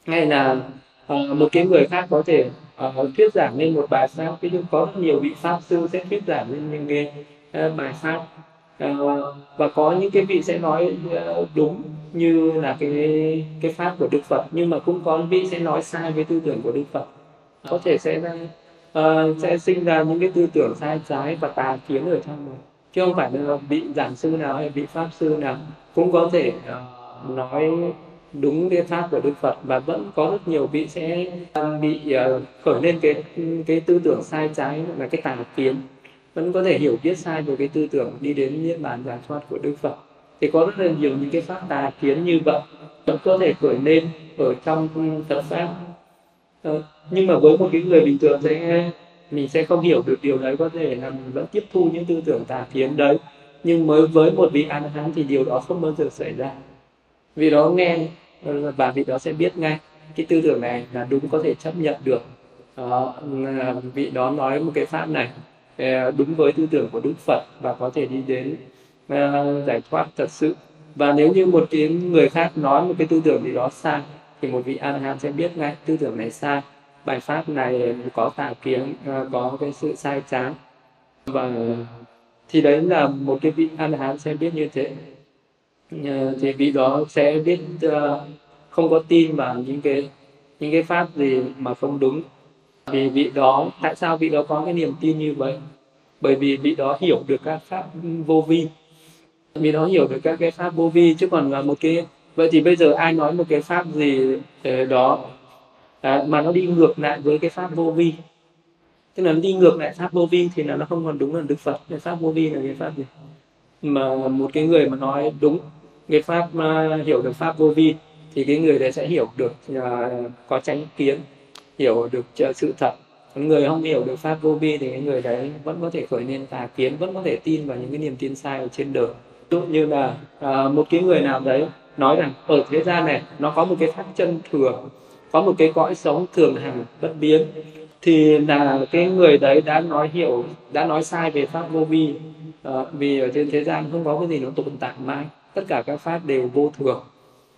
Hay là à, một cái người khác có thể uh, thuyết giảng lên một bài sao ví dụ có rất nhiều vị pháp sư sẽ thuyết giảng lên những cái uh, bài sao. Uh, và có những cái vị sẽ nói uh, đúng như là cái cái pháp của đức phật nhưng mà cũng có vị sẽ nói sai với tư tưởng của đức phật. Có thể sẽ uh, sẽ sinh ra những cái tư tưởng sai trái và tà kiến ở trong đó. Chứ không phải là bị giảng sư nào hay bị pháp sư nào cũng có thể uh, nói đúng cái pháp của đức phật và vẫn có rất nhiều vị sẽ ờ, bị ờ, khởi lên cái cái tư tưởng sai trái là cái tà kiến. Vẫn có thể hiểu biết sai về cái tư tưởng đi đến niết bàn giải thoát của đức phật. Thì có rất là nhiều những cái pháp tà kiến như vậy, vẫn có thể khởi lên ở trong phật pháp. Ờ, nhưng mà với một cái người bình thường sẽ, mình sẽ không hiểu được điều đấy, có thể là mình vẫn tiếp thu những tư tưởng tà kiến đấy. Nhưng mới, với một vị an hán thì điều đó không bao giờ xảy ra. Vì đó nghe Vâng, và vị đó sẽ biết ngay. Cái tư tưởng này là đúng có thể chấp nhận được. Đó, vị đó nói một cái pháp này. Ờ, đúng với tư tưởng của đức phật và có thể đi đến ờ, giải thoát thật sự. Và nếu như một cái người khác nói một cái tư tưởng gì đó sai thì một vị an hán sẽ biết ngay tư tưởng này sai. Bài pháp này có tà kiến ờ, có cái sự sai trái. Và thì đấy là một cái vị an hán sẽ biết như thế thì vị đó sẽ biết ờ, không có tin vào những cái những cái pháp gì mà không đúng. Vì vị đó tại sao vị đó có cái niềm tin như vậy? Bởi vì vị đó hiểu được các pháp vô vi. Vị đó hiểu được các cái pháp vô vi chứ còn là một cái vậy thì bây giờ ai nói một cái pháp gì ờ, đó à, mà nó đi ngược lại với cái pháp vô vi? Tức là nó đi ngược lại pháp vô vi thì là nó không còn đúng là đức phật. Cái pháp vô vi là cái pháp gì? Mà một cái người mà nói đúng cái pháp uh, hiểu được pháp vô vi thì cái người đấy sẽ hiểu được uh, có tránh kiến hiểu được uh, sự thật. Người không hiểu được pháp vô vi thì cái người đấy vẫn có thể khởi lên tà kiến vẫn có thể tin vào những cái niềm tin sai ở trên đời. Ví dụ như là uh, một cái người nào đấy nói rằng ở thế gian này nó có một cái pháp chân thường có một cái cõi sống thường hằng bất biến. Thì là cái người đấy đã nói hiểu đã nói sai về pháp vô vi uh, vì ở trên thế gian không có cái gì nó tồn tại mãi tất cả các pháp đều vô thường.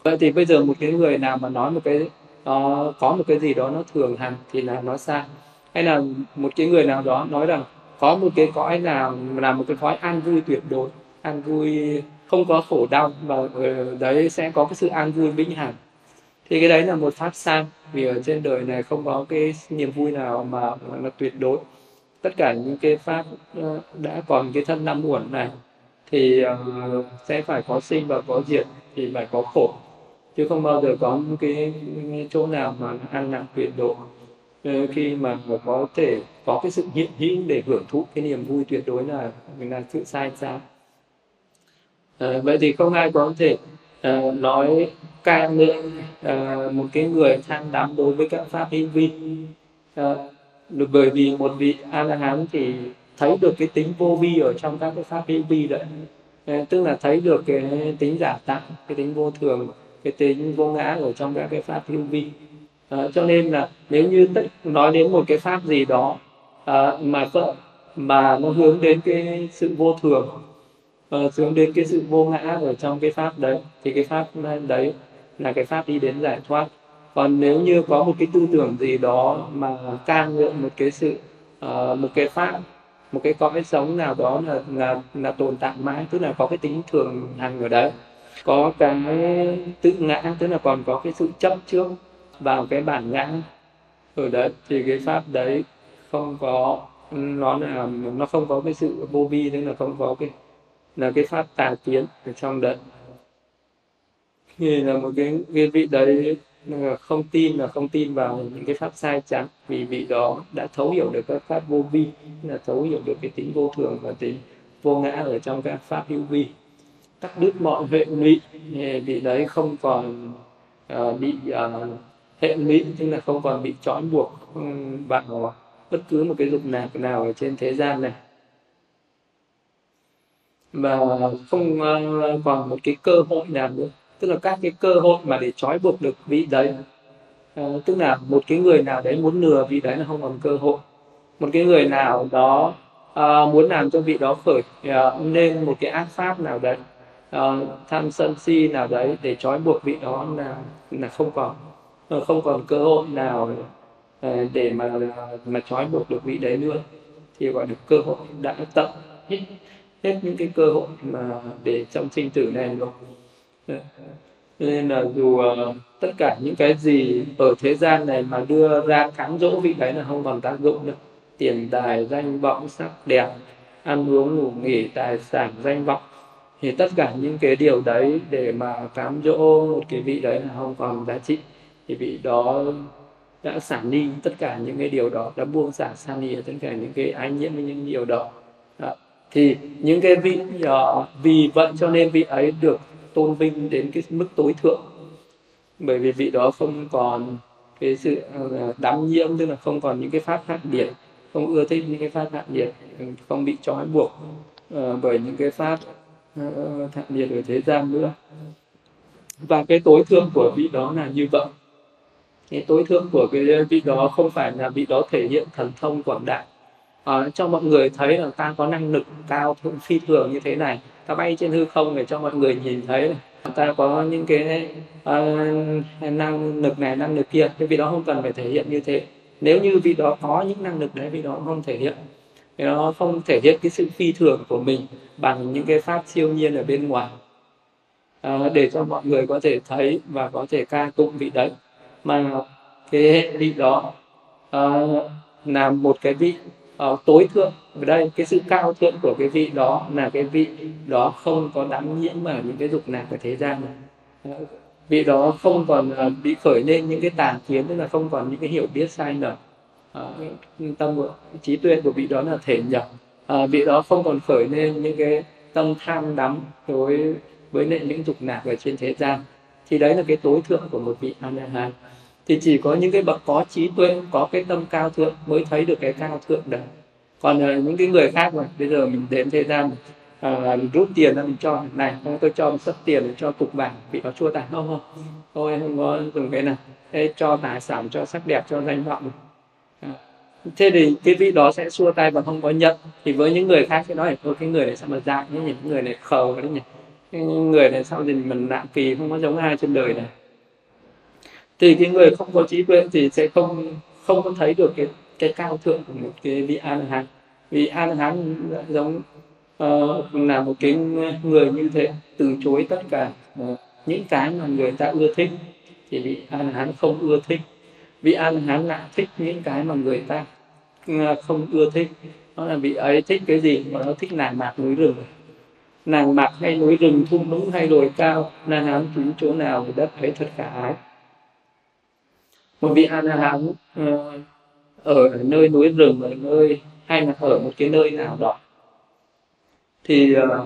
Vậy thì bây giờ một cái người nào mà nói một cái nó có một cái gì đó nó thường hằng thì là nó sai. Hay là một cái người nào đó nói rằng có một cái cõi nào, là một cái cõi an vui tuyệt đối, an vui không có khổ đau và ờ, đấy sẽ có cái sự an vui vĩnh hằng. Thì cái đấy là một pháp sai, vì ở trên đời này không có cái niềm vui nào mà là tuyệt đối. Tất cả những cái pháp ờ, đã còn cái thân năm uẩn này thì uh, sẽ phải có sinh và có diệt thì phải có khổ. Chứ không bao giờ có một cái chỗ nào mà an lạc tuyệt độ. Ờ, khi mà có thể có cái sự hiện hữu để hưởng thụ cái niềm vui tuyệt đối là là sự sai xa à, ờ, vậy thì không ai có thể uh, nói ca lên uh, một cái người tham đắm đối với các pháp hữu vi. Uh, bởi vì một vị a la hán thì thấy được cái tính vô vi ở trong các cái pháp hữu vi đấy. Ờ, tức là thấy được cái tính giả tạm cái tính vô thường cái tính vô ngã ở trong các cái pháp hữu vi. À, cho nên là nếu như tất nói đến một cái pháp gì đó à, mà mà nó hướng đến cái sự vô thường à, hướng đến cái sự vô ngã ở trong cái pháp đấy thì cái pháp đấy là cái pháp đi đến giải thoát. Còn nếu như có một cái tư tưởng gì đó mà ca ngợi một cái sự uh, một cái pháp một cái cõi sống nào đó là là là tồn tại mãi, tức là có cái tính thường hằng ở đấy. Có cái tự ngã, tức là còn có cái sự chấp trước vào cái bản ngã ở đấy. Thì cái pháp đấy không có, nó là, nó không có cái sự vô vi, tức là không có cái, là cái pháp tà kiến ở trong đấy. Thì là một cái cái vị đấy không tin là không tin vào những cái pháp sai trắng vì vị đó đã thấu hiểu được các pháp vô vi là thấu hiểu được cái tính vô thường và tính vô ngã ở trong các pháp hữu vi. Cắt đứt mọi hệ lụy vị đấy không còn uh, bị uh, hệ lụy tức là không còn bị trói buộc vào bất cứ một cái dục lạc nào ở trên thế gian này. Và không uh, còn một cái cơ hội nào nữa tức là các cái cơ hội mà để trói buộc được vị đấy. À, tức là một cái người nào đấy muốn lừa vị đấy là không còn cơ hội. Một cái người nào đó à, muốn làm cho vị đó khởi à, nên một cái ác pháp nào đấy à, tham sân si nào đấy để trói buộc vị đó là là không còn không còn cơ hội nào để mà mà trói buộc được vị đấy nữa. Thì gọi được cơ hội đã tận hết hết những cái cơ hội mà để trong sinh tử này rồi nên là dù ờ, tất cả những cái gì ở thế gian này mà đưa ra cám dỗ vị đấy là không còn tác dụng nữa. Tiền tài danh vọng sắc đẹp ăn uống ngủ nghỉ tài sản danh vọng. Thì tất cả những cái điều đấy để mà cám dỗ một cái vị đấy là không còn giá trị. Thì vị đó đã xả đi tất cả những cái điều đó đã buông xả xa ni tất cả những cái ái nhiễm với những điều đó. đó. Thì những cái vị uh, vì vậy cho nên vị ấy được tôn vinh đến cái mức tối thượng. Bởi vì vị đó không còn cái sự ờ, đắm nhiễm tức là không còn những cái pháp hạn biệt không ưa thích những cái pháp hạn biệt không bị trói buộc uh, bởi những cái pháp uh, biệt ở thế gian nữa. Và cái tối thượng của vị đó là như vậy. Cái tối thượng của cái vị đó không phải là vị đó thể hiện thần thông quảng đại à, cho mọi người thấy là ta có năng lực cao thượng phi thường như thế này. Ta bay trên hư không để cho mọi người nhìn thấy này. ta có những cái uh, năng lực này năng lực kia vì đó không cần phải thể hiện như thế. Nếu như vị đó có những năng lực đấy vị đó không thể hiện. Vì nó không thể hiện cái sự phi thường của mình bằng những cái pháp siêu nhiên ở bên ngoài. Uh, để cho mọi người có thể thấy và có thể ca tụng vị đấy. Mà cái hệ vị đó uh, là một cái vị uh, tối thượng ở đây cái sự cao thượng của cái vị đó là cái vị đó không có đắm nhiễm vào những cái dục lạc của thế gian này. Vị đó không còn uh, bị khởi lên những cái tà kiến tức là không còn những cái hiểu biết sai lầm. Uh, tâm của trí tuệ của vị đó là thể nhập. Uh, vị đó không còn khởi lên những cái tâm tham đắm đối với lại những dục lạc ở trên thế gian. Thì đấy là cái tối thượng của một vị a la hán thì chỉ có những cái bậc có trí tuệ có cái tâm cao thượng mới thấy được cái cao thượng đấy. Còn uh, những cái người khác mà bây giờ mình đến thế gian uh, rút tiền ra mình cho này tôi cho một sấp tiền cho cục vàng bị nó chua tài không không. Tôi không có dùng cái này Ê, cho tài sản cho sắc đẹp cho danh vọng. À. thế thì cái vị đó sẽ xua tay và không có nhận. Thì với những người khác sẽ nói thôi cái người này sao mà dại như những người này khờ đấy nhỉ? Cái người này sao thì mình nặng kỳ không có giống ai trên đời này thì cái người không có trí tuệ thì sẽ không không có thấy được cái cái cao thượng của một cái vị an hán. Vì an hán giống uh, là một cái người như thế từ chối tất cả uh, những cái mà người ta ưa thích thì vị an hán không ưa thích. Vị an hán lại thích những cái mà người ta ờ, không ưa thích. Đó là vị ấy thích cái gì mà nó thích nàng mạc núi rừng. Nàng mạc hay núi rừng thung lũng hay đồi cao nàng hán trú chỗ nào thì đất ấy thật khả ái một vị a la hán ờ, ở nơi núi rừng ở nơi, hay là ở một cái nơi nào đó. Thì ờ,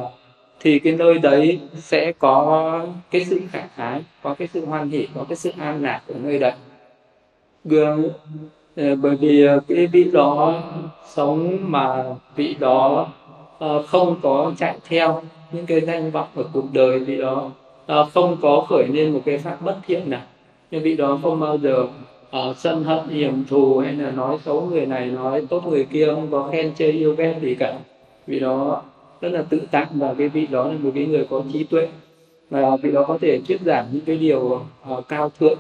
thì cái nơi đấy sẽ có cái sự khả ái có cái sự hoan hỷ có cái sự an lạc ở nơi đấy. Gương ờ, bởi vì cái vị đó sống mà vị đó không có chạy theo những cái danh vọng ở cuộc đời vị đó không có khởi lên một cái pháp bất thiện nào nhưng vị đó không bao giờ uh, sân hận hiểm thù hay là nói xấu người này nói tốt người kia không có khen chê yêu ghét gì cả. Vì đó rất là tự tặng và cái vị đó là một cái người có trí tuệ. Và vị đó có thể thuyết giảng những cái điều uh, cao thượng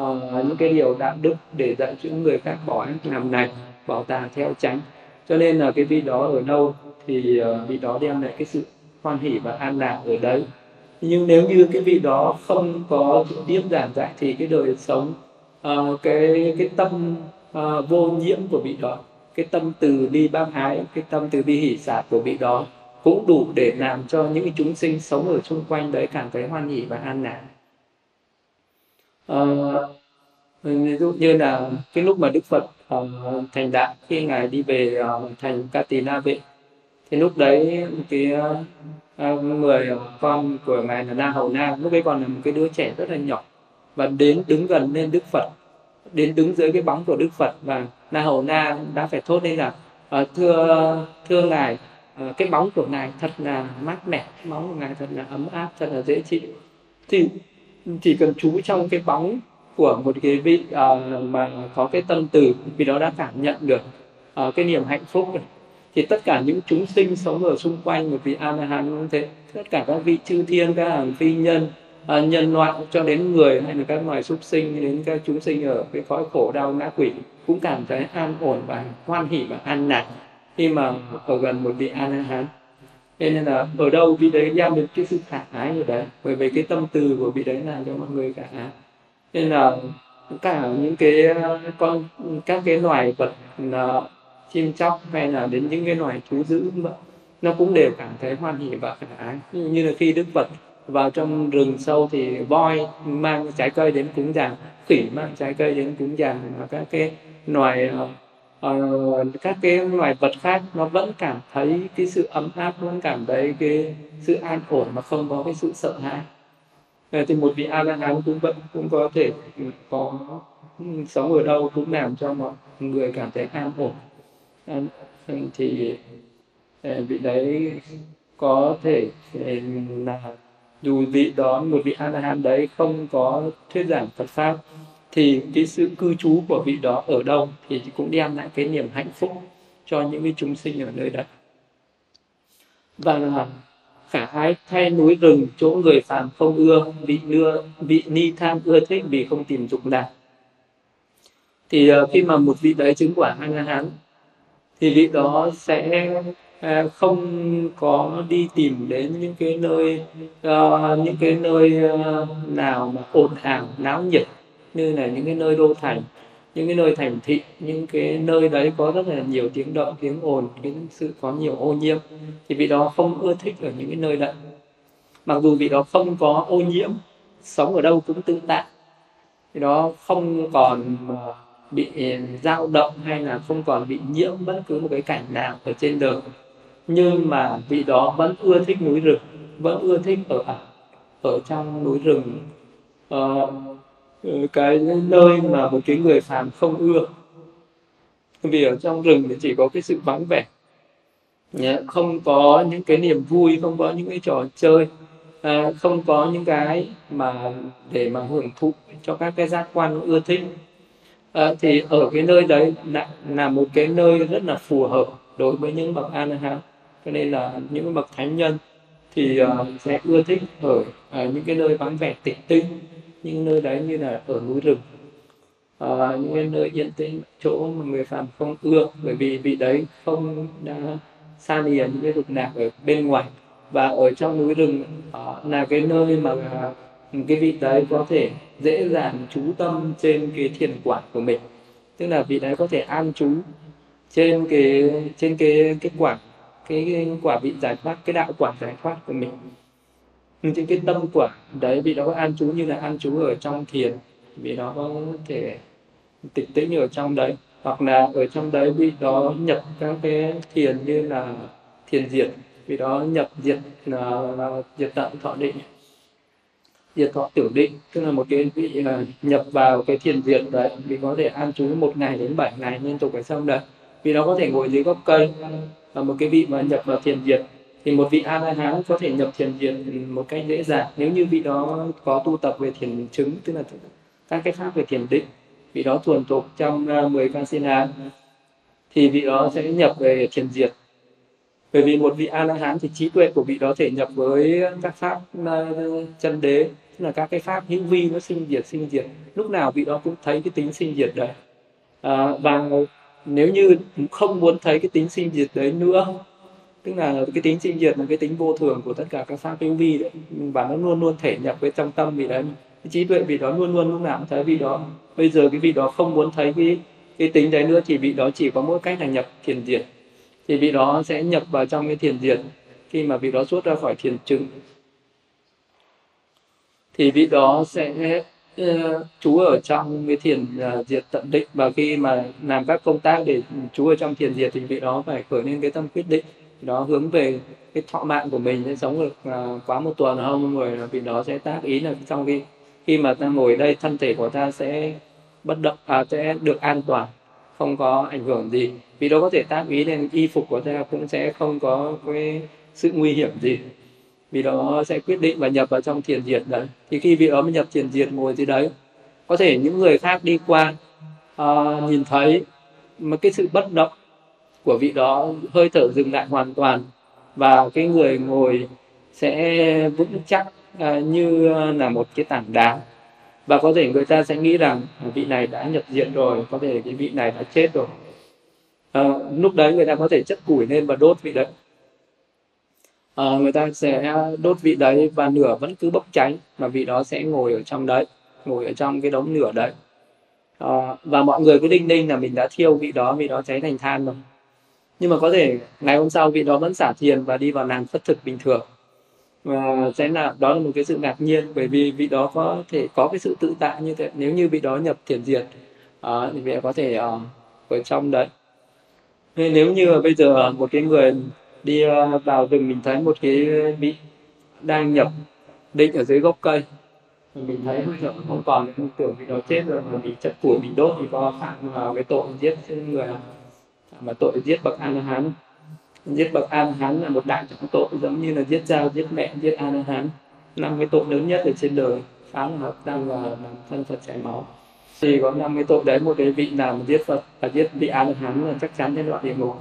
uh, những cái điều đạo đức để dạy cho người khác bỏ ác làm này bảo tà theo tránh cho nên là cái vị đó ở đâu thì uh, vị đó đem lại cái sự hoan hỷ và an lạc ở đấy nhưng nếu như cái vị đó không có trực tiếp giảng dạy thì cái đời sống uh, cái cái tâm uh, vô nhiễm của vị đó cái tâm từ bi bác ái cái tâm từ bi hỷ xả của vị đó cũng đủ để làm cho những chúng sinh sống ở xung quanh đấy cảm thấy hoan hỷ và an lạc uh, ờ, ví dụ như là cái lúc mà đức phật uh, thành đạo khi ngài đi về uh, thành katina vệ thì lúc đấy cái uh, Ờ, người con của ngài là na hầu na lúc ấy còn là một cái đứa trẻ rất là nhỏ. Và đến đứng gần lên đức phật đến đứng dưới cái bóng của đức phật và na hầu na đã phải thốt lên là ờ, thưa thưa ngài ờ, cái bóng của ngài thật là mát mẻ bóng của ngài thật là ấm áp thật là dễ chịu. Thì chỉ cần chú trong cái bóng của một cái vị uh, mà có cái tâm từ vì đó đã cảm nhận được uh, cái niềm hạnh phúc này thì tất cả những chúng sinh sống ở xung quanh một vị a la hán cũng thế. Tất cả các vị chư thiên các hàng phi nhân à, nhân loại cho đến người hay là các loài súc sinh đến các chúng sinh ở cái cõi khổ đau ngã quỷ cũng cảm thấy an ổn và hoan hỷ và an lạc khi mà ở gần một vị a la hán nên là ở đâu vị đấy đem được cái sự khả ái ở đấy? Bởi vì cái tâm từ của vị đấy là cho mọi người cả nên là cả những cái à, con các cái loài vật là chim chóc hay là đến những cái loài thú dữ nó cũng đều cảm thấy hoan hỷ và khả ái như là khi đức phật vào trong rừng sâu thì voi mang trái cây đến cúng dường khỉ mang trái cây đến cúng dường và các cái loài uh, các cái loài vật khác nó vẫn cảm thấy cái sự ấm áp vẫn cảm thấy cái sự an ổn mà không có cái sự sợ hãi. Ờ, thì một vị a la hán cũng vẫn cũng có thể ừ, có ừ, sống ở đâu cũng làm cho mọi người cảm thấy an ổn thì ờ, vị đấy có thể ờ, là dù vị đó một vị a la hán đấy không có thuyết giảng phật pháp thì cái sự cư trú của vị đó ở đâu thì cũng đem lại cái niềm hạnh phúc cho những cái chúng sinh ở nơi đấy. Và khả ái thay núi rừng chỗ người phàm không ưa bị đưa bị ni tham ưa thích vì không tìm dục lạc. Thì uh, khi mà một vị đấy chứng quả a la hán thì vị đó sẽ ờ, không có đi tìm đến những cái nơi uh, những cái nơi uh, nào mà ồn ào náo nhiệt như là những cái nơi đô thành những cái nơi thành thị những cái nơi đấy có rất là nhiều tiếng động tiếng ồn cái sự có nhiều ô nhiễm thì vị đó không ưa thích ở những cái nơi đấy. Mặc dù vị đó không có ô nhiễm sống ở đâu cũng tương tại thì đó không còn bị ờ, dao động hay là không còn bị nhiễm bất cứ một cái cảnh nào ở trên đời. Nhưng mà vị đó vẫn ưa thích núi rừng vẫn ưa thích ở ở trong núi rừng. Ờ, ừ, cái nơi mà một cái người phàm không ưa. Vì ở trong rừng thì chỉ có cái sự vắng vẻ. Không có những cái niềm vui không có những cái trò chơi ờ, không có những cái mà để mà hưởng thụ cho các cái giác quan ưa thích à, thì ở cái nơi đấy là, là một cái nơi rất là phù hợp đối với những bậc an hán cho nên là những bậc thánh nhân thì uh, sẽ ưa thích ở uh, những cái nơi vắng vẻ tịch tinh những nơi đấy như là ở núi rừng. Uh, những cái nơi yên tĩnh chỗ mà người phàm không ưa bởi vì vị đấy không đã xa lìa những cái dục lạc ở bên ngoài. Và ở trong núi rừng uh, là cái nơi mà uh, cái vị đấy có thể dễ dàng trú tâm trên cái thiền quản của mình. Tức là vị đấy có thể an trú trên cái trên cái cái quả cái quả vị giải thoát cái đạo quả giải thoát của mình. Trên cái tâm quả đấy vị đó có an trú như là an trú ở trong thiền vị đó có thể tịch tĩnh ở trong đấy. Hoặc là ở trong đấy vị đó nhập các cái thiền như là thiền diệt vị đó nhập diệt là, là diệt tận thọ định diệt thọ tiểu định tức là một cái vị uh, nhập vào cái thiền diệt đấy vì có thể an trú một ngày đến bảy ngày liên tục ở trong đấy. Vì nó có thể ngồi dưới gốc cây là một cái vị mà nhập vào thiền diệt thì một vị a la hán có thể nhập thiền diệt một cách dễ dàng. Nếu như vị đó có tu tập về thiền chứng tức là các cái pháp về thiền định vị đó thuần thục trong uh, 10 kasina thì vị đó sẽ nhập về thiền diệt bởi vì một vị a la hán thì trí tuệ của vị đó thể nhập với các pháp uh, chân đế tức là các cái pháp hữu vi nó sinh diệt sinh diệt. Lúc nào vị đó cũng thấy cái tính sinh diệt đấy. À, và nếu như không muốn thấy cái tính sinh diệt đấy nữa tức là cái tính sinh diệt là cái tính vô thường của tất cả các pháp hữu vi đấy và nó luôn luôn thể nhập với trong tâm vị đấy. Cái trí tuệ vị đó luôn luôn lúc nào cũng thấy vị đó. Bây giờ cái vị đó không muốn thấy cái cái tính đấy nữa thì vị đó chỉ có mỗi cách là nhập thiền diệt. Thì vị đó sẽ nhập vào trong cái thiền diệt. Khi mà vị đó xuất ra khỏi thiền chứng thì vị đó sẽ uh, ở trong cái thiền uh, diệt tận định. Và khi mà làm các công tác để chú ở trong thiền diệt thì vị đó phải khởi lên cái tâm quyết định. Đó hướng về cái thọ mạng của mình sẽ sống được uh, quá một tuần không? Rồi vị đó sẽ tác ý là trong khi khi mà ta ngồi đây thân thể của ta sẽ bất động à, sẽ được an toàn không có ảnh hưởng gì. Vì đó có thể tác ý lên y phục của ta cũng sẽ không có cái sự nguy hiểm gì vì đó sẽ quyết định và nhập vào trong thiền diệt đấy. Thì khi vị đó mới nhập thiền diệt ngồi dưới đấy. Có thể những người khác đi qua uh, nhìn thấy một cái sự bất động của vị đó hơi thở dừng lại hoàn toàn và cái người ngồi sẽ vững chắc uh, như là một cái tảng đá. Và có thể người ta sẽ nghĩ rằng à, vị này đã nhập diện rồi có thể cái vị này đã chết rồi. À, lúc đấy người ta có thể chất củi lên và đốt vị đấy à, người ta sẽ đốt vị đấy và lửa vẫn cứ bốc cháy mà vị đó sẽ ngồi ở trong đấy ngồi ở trong cái đống lửa đấy. À, và mọi người cứ đinh đinh là mình đã thiêu vị đó vị đó cháy thành than rồi. Nhưng mà có thể ngày hôm sau vị đó vẫn xả thiền và đi vào làng phất thực bình thường. Và sẽ là đó là một cái sự ngạc nhiên bởi vì vị đó có thể có cái sự tự tại như thế. Nếu như vị đó nhập thiền diệt uh, thì vị có thể uh, ở trong đấy. Nên nếu như bây giờ một cái người đi ờ, vào rừng mình thấy một cái vị đang nhập định ở dưới gốc cây. Mình thấy bây giờ không còn, mình tưởng mình đó chết rồi mà mình chất củi, mình đốt thì có phạm vào cái tội giết người mà tội giết bậc a la hán giết bậc a la hán là một đại trọng tội giống như là giết cha giết mẹ, giết a la hán năm cái tội lớn nhất ở trên đời, phá là hợp tăng và làm thân phật chảy máu. Thì có năm cái tội đấy, một cái vị nào mà giết phật và giết vị a la hán là chắc chắn đến đoạn địa ngục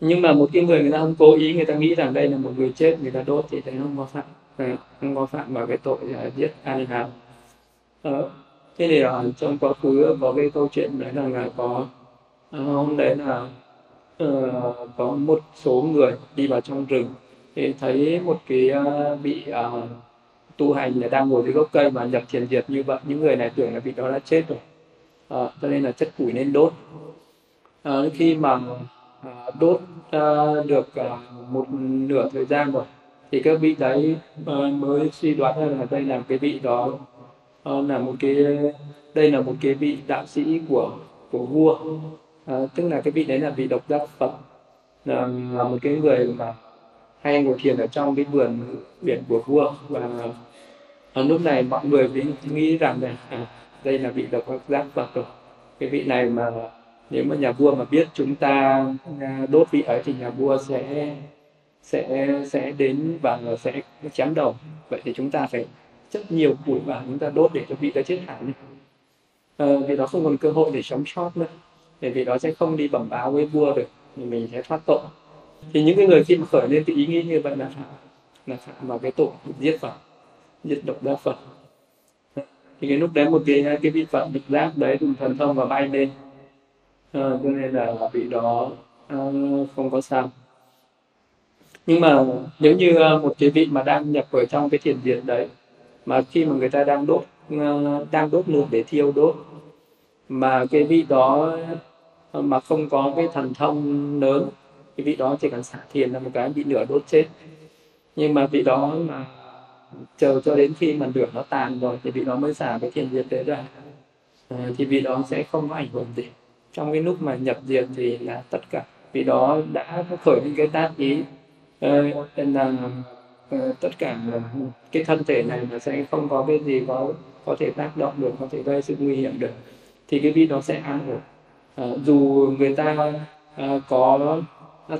nhưng mà một cái người người ta không cố ý người ta nghĩ rằng đây là một người chết người ta đốt thì thấy không có phạm ờ, không có phạm vào cái tội là giết ai nào. Ờ, thế thì ở trong quá khứ có cái câu chuyện đấy là, là có hôm đấy là uh, có một số người đi vào trong rừng thì thấy một cái uh, vị uh, tu hành là đang ngồi dưới gốc cây và nhập thiền diệt như vậy những người này tưởng là vị đó đã chết rồi. Uh, cho nên là chất củi nên đốt. Uh, khi mà Ờ, đốt ờ, được ờ, một nửa thời gian rồi. Thì các vị đấy mới suy đoán là đây là cái vị đó là một cái đây là một cái vị đạo sĩ của của vua. À, tức là cái vị đấy là vị độc giác phật. Là, là một cái người mà hay ngồi thiền ở trong cái vườn biển của vua. Và ở lúc này mọi người nghĩ rằng là à, đây là vị độc giác phật rồi. Cái vị này mà nếu mà nhà vua mà biết chúng ta à, đốt vị ấy thì nhà vua sẽ sẽ sẽ đến và sẽ chém đầu. Vậy thì chúng ta phải rất nhiều củi vào chúng ta đốt để cho vị đó chết hẳn. À, vì đó không còn cơ hội để sống sót nữa. Để vì đó sẽ không đi bẩm báo với vua được thì mình sẽ thoát tội. Thì những cái người khi mà khởi lên cái ý nghĩ như vậy là phạm là phạm vào cái tội giết phật giết độc đa phật. Thì cái lúc đấy một cái cái vị phật được giác đấy dùng thần thông và bay lên à, cho nên là vị đó à, không có sao. Nhưng mà nếu như ờ, một cái vị mà đang nhập ở trong cái thiền viện đấy mà khi mà người ta đang đốt đang đốt lửa để thiêu đốt mà cái vị đó mà không có cái thần thông lớn cái vị đó chỉ cần xả thiền là một cái bị lửa đốt chết. Nhưng mà vị đó mà chờ cho đến khi mà lửa nó tàn rồi thì vị đó mới xả cái thiền diệt đấy ra. À, thì vị đó sẽ không có ảnh hưởng gì trong cái lúc mà nhập diệt thì là tất cả. Vì đó đã khởi những cái tác ý. Ờ, nên là ờ, tất cả cái thân thể này nó sẽ không có cái gì có có thể tác động được có thể gây sự nguy hiểm được. Thì cái vị đó sẽ an ổn. À, dù người ta à, có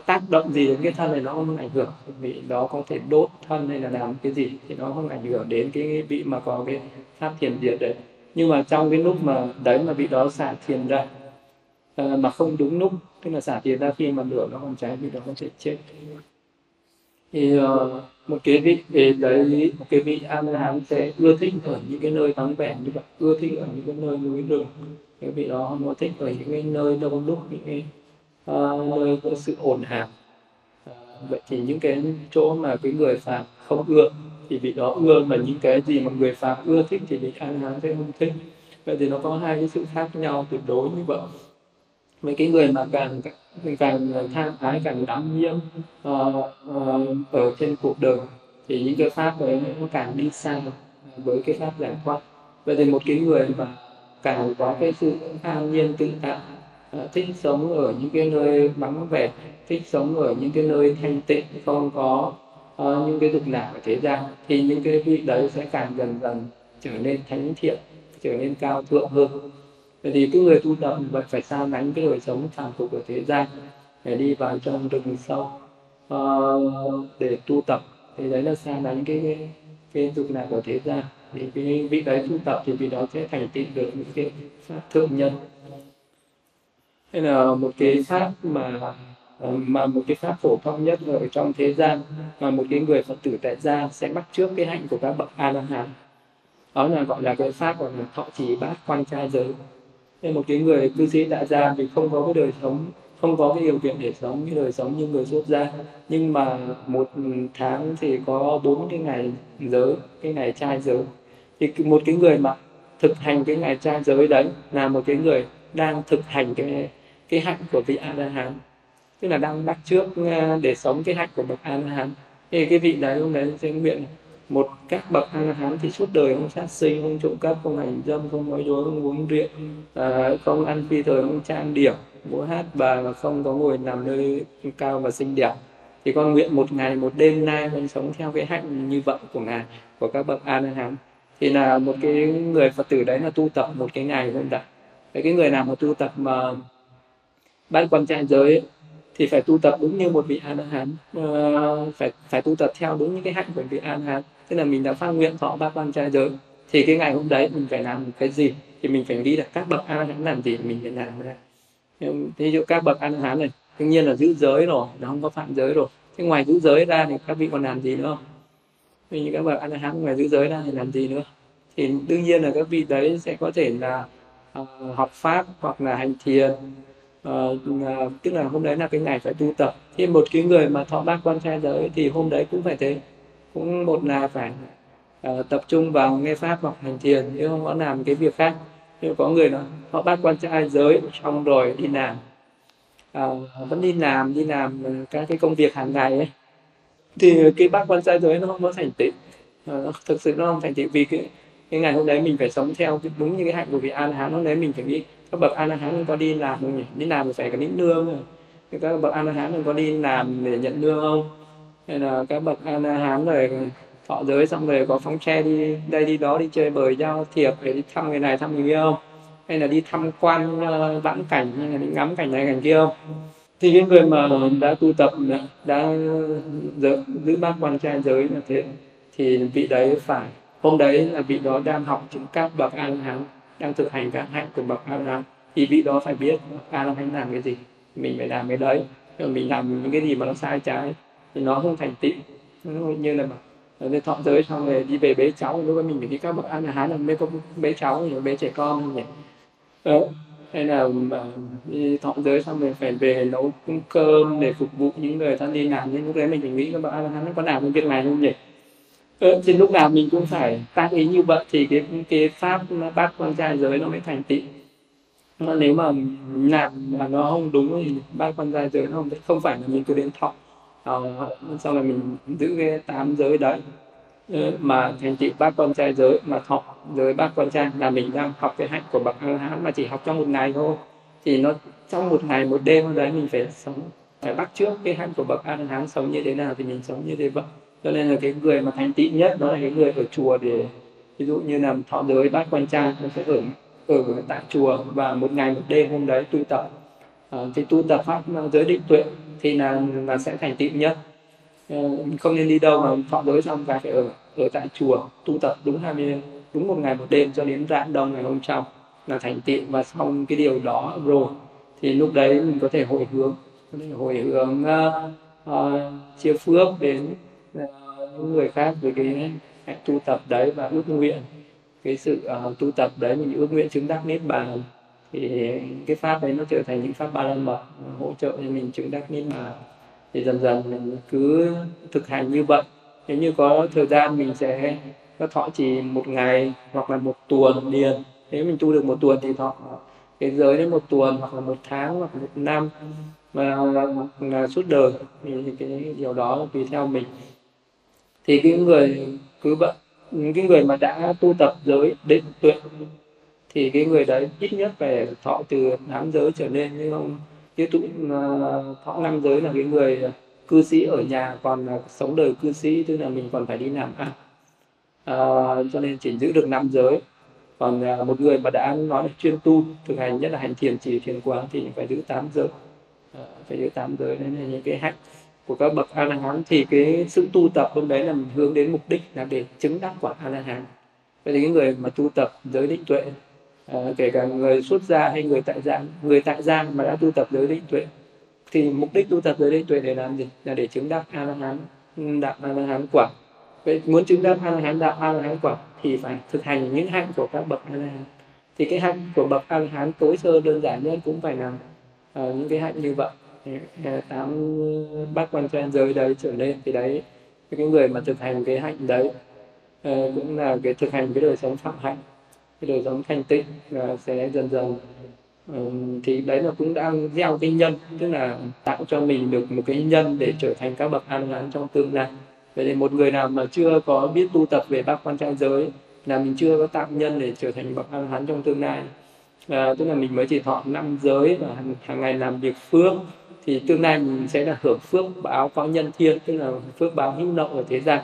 tác động gì đến cái thân này nó không ảnh hưởng vì đó có thể đốt thân hay là làm cái gì thì nó không ảnh hưởng đến cái vị mà có cái pháp thiền diệt đấy. Nhưng mà trong cái lúc mà đấy mà vị đó xả thiền ra Ờ, mà không đúng lúc tức là xả tiền ra khi mà lửa nó còn cháy thì nó có thể chết. Thì uh, một cái vị về đấy một cái vị an hán sẽ ưa thích ở những cái nơi vắng vẻ như vậy ưa thích ở những cái nơi núi rừng cái vị đó nó thích ở những cái nơi đông đúc những cái uh, nơi có sự ồn ào. Uh, vậy thì những cái chỗ mà cái người phàm không ưa thì vị đó ưa mà những cái gì mà người phàm ưa thích thì vị an hán sẽ không thích. Vậy thì nó có hai cái sự khác nhau tuyệt đối như vậy mấy cái người mà càng càng tham ái càng đắm nhiễm uh, uh, ở trên cuộc đời thì những cái pháp đấy nó càng đi xa với cái pháp giải thoát. Vậy thì một cái người mà càng có cái sự an nhiên tự tại uh, thích sống ở những cái nơi vắng vẻ thích sống ở những cái nơi thanh tịnh không có uh, những cái dục lạc ở thế gian thì những cái vị đấy sẽ càng dần dần trở nên thánh thiện trở nên cao thượng hơn. Vậy thì cái người tu tập vậy phải xa lánh cái đời sống phàm tục ở thế gian để đi vào trong rừng sâu uh, để tu tập. Thì đấy là xa lánh cái cái, cái dục lạc của thế gian. Thì cái vị đấy tu tập thì vị đó sẽ thành tựu được những cái pháp thượng nhân. Hay là một cái pháp mà ờ, mà một cái pháp phổ thông nhất ở trong thế gian mà một cái người phật tử tại gia sẽ bắt trước cái hạnh của các bậc a la hán. Đó là gọi là cái pháp gọi là thọ trì bát quan trai giới nên một cái người cư sĩ tại gia thì không có cái đời sống, không có cái điều kiện để sống cái đời sống như người xuất gia nhưng mà một tháng thì có bốn cái ngày giới, cái ngày trai giới. Thì một cái người mà thực hành cái ngày trai giới đấy là một cái người đang thực hành cái cái hạnh của vị a la hán tức là đang bắt trước ờ, để sống cái hạnh của bậc a la hán thì cái vị đấy lúc đấy sẽ nguyện một các bậc a la hán thì suốt đời không sát sinh không trộm cắp không hành dâm không nói dối không uống rượu à, không ăn phi thời không trang điểm múa hát bà và không có ngồi nằm nơi cao và xinh đẹp. Thì con nguyện một ngày một đêm nay con sống theo cái hạnh như vậy của ngài của các bậc a la hán. Thì là một cái người phật tử đấy là tu tập một cái ngày không đã. Cái người nào mà tu tập mà ban quan trai giới thì phải tu tập đúng như một vị an hán. Uh, phải phải tu tập theo đúng những cái hạnh của vị an hán. Tức là mình đã phát nguyện thọ ba quan trai giới thì cái ngày hôm đấy mình phải làm cái gì? Thì mình phải nghĩ là các bậc an hán làm gì mình phải làm ra. Ví dụ các bậc an hán này đương nhiên là giữ giới rồi nó không có phạm giới rồi. Thế ngoài giữ giới ra thì các vị còn làm gì nữa? Không vì các bậc an hán ngoài giữ giới ra thì làm gì nữa? Thì đương nhiên là các vị đấy sẽ có thể là uh, học pháp hoặc là hành thiền uh, tức là hôm đấy là cái ngày phải tu tập. Thì một cái người mà thọ bát quan trai giới thì hôm đấy cũng phải thế. Cũng một là phải uh, tập trung vào nghe pháp hoặc hành thiền chứ không có làm cái việc khác. Nhưng có người nó họ bắt quan trai giới xong rồi đi làm. À, vẫn đi làm đi làm các cái công việc hàng ngày ấy. Thì cái bác quan trai giới nó không có thành tựu. À, thực sự nó không thành tựu vì cái cái ngày hôm đấy mình phải sống theo đúng như cái hạnh của vị an hán hôm đấy mình phải nghĩ các bậc an hán có đi làm không nhỉ? Đi làm thì phải có lĩnh lương rồi. Các bậc an hán có đi làm để nhận lương không? Hay là các bậc an hán rồi thọ giới xong rồi có phóng xe đi đây đi đó đi chơi bời giao thiệp để đi thăm người này thăm người kia không? Hay là đi tham quan ờ, vãn cảnh hay là đi ngắm cảnh này cảnh kia không? Thì cái người mà đã tu tập đã, đã giữ, giữ bát quan trai giới là thế thì vị đấy phải. Hôm đấy là vị đó đang học chứng các bậc a la hán đang thực hành các hạnh của bậc a la thì vị đó phải biết a la hán làm cái gì mình phải làm cái đấy. Rồi mình làm những cái gì mà nó sai trái thì nó không thành tựu. Như là rồi ờ, thọ giới xong rồi đi về bế cháu. Lúc đó mình phải đi các bậc ăn hán là bế có bế cháu rồi bế trẻ con nhỉ. Ờ, hay là mà đi thọ giới xong rồi phải về nấu cơm để phục vụ những người ta đi làm. Nên lúc đấy mình phải nghĩ các bậc ăn hán có làm cái việc này không nhỉ? Ờ, thì lúc nào mình cũng phải tác ý như vậy thì cái cái pháp bắt quan trai giới nó mới thành tựu mà nếu mà làm mà nó không đúng thì bác quan trai giới nó không không phải là mình cứ đến thọ. Uh, sau này mình giữ cái tám giới đấy. Ờ, mà thành tựu bác con trai giới mà thọ giới bác con trai là mình đang học cái hạnh của bậc a hán mà chỉ học trong một ngày thôi. Thì nó trong một ngày một đêm đấy mình phải sống phải bắt trước cái hạnh của bậc a hán sống như thế nào thì mình sống như thế vậy cho nên là cái người mà thành tịnh nhất đó là cái người ở chùa để ví dụ như là thọ giới bát quan trang nó sẽ ở ở tại chùa và một ngày một đêm hôm đấy tu tập. À, thì tu tập pháp giới định tuệ thì là là sẽ thành tịnh nhất. À, không nên đi đâu mà thọ giới xong và phải ở ở tại chùa tu tập đúng 20 đúng một ngày một đêm cho đến rạng đông ngày hôm sau là thành tịnh và xong cái điều đó rồi thì lúc đấy mình có thể hồi hướng có thể hồi hướng ờ, uh, uh, chia phước đến Ờ, những người khác với cái hạnh tu tập đấy và ước nguyện cái sự uh, tu tập đấy mình ước nguyện chứng đắc niết bàn thì cái pháp đấy nó trở thành những pháp ba la mật ờ, hỗ trợ cho mình chứng đắc niết bàn. Thì dần dần mình cứ thực hành như vậy. Nếu như có thời gian mình sẽ có thọ chỉ một ngày hoặc là một tuần liền. Nếu mình tu được một tuần thì thọ cái giới đến một tuần hoặc là một tháng hoặc một năm. Mà là suốt đời thì cái điều đó tùy theo mình thì cái người cứ bận cái người mà đã tu tập giới định tuệ thì cái người đấy ít nhất phải thọ từ tám giới trở lên chứ không chứ tụ à, thọ năm giới là cái người cư sĩ ở nhà còn sống đời cư sĩ tức là mình còn phải đi làm ăn. À, cho nên chỉ giữ được năm giới. Còn à, một người mà đã nói là chuyên tu thực hành nhất là hành thiền chỉ thiền quán thì phải giữ tám giới. À, phải giữ tám giới nên là những cái hạnh của các bậc a la hán thì cái sự tu tập hôm đấy là mình hướng đến mục đích là để chứng đắc quả a la hán vậy thì cái người mà tu tập giới định tuệ à, kể cả người xuất gia hay người tại gia người tại gia mà đã tu tập giới định tuệ thì mục đích tu tập giới định tuệ để làm gì? Là để chứng đắc a la hán đạt a la hán quả. Vậy muốn chứng đắc a la hán đạt a la hán quả thì phải thực hành những hạnh của các bậc a la hán thì cái hạnh của bậc a la hán tối sơ đơn giản nhất cũng phải là uh, những cái hạnh như vậy. Ờ, tám bát quan trai giới đấy trở lên thì đấy cái người mà thực hành cái hạnh đấy ờ, cũng là cái thực hành cái đời sống phạm hạnh cái đời sống thanh tịnh và sẽ dần dần ờ, thì đấy là cũng đang gieo cái nhân tức là tạo cho mình được một cái nhân để trở thành các bậc an la hán trong tương lai. Vậy thì một người nào mà chưa có biết tu tập về bát quan trai giới là mình chưa có tạo nhân để trở thành bậc an la hán trong tương lai. À, tức là mình mới chỉ thọ năm giới và hàng, hàng ngày làm việc phước thì tương lai mình sẽ là hưởng phước báo có nhân thiên tức là phước báo hữu nậu ở thế gian.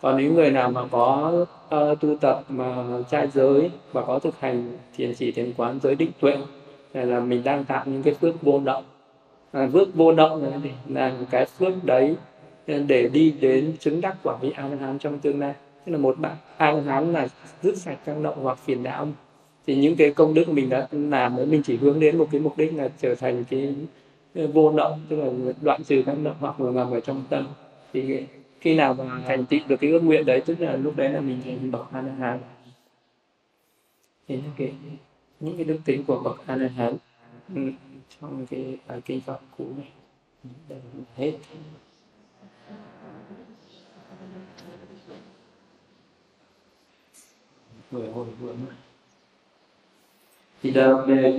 Còn nếu người nào mà có uh, tu tập mà trai giới và có thực hành thiền chỉ thiền quán giới định tuệ là, là mình đang tạo những cái phước vô động à, phước vô động là, là cái phước đấy để đi đến chứng đắc quả vị a la hán trong tương lai. Tức là một bạn a la hán là dứt sạch các động hoặc phiền não. Thì những cái công đức mình đã làm đấy mình chỉ hướng đến một cái mục đích là trở thành cái vô động tức là đoạn trừ các động hoặc là nằm ở trong tâm. Thì khi nào mà thành tựu được cái ước nguyện đấy, tức là lúc đấy là mình thành bậc a la hán thì những cái những cái đức tính của bậc a la hán trong cái bài kinh pháp cũ này hết. Người hồi hướng Idame